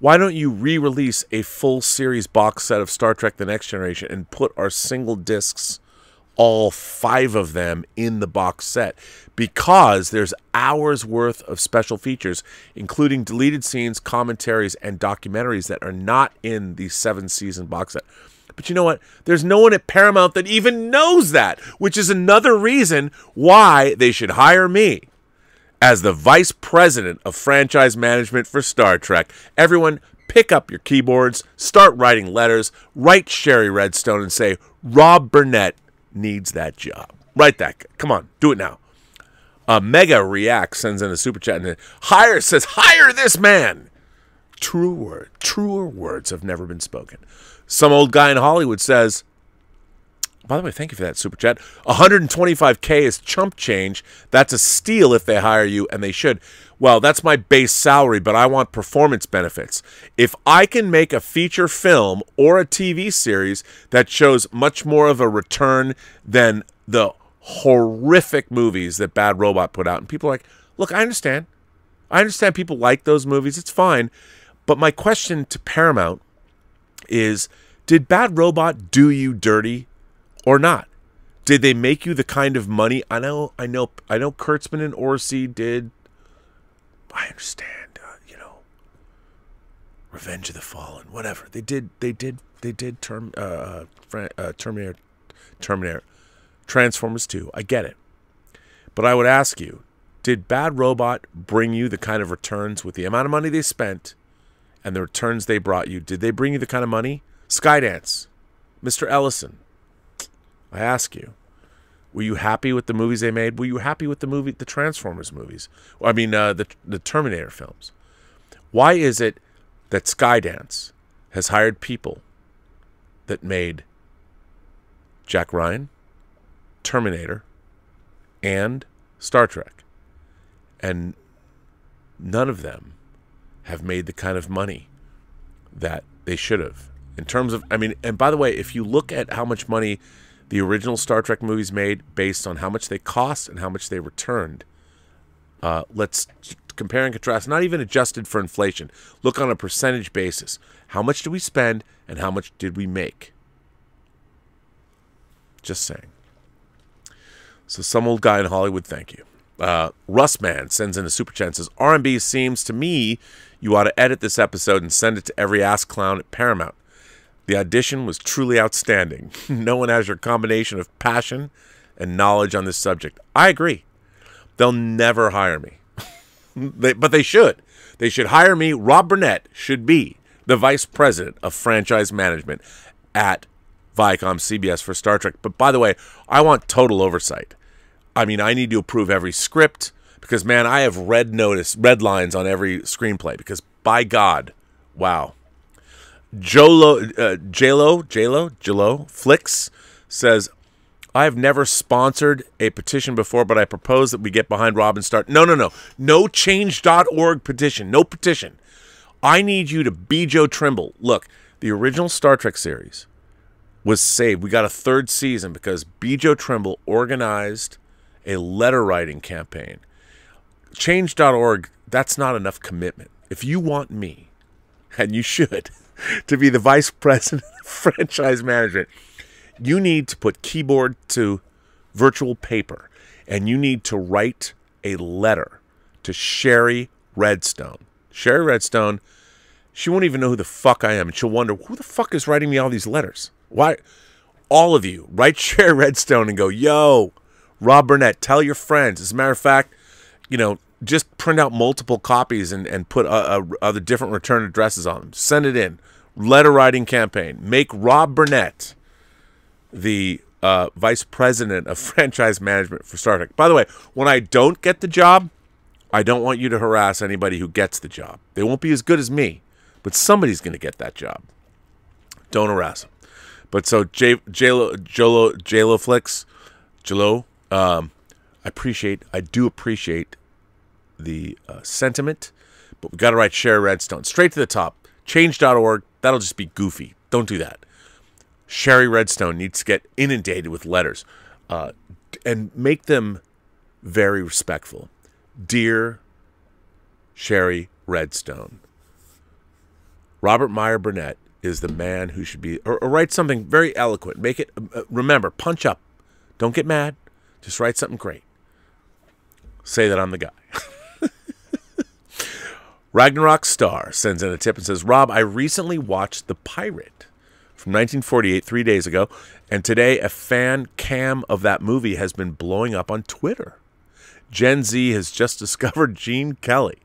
Speaker 1: why don't you re-release a full series box set of Star Trek: The Next Generation and put our single discs, all five of them, in the box set? Because there's hours worth of special features, including deleted scenes, commentaries, and documentaries that are not in the seven season box set. But you know what? There's no one at Paramount that even knows that, which is another reason why they should hire me as the vice president of franchise management for Star Trek. Everyone, pick up your keyboards, start writing letters, write Shari Redstone and say, Rob Burnett needs that job. Write that. Come on, do it now. Uh, Mega React sends in a super chat and hire says, hire this man. True word, truer words have never been spoken. Some old guy in Hollywood says, by the way, thank you for that super chat. 125k is chump change. That's a steal if they hire you, and they should. Well, that's my base salary, but I want performance benefits. If I can make a feature film or a TV series that shows much more of a return than the horrific movies that Bad Robot put out, and people are like, look, I understand. I understand people like those movies. It's fine. But my question to Paramount is did Bad Robot do you dirty or not? Did they make you the kind of money? I know, I know, I know. Kurtzman and Orci did. I understand, uh, you know, Revenge of the Fallen, whatever they did. They did. They did. Term, uh, uh, Terminator, Terminator, Transformers Two. I get it, but I would ask you: Did Bad Robot bring you the kind of returns with the amount of money they spent and the returns they brought you? Did they bring you the kind of money? Skydance, Mr. Ellison. I ask you, were you happy with the movies they made? Were you happy with the movie, the Transformers movies? I mean, uh, the the Terminator films. Why is it that Skydance has hired people that made Jack Ryan, Terminator, and Star Trek, and none of them have made the kind of money that they should have in terms of? I mean, and by the way, if you look at how much money the original Star Trek movies made based on how much they cost and how much they returned. Uh, let's compare and contrast, not even adjusted for inflation. Look on a percentage basis. How much did we spend and how much did we make? Just saying. So some old guy in Hollywood, thank you. Uh, Russman sends in a super chat and says, R&B seems to me you ought to edit this episode and send it to every ass clown at Paramount. The audition was truly outstanding. (laughs) no one has your combination of passion and knowledge on this subject. I agree. They'll never hire me. (laughs) they, but they should. They should hire me. Rob Burnett should be the vice president of franchise management at Viacom CBS for Star Trek. But by the way, I want total oversight. I mean, I need to approve every script because, man, I have red notice, red lines on every screenplay because, by God, wow. Jolo, uh, JLo, JLo, JLo, Flicks says, I have never sponsored a petition before, but I propose that we get behind Rob and start. No, no, no. No change.org petition. No petition. I need you to be Bjo Trimble. Look, the original Star Trek series was saved. We got a third season because. Bjo Trimble organized a letter writing campaign. Change.org, that's not enough commitment. If you want me, and you should, to be the vice (laughs) president of franchise management, you need to put keyboard to virtual paper and you need to write a letter to Shari Redstone. Shari Redstone, she won't even know who the fuck I am, and she'll wonder who the fuck is writing me all these letters. Why? All of you, write (laughs) Shari Redstone and go, yo, Rob Burnett, tell your friends. As a matter of fact, you know, just print out multiple copies and, and put other different return addresses on them. Send it in. Letter writing campaign. Make Rob Burnett the uh, vice president of (laughs) franchise management for Star Trek. By the way, when I don't get the job, I don't want you to harass anybody who gets the job. They won't be as good as me, but somebody's going to get that job. Don't harass them. But so J Lo Jolo Jlo Flicks, Jlo, um, I appreciate, I do appreciate the uh, sentiment, but we got to write Shari Redstone straight to the top. Change.org. That'll just be goofy. Don't do that. Shari Redstone needs to get inundated with letters uh, and make them very respectful. Dear Shari Redstone, Robert Meyer Burnett is the man who should be, or, or write something very eloquent. Make it, uh, remember, punch up. Don't get mad. Just write something great. Say that I'm the guy. (laughs) Ragnarok Star sends in a tip and says, Rob, I recently watched The Pirate from 1948 three days ago, and today a fan cam of that movie has been blowing up on Twitter. Gen Z has just (laughs) discovered Gene Kelly.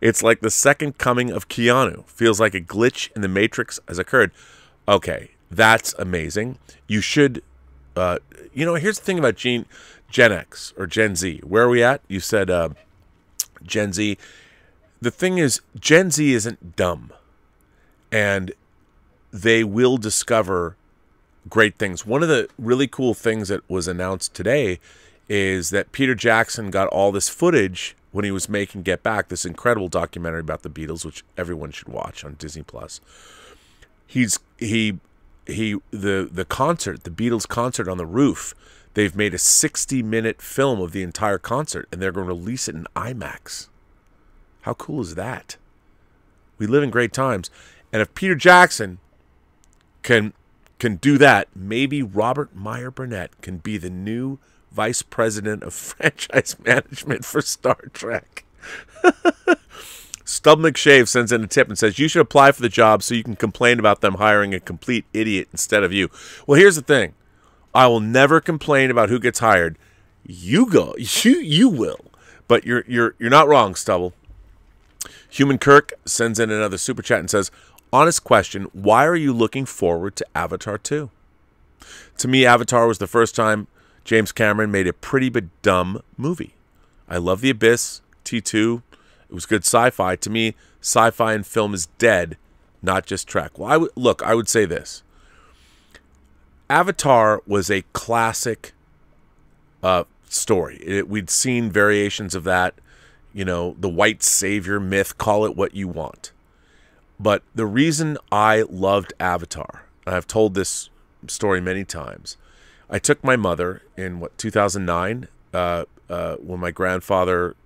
Speaker 1: It's like the second coming of Keanu. Feels like a glitch in the Matrix has occurred. Okay, that's amazing. You should, uh, you know, here's the thing about Gene, Gen X or Gen Z. Where are we at? You said uh, Gen Z. The thing is, Gen Z isn't dumb, and they will discover great things. One of the really cool things that was announced today is that Peter Jackson got all this footage when he was making Get Back, this incredible documentary about the Beatles, which everyone should watch on Disney Plus. He's he he the the concert, the Beatles concert on the roof. They've made a 60 minute film of the entire concert and they're going to release it in IMAX. How cool is that? We live in great times. And if Peter Jackson can can do that, maybe Robert Meyer Burnett can be the new vice president of (laughs) franchise management for Star Trek. (laughs) Stub McShave sends in a tip and says, You should apply for the job so you can complain about them hiring a complete idiot instead of you. Well, here's the thing I will never complain about who gets hired. You go. (laughs) You you will. But you're you're you're not wrong, Stubble. Human Kirk sends in another super chat and says, Honest question, why are you looking forward to Avatar 2? To me, Avatar was the first time James Cameron made a pretty but dumb movie. I love The Abyss, T2. It was good sci-fi. To me, sci-fi and film is dead, not just Trek. Well, I look. I would say this: Avatar was a classic uh, story. It, we'd seen variations of that. You know, the white savior myth. Call it what you want. But the reason I loved Avatar, I've told this story many times, I took my mother in what 2009 uh, uh, when my grandfather.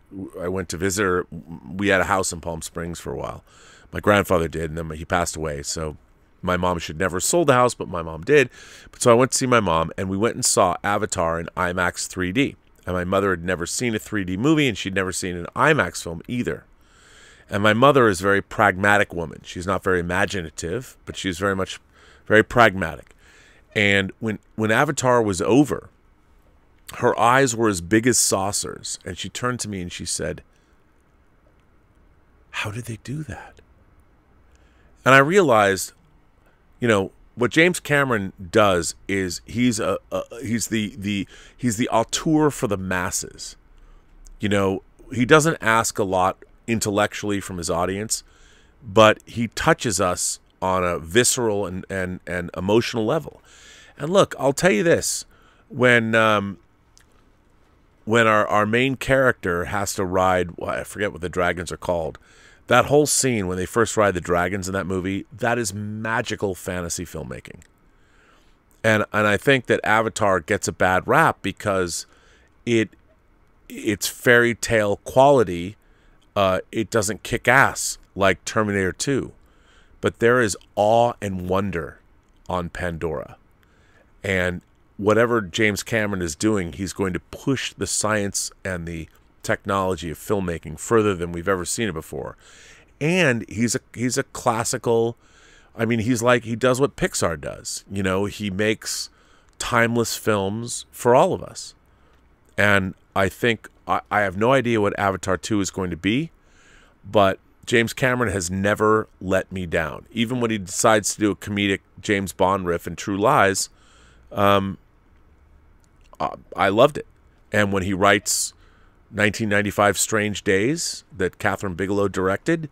Speaker 1: I went to visit her. We had a house in Palm Springs for a while. My grandfather did, and then he passed away. So my mom should never have sold the house, but my mom did. But so I went to see my mom, and we went and saw Avatar in IMAX 3D. And my mother had never seen a 3D movie, and she'd never seen an IMAX film either. And my mother is a very pragmatic woman. She's not very imaginative, but she's very much very pragmatic. And when when Avatar was over, her eyes were as big as saucers, and she turned to me and she said, "How did they do that?" And I realized, you know, what James Cameron does is he's a, a he's the the he's the auteur for the masses. You know, he doesn't ask a lot intellectually from his audience, but he touches us on a visceral and, and, and emotional level. And look, I'll tell you this: when um, when our, our main character has to ride, well, I forget what the dragons are called. That whole scene when they first ride the dragons in that movie, that is magical fantasy filmmaking. And and I think that Avatar gets a bad rap because it it's fairy tale quality. Uh, it doesn't kick ass like Terminator 2, but there is awe and wonder on Pandora. And whatever James Cameron is doing, he's going to push the science and the technology of filmmaking further than we've ever seen it before. And he's a he's a classical I mean, he's like he does what Pixar does. You know, he makes timeless films for all of us. And I think I, I have no idea what Avatar 2 is going to be, but James Cameron has never let me down. Even when he decides to do a comedic James Bond riff in True Lies, um, I loved it. And when he writes 1995 Strange Days that Kathryn Bigelow directed,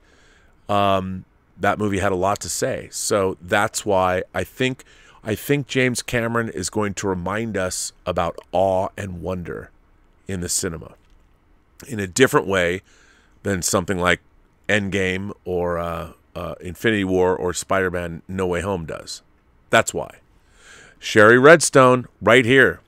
Speaker 1: um, that movie had a lot to say. So that's why I think I think James Cameron is going to remind us about awe and wonder in the cinema in a different way than something like Endgame or uh, uh, Infinity War or Spider Man No Way Home does. That's why. Shari Redstone, right here.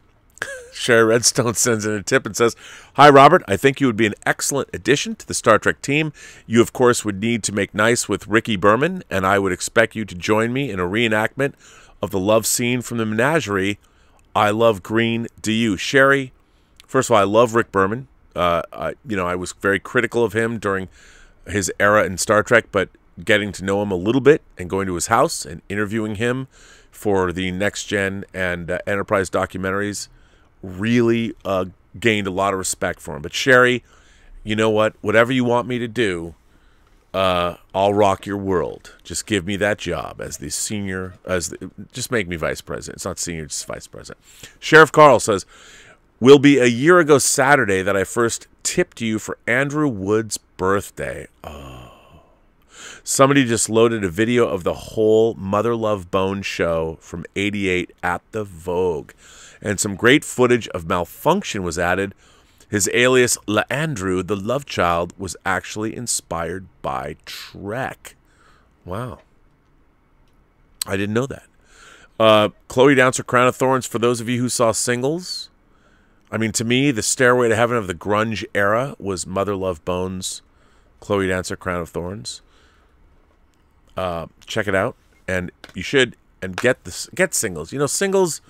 Speaker 1: Shari Redstone (laughs) sends in a tip and says, Hi, Robert. I think you would be an excellent addition to the Star Trek team. You, of course, would need to make nice with Ricky Berman, and I would expect you to join me in a reenactment of the love scene from the menagerie. I love green. Do you? Sherry, first of all, I love Rick Berman. Uh, I, you know, I was very critical of him during his era in Star Trek, but getting to know him a little bit and going to his house and interviewing him for the next gen and uh, enterprise documentaries really uh, gained a lot of respect for him. But Sherry, you know what? Whatever you want me to do, uh, I'll rock your world. Just give me that job as the senior, as the, just make me vice president. It's not senior, it's vice president. Sheriff Carl says, "Will be a year ago Saturday that I first tipped you for Andrew Wood's birthday." Oh. Somebody just loaded a video of the whole Mother Love Bone show from 88 at the Vogue. And some great footage of Malfunkshun was added. His alias, L'Andrew, the love child, was actually inspired by Trek. Wow. I didn't know that. Uh, Chloe Dancer, Crown of Thorns, for those of you who saw singles, I mean, to me, the Stairway to Heaven of the grunge era was Mother Love Bone's, Chloe Dancer, Crown of Thorns. Uh, check it out, and you should and get this get singles. You know, singles.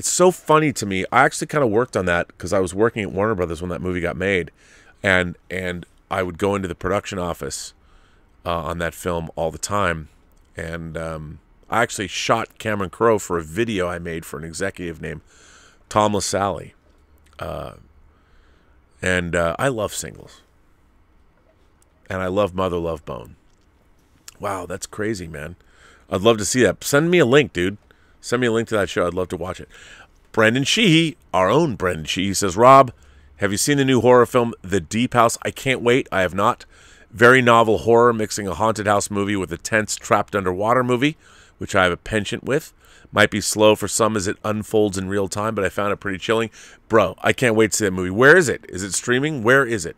Speaker 1: It's so funny to me. I actually kind of worked on that because I was working at Warner Brothers when that movie got made, and and I would go into the production office uh, on that film all the time, and um, I actually shot Cameron Crowe for a video I made for an executive named Tom LaSalle, uh, and uh, I love singles, and I love Mother Love Bone. Wow, that's crazy, man. I'd love to see that. Send me a link, dude. Send me a link to that show. I'd love to watch it. Brandon Sheehy, our own Brandon Sheehy, says, Rob, have you seen the new horror film, The Deep House? I can't wait. I have not. Very novel horror, mixing a haunted house movie with a tense, trapped underwater movie, which I have a penchant with. Might be slow for some as it unfolds in real time, but I found it pretty chilling. Bro, I can't wait to see that movie. Where is it? Is it streaming? Where is it?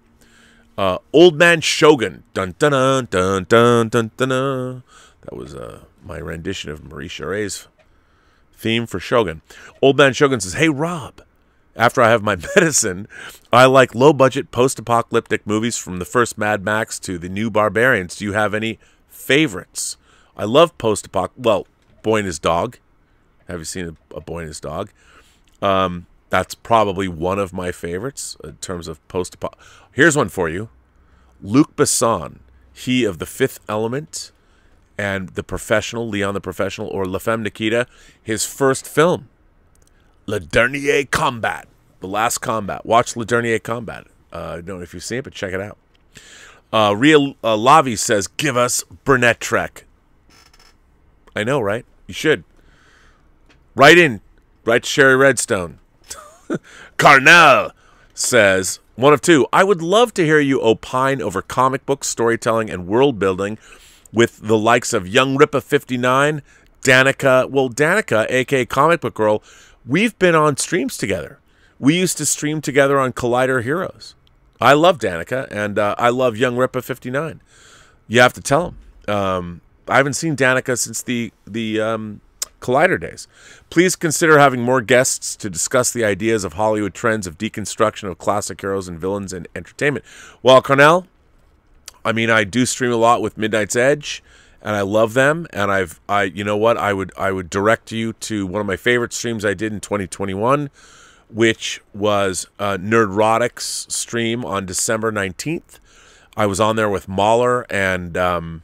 Speaker 1: Uh, Old Man Shogun. Dun dun dun dun dun dun dun. That was uh, my rendition of Maurice Jarre's theme for Shogun. Old Man Shogun says, "Hey Rob, after I have my (laughs) medicine, I like low budget post apocalyptic movies from the first Mad Max to the new Barbarians. Do you have any favorites? I love post apoc. Well, Boy and His Dog. Have you seen a, a Boy and His Dog? Um, that's probably one of my favorites in terms of post apoc. Here's one for you Luc Besson, he of The Fifth Element and The Professional, Leon the Professional, or La Femme Nikita, his first film, Le Dernier Combat, The Last Combat. Watch Le Dernier Combat. Uh, I don't know if you've seen it, but check it out. Uh, uh, Lavi says, give us Burnett Trek. I know, right? You should. Write in. Write to Shari Redstone. (laughs) Carnell says, one of two. I would love to hear you opine over comic book storytelling and world building with the likes of Young Ripa 59, Danica. Well, Danica, aka Comic Book Girl, we've been on streams together. We used to stream together on Collider Heroes. I love Danica, and uh, I love Young Ripa 59. You have to tell him. Um, I haven't seen Danica since the the um, Collider days. Please consider having more guests to discuss the ideas of Hollywood trends of deconstruction of classic heroes and villains in entertainment. Well, Cornell, I mean, I do stream a lot with Midnight's Edge, and I love them. And I've, I, you know what, I would, I would direct you to one of my favorite streams I did in 2021 which was uh, Nerdrotic's stream on December 19th. I was on there with Mauler and um,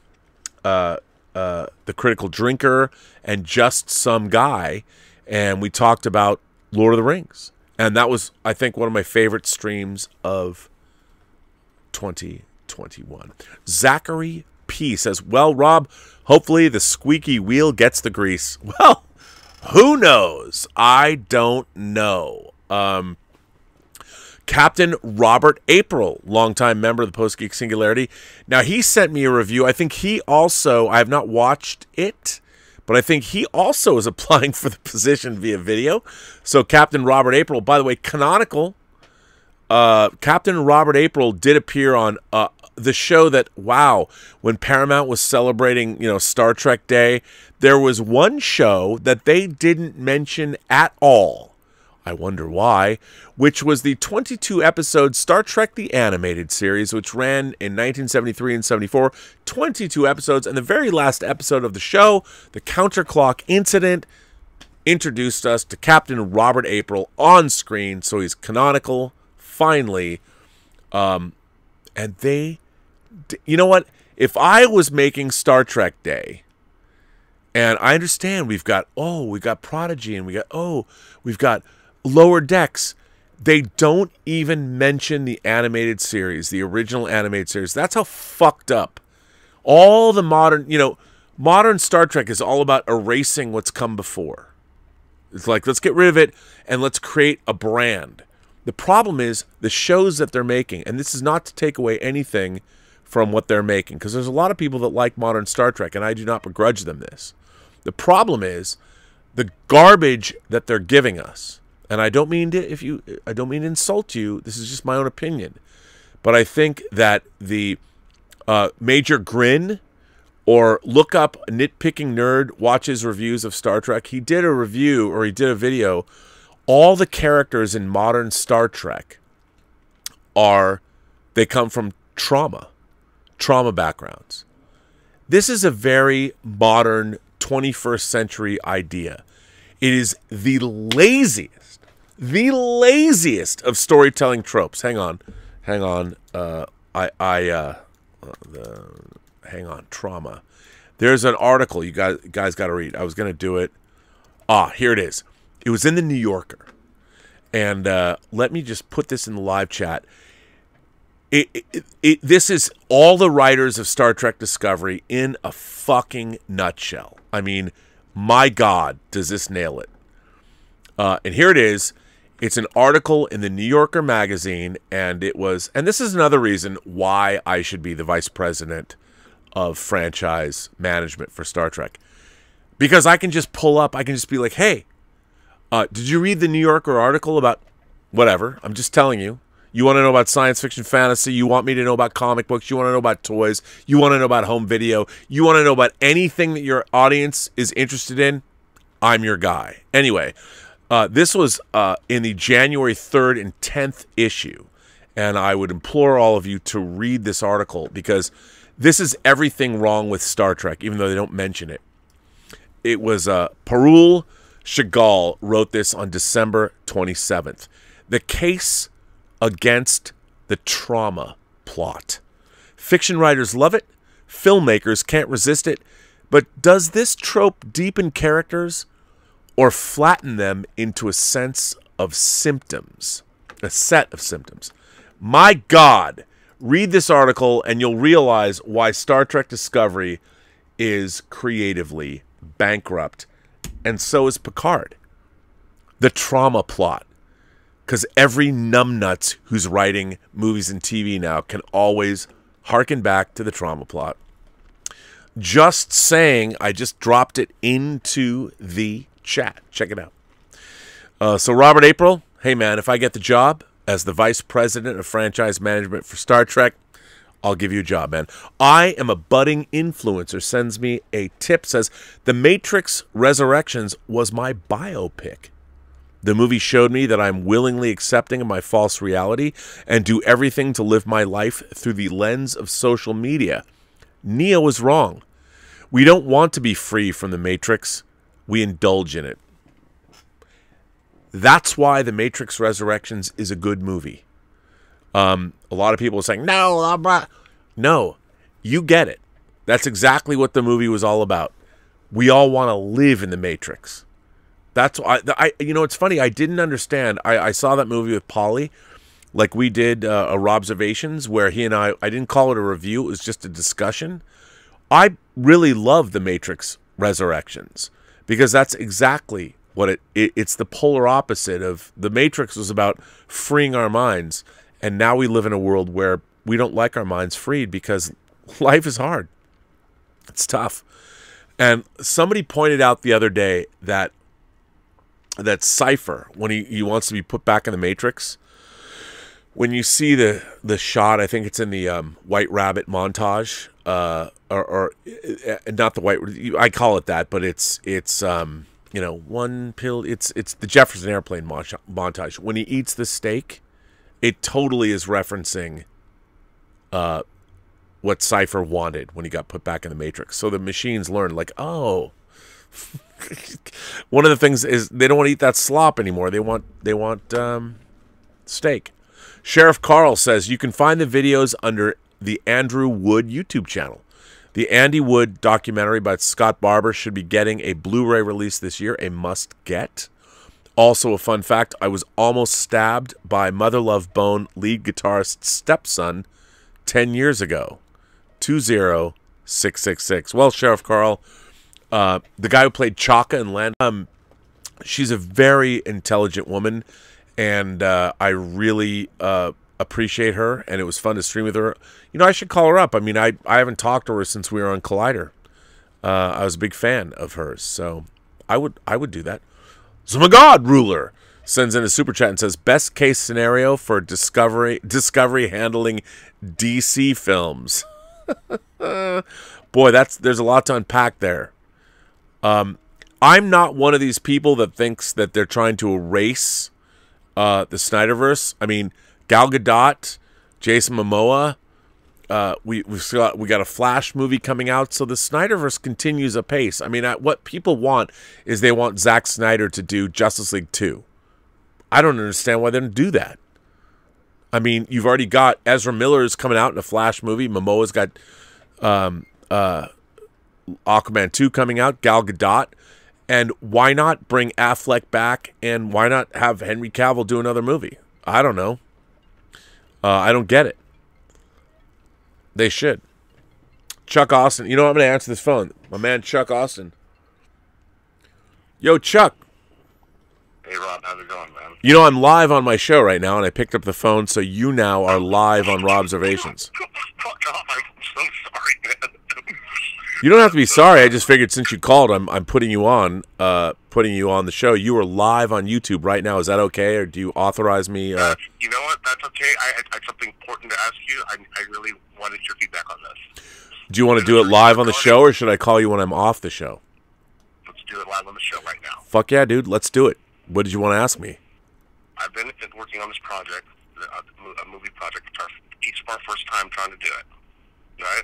Speaker 1: uh, uh, the Critical Drinker and just some guy, and we talked about Lord of the Rings. And that was, I think, one of my favorite streams of 2021. Zachary P says, Well, Rob, hopefully the squeaky wheel gets the grease. (laughs) Well, who knows? I don't know. Um, Captain Robert April, longtime member of the Post Geek Singularity. Now, he sent me a review. I think he also, I have not watched it, but I think he also is applying (laughs) for the position via video. So, Captain Robert April, by the way, canonical. Uh, Captain Robert April did appear on uh, the show that, wow, when Paramount was celebrating, you know, Star Trek Day, there was one show that they didn't mention at all. I wonder why, which was the 22 episode Star Trek the Animated Series, which ran in 1973 and 74. 22 episodes, and the very last episode of the show, the Counterclock Incident, introduced us to Captain Robert April on screen, so he's canonical, finally. Um, and they, you know what? If I was making Star Trek Day, and I understand we've got, oh, we've got Prodigy, and we got, oh, we've got Lower Decks. They don't even mention the animated series, the original animated series. That's how fucked up. All the modern, you know, modern Star Trek is all about erasing what's come before. It's like, let's get rid of it and let's create a brand. The problem is the shows that they're making, and this is not to take away anything from what they're making, because there's a lot of people that like modern Star Trek, and I do not begrudge them this. The problem is the garbage that they're giving us. And I don't mean to if you I don't mean to insult you. This is just my own opinion. But I think that the uh, Major Grin or look up nitpicking nerd watches reviews of Star Trek. He did a review or he did a video. All the characters in modern Star Trek are they come from trauma, trauma backgrounds. This is a very modern 21st century idea. It is the laziest, the laziest of storytelling tropes. Hang on, hang on. Uh, I, I, uh, the, hang on. Trauma. There's an article you guys, guys got to read. I was to do it. Ah, here it is. It was in the New Yorker, and uh, let me just put this in the live chat. It, it, it, this is all the writers of Star Trek Discovery in a fucking nutshell. I mean, my God, does this nail it? Uh, and here it is. It's an article in the New Yorker magazine, and it was, and this is another reason why I should be the vice president of franchise management for Star Trek. Because I can just pull up, I can just be like, hey, uh, did you read the New Yorker article about whatever? I'm just telling you. You want to know about science fiction fantasy. You want me to know about comic books. You want to know about toys. You want to know about home video. You want to know about anything that your audience is interested in. I'm your guy. Anyway, uh, this was uh, in the January 3rd and 10th issue. And I would implore all of you to read this article because this is everything wrong with Star Trek, even though they don't mention it. It was uh, Parul Sehgal wrote this on December 27th. The case against the trauma plot. Fiction writers love it, filmmakers can't resist it, but does this trope deepen characters or flatten them into a sense of symptoms? A set of symptoms. My God, read this article and you'll realize why Star Trek Discovery is creatively bankrupt, and so is Picard. The trauma plot because every numbnuts who's writing movies and TV now can always harken back to the trauma plot. Just saying, I just dropped it into the chat. Check it out. Uh, so, Robert April, hey man, if I get the job as the vice president of franchise management for Star Trek, I'll give you a job, man. I am a budding influencer. Sends me a tip, says, The Matrix Resurrections was my biopic. The movie showed me that I'm willingly accepting of my false reality and do everything to live my life through the lens of social media. Neo was wrong. We don't want to be free from the Matrix, we indulge in it. That's why The Matrix Resurrections is a good movie. Um, a lot of people are saying, no, I'm not." no, you get it. That's exactly what the movie was all about. We all want to live in the Matrix. That's why I, I, you know, it's funny. I didn't understand. I, I saw that movie with Polly, like we did uh, a Robservations, where he and I, I didn't call it a review. It was just a discussion. I really love the Matrix Resurrections because that's exactly what it, it. It's the polar opposite of the Matrix was about freeing our minds, and now we live in a world where we don't like our minds freed because (laughs) life is hard. It's tough. And somebody pointed out the other day that that Cypher, when he, he wants to be put back in the Matrix, when you see the the shot, I think it's in the um, White Rabbit montage, uh, or, or uh, not the White. I call it that, but it's it's um, you know one pill. It's it's the Jefferson Airplane montage. When he eats the steak, it totally is referencing uh, what Cypher wanted when he got put back in the Matrix. So the machines learn, like, oh, (laughs) one of the things is they don't want to eat that slop anymore. They want they want um, steak. Sheriff Carl says you can find the videos under the Andrew Wood YouTube channel. The Andy Wood documentary by Scott Barber should be getting a Blu-ray release this year, a must get. Also, a fun fact: I was almost stabbed by Mother Love Bone lead guitarist's stepson ten years ago. Two zero six six six. Well, Sheriff Carl, uh, the guy who played Chaka in Land, um, she's a very intelligent woman, and uh, I really uh, appreciate her. And it was fun to stream with her. You know, I should call her up. I mean, I I haven't talked to her since we were on Collider. Uh, I was a big fan of hers, so I would I would do that. So my God, ruler sends in a super chat and says best case scenario for discovery discovery handling DC films. (laughs) Boy, that's there's a lot to unpack there. Um, I'm not one of these people that thinks that they're trying to erase uh, the Snyderverse. I mean, Gal Gadot, Jason Momoa. Uh, we we've got we got a Flash movie coming out, so the Snyderverse continues apace. I mean, I, what people want is they want Zack Snyder to do Justice League two. I don't understand why they don't do that. I mean, you've already got Ezra Miller is coming out in a Flash movie. Momoa's got um, uh, Aquaman 2 coming out, Gal Gadot. And why not bring Affleck back and why not have Henry Cavill do another movie? I don't know. Uh, I don't get it. They should. Chuck Austin. You know? I'm going to answer this phone. My man Chuck Austin. Yo, Chuck.
Speaker 15: Hey, Rob. How's it going, man?
Speaker 1: You know, I'm live on my show right now, and I picked up the phone, so you now are live on Robservations. (laughs)
Speaker 15: Fuck off. I'm so sorry, man.
Speaker 1: You don't have to be sorry. I just figured since you called, I'm I'm putting you on, uh, putting you on the show. You are live on YouTube right now. Is that okay, or do you authorize me? Uh,
Speaker 15: You know what? That's okay. I I had something important to ask you. I, I really wanted your feedback on this.
Speaker 1: do you want to do it live on the show, or should I call you when I'm off the show?
Speaker 15: Let's do it live on the show right now.
Speaker 1: Fuck yeah, dude. Let's do it. What did you want to ask me?
Speaker 15: I've been working on this project, a, uh, a movie project. It's our, each of our first time trying to do it, right?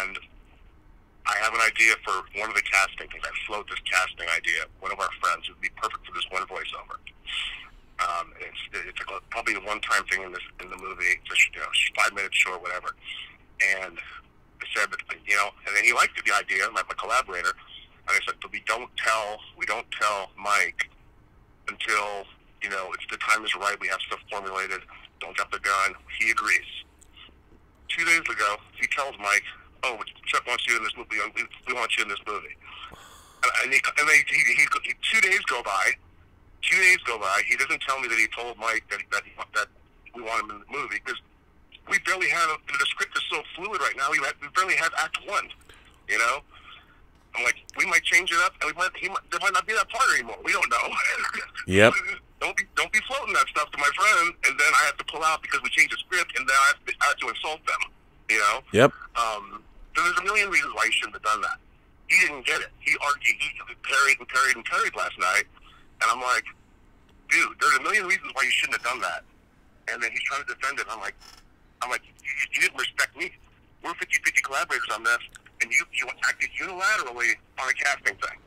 Speaker 15: And I have an idea for one of the casting things. I float this casting idea. One of our friends would be perfect for this one voiceover. Um, it's it's a, probably a one-time thing in this in the movie, just you know, five minutes short, whatever. And I said, but you know, and then he liked the idea, my, my collaborator. And I said, but we don't tell we don't tell Mike until you know it's the time is right. We have stuff formulated. Don't drop the gun. He agrees. Two days ago, he tells Mike, "Oh, Chuck wants you in this movie. We, we want you in this movie." And, and, he, and they, he, he, he, two days go by. Two days go by. He doesn't tell me that he told Mike that that, he, that we want him in the movie because we barely have the script is so fluid right now. We, have, we barely have Act One. You know. I'm like, we might change it up, and we might, he might, there might not be that part anymore. We don't know. (laughs)
Speaker 1: Yep.
Speaker 15: don't be don't be floating that stuff to my friend, and then I have to pull out because we changed the script, and then I have to, I have to insult them. You know.
Speaker 1: Yep.
Speaker 15: Um, so there's a million reasons why he shouldn't have done that. He didn't get it. He argued, he parried and parried and parried last night, and I'm like, dude, there's a million reasons why you shouldn't have done that. And then he's trying to defend it. I'm like, I'm like, you, you didn't respect me. We're 50-50 collaborators on this, and you you acted unilaterally on a casting thing,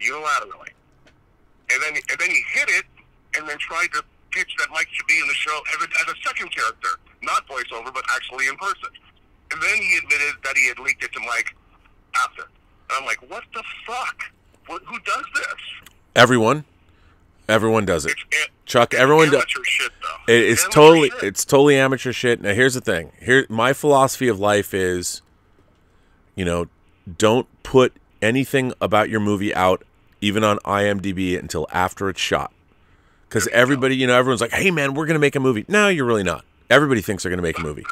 Speaker 15: unilaterally. and then and then he hit it, and then tried to pitch that Mike should be in the show as a, as a second character, not voiceover, but actually in person. And then he admitted that he had leaked it to Mike after. And I'm like, what the fuck? What, who does this?
Speaker 1: Everyone, everyone does it. Chuck, everyone does.
Speaker 15: Shit.
Speaker 1: It, it's
Speaker 15: Amateur
Speaker 1: totally
Speaker 15: shit.
Speaker 1: it's totally amateur shit. Now here's the thing. Here my philosophy of life is you know, don't put anything about your movie out even on IMDb until after it's shot. Cuz everybody, you know, everyone's like, "Hey man, we're going to make a movie." No, you're really not. Everybody thinks they're going to make a movie.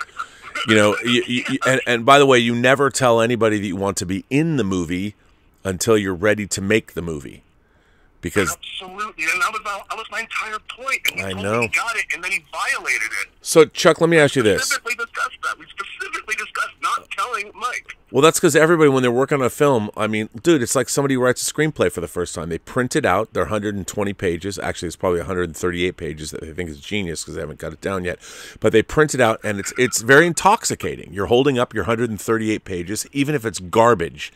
Speaker 1: You know, you, you- and and by the way, you never tell anybody that you want to be in the movie until you're ready to make the movie. Because
Speaker 15: Absolutely, and that was my, that was my entire point. And he
Speaker 1: I know.
Speaker 15: He got it, and then he violated it.
Speaker 1: so Chuck, let me ask you this.
Speaker 15: Specifically discussed that. We specifically discussed not telling Mike.
Speaker 1: Well, that's because everybody, when they're working on a film, I mean, dude, it's like somebody writes a screenplay for the first time. They print it out. They're 120 pages. Actually, it's probably 138 pages that they think is genius because they haven't got it down yet. But they print it out, and it's it's very intoxicating. You're holding up your 138 pages, even if it's garbage.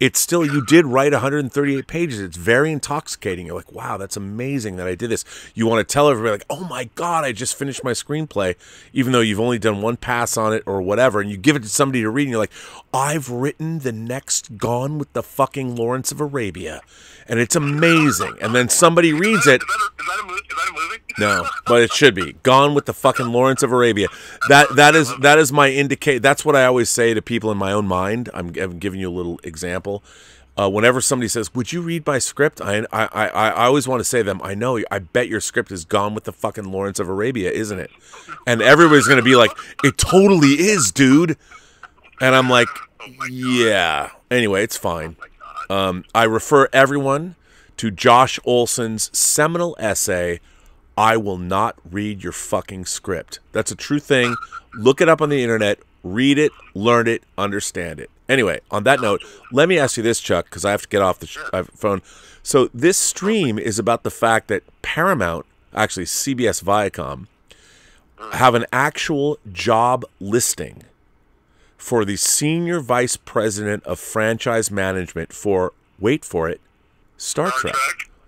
Speaker 1: It's still you did write 138 pages. It's very intoxicating. You're like, wow, that's amazing that I did this. You want to tell everybody like, oh my god, I just finished my screenplay, even though you've only done one pass on it or whatever, and you give it to somebody to read, and you're like, I've written the next Gone with the fucking Lawrence of Arabia, and it's amazing. And then somebody reads it. No, but it should be Gone with the fucking Lawrence of Arabia. That that is that is my indicate. That's what I always say to people in my own mind. I'm, I'm giving you a little example. Uh, whenever somebody says, "Would you read my script?" I I, I I always want to say to them, "I know. I bet your script is Gone with the fucking Lawrence of Arabia, isn't it?" And everybody's gonna be like, "It totally is, dude." And I'm like, "Yeah." Anyway, it's fine. Um, I refer everyone to Josh Olson's seminal essay, I Will Not Read Your Fucking Script. That's a true thing. Look it up on the internet, read it, learn it, understand it. Anyway, on that note, let me ask you this, Chuck, because I have to get off the sh- phone. So, this stream is about the fact that Paramount, actually CBS Viacom, have an actual job listing for the senior vice president of franchise management for wait for it Star Trek.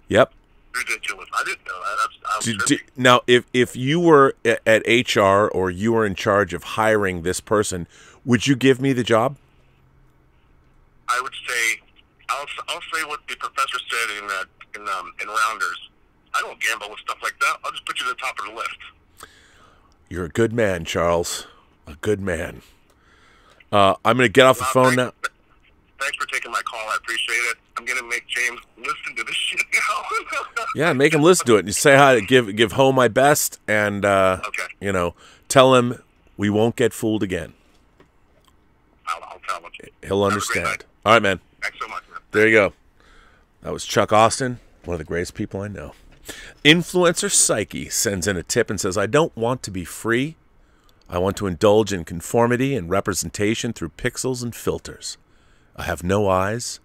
Speaker 1: Yep.
Speaker 15: Ridiculous. I didn't know that. That's, I'm
Speaker 1: Do- do- now, if if you were at HR or you were in charge of hiring this person, would you give me the job?
Speaker 15: I would say, I'll, I'll say what the professor said in that in um, in Rounders. I don't gamble with stuff like that. I'll just put you to the top of the list.
Speaker 1: You're a good man, Charles. A good man. Uh, I'm going to get off the phone now.
Speaker 15: Thanks for taking my call. I appreciate it. I'm gonna make James listen to this (laughs) shit now.
Speaker 1: Yeah, make him listen to it. And you say hi. Give give Ho my best, and uh, you know, tell him we won't get fooled again.
Speaker 15: I'll, I'll tell him.
Speaker 1: He'll understand. All right, man.
Speaker 15: Thanks so much, man.
Speaker 1: There you go. That was Chuck Austin, one of the greatest people I know. Influencer Psyche sends in a tip and says, I don't want to be free. I want to indulge in conformity and representation through pixels and filters. I have no eyes,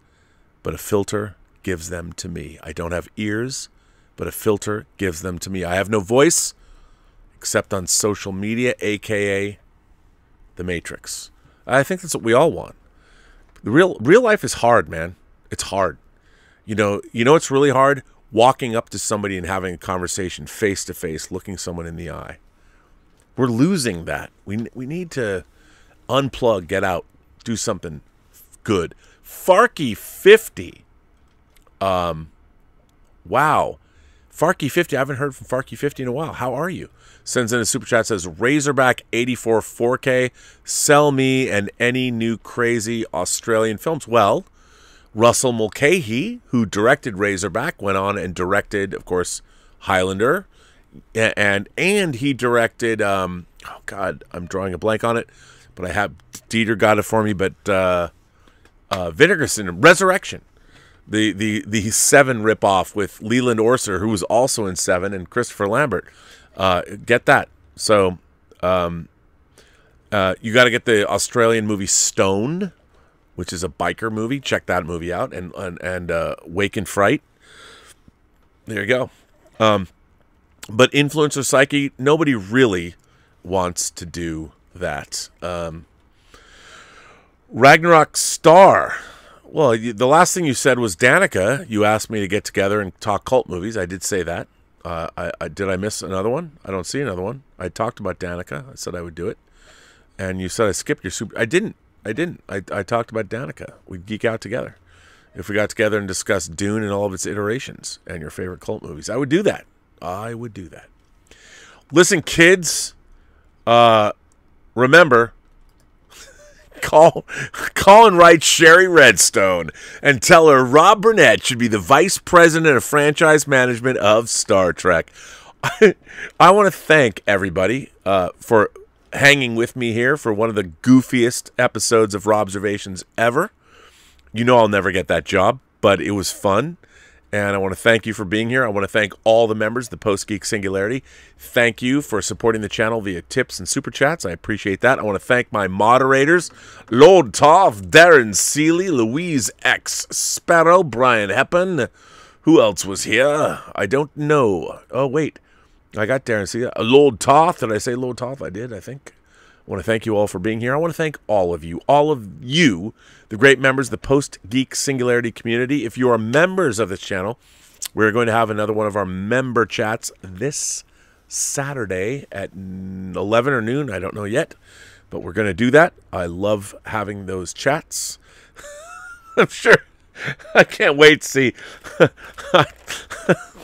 Speaker 1: but a filter gives them to me. I don't have ears, but a filter gives them to me. I have no voice except on social media, aka the Matrix. I think that's what we all want. The real real life is hard, man. It's hard. You know, you know it's really hard walking up to somebody and having a conversation face to face, looking someone in the eye. We're losing that. We we need to unplug, get out, do something good. Farky 50. Um wow. Farky 50. I haven't heard from Farky 50 in a while. How are you? Sends in a super chat says Razorback 84 4K. Sell me and any new crazy Australian films. Well, Russell Mulcahy, who directed Razorback, went on and directed, of course, Highlander, and and he directed. Um, oh God, I'm drawing a blank on it, but I have Dieter got it for me. But uh, uh, Vinegar Syndrome, Resurrection, the the the Seven ripoff with Leland Orser, who was also in Seven, and Christopher Lambert. Uh, get that. So, um, uh, you got to get the Australian movie Stone, which is a biker movie. Check that movie out, and and and uh, Wake in Fright. There you go. Um, but influencer psyche, nobody really wants to do that. Um, Ragnarok Star Well, the last thing you said was Danica. You asked me to get together and talk cult movies. I did say that. Uh, I, I did. I miss another one. I don't see another one. I talked about Danica. I said I would do it, and you said I skipped your super. I didn't. I didn't. I, I talked about Danica. We'd geek out together. If we got together and discussed Dune and all of its iterations and your favorite cult movies, I would do that. I would do that. Listen, kids. Uh, remember, call call and write Shari Redstone and tell her Rob Burnett should be the vice president of franchise management of Star Trek. (laughs) I, I want to thank everybody uh, for hanging with me here for one of the goofiest episodes of Robservations ever. You know I'll never get that job, but it was fun. And I want to thank you for being here. I want to thank all the members of the Post Geek Singularity. Thank you for supporting the channel via tips and super chats. I appreciate that. I want to thank my moderators Lord Toff, Darren Seeley, Louise X, Sparrow, Brian Heppen. Who else was here? I don't know. Oh, wait. I got Darren Seeley. Uh, Lord Toth. Did I say Lord Toth? I did, I think. I want to thank you all for being here. I want to thank all of you, all of you, the great members the Post Geek Singularity community. If you are members of this channel, we're going to have another one of our member chats this Saturday at 11 or noon. I don't know yet, but we're going to do that. I love having those chats. (laughs) I'm sure. I can't wait to see (laughs)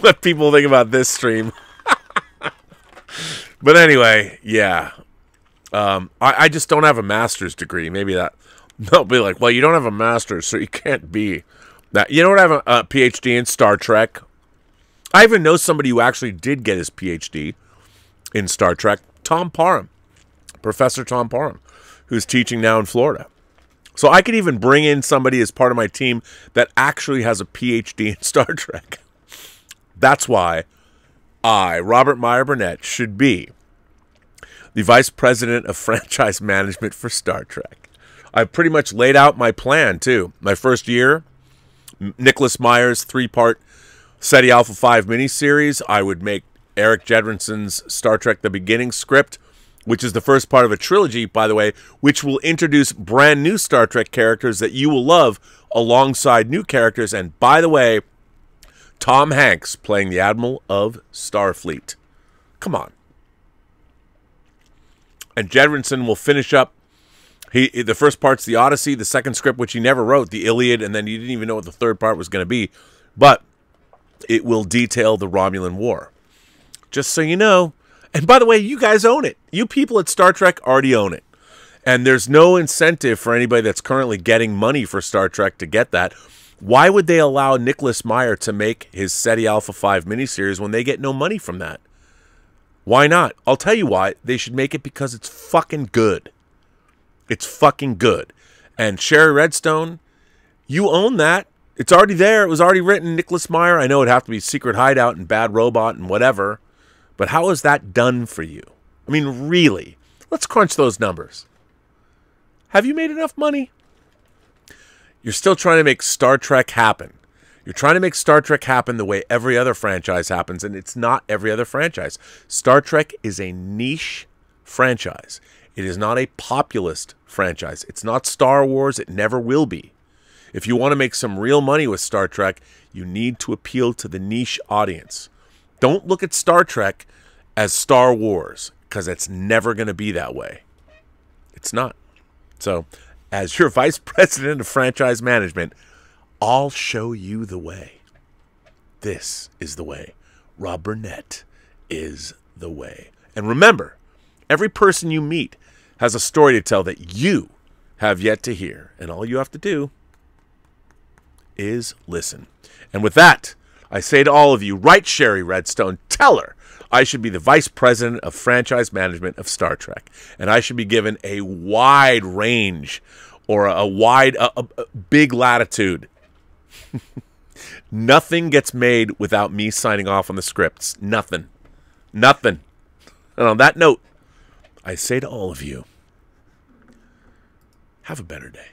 Speaker 1: what people think about this stream. (laughs) but anyway, yeah, um, I, I just don't have a master's degree. Maybe that (laughs) they'll be like, well, you don't have a master's, so you can't be that. You don't have a, a PhD in Star Trek. I even know somebody who actually did get his PhD in Star Trek. Tom Parham, Professor Tom Parham, who's teaching now in Florida. So I could even bring in somebody as part of my team that actually has a PhD in (laughs) Star Trek. That's why I, Robert Meyer Burnett, should be the vice president of (laughs) franchise management for Star Trek. I've pretty much laid out my plan too. My first year, Nicholas Meyer's three-part Ceti Alpha 5 miniseries. I would make Erik Jendresen's Star Trek The Beginning script, which is the first part of a trilogy, by the way, which will introduce brand new Star Trek characters that you will love alongside new characters. And by the way, Tom Hanks playing the Admiral of Starfleet. Come on and Jendresen will finish up. He the first part's the Odyssey, the second script which he never wrote, the Iliad, and then he didn't even know what the third part was going to be, but it will detail the Romulan War. Just so you know. And by the way, you guys own it. You people at Star Trek already own it. And there's no incentive for anybody that's currently getting money for Star Trek to get that. Why would they allow Nicholas Meyer to make his Ceti Alpha 5 miniseries when they get no money from that? Why not? I'll tell you why. They should make it because it's fucking good. It's fucking good. And Shari Redstone, you own that. It's already there. It was already written. Nicholas Meyer. I know it'd have to be Secret Hideout and Bad Robot and whatever. But how is that done for you? I mean, really? Let's crunch those numbers. Have you made enough money? You're still trying to make Star Trek happen. You're trying to make Star Trek happen the way every other franchise happens, and it's not every other franchise. Star Trek is a niche franchise. It is not a populist franchise. It's not Star Wars. It never will be. If you want to make some real money with Star Trek, you need to appeal to the niche audience. Don't look at Star Trek as Star Wars because it's never going to be that way. It's not. So, as your (laughs) vice president of franchise management, I'll show you the way. This is the way. Rob Burnett is the way. And remember, every person you meet has a story to tell that you have yet to hear. And all you have to do is listen. And with that, I say to all of you, write Shari Redstone, tell her I should be the vice president of franchise management of Star Trek. And I should be given a wide range or a, wide, a, a, big latitude (laughs) Nothing gets made without me signing off on the scripts. Nothing. Nothing. And on that note, I say to all of you, have a better day.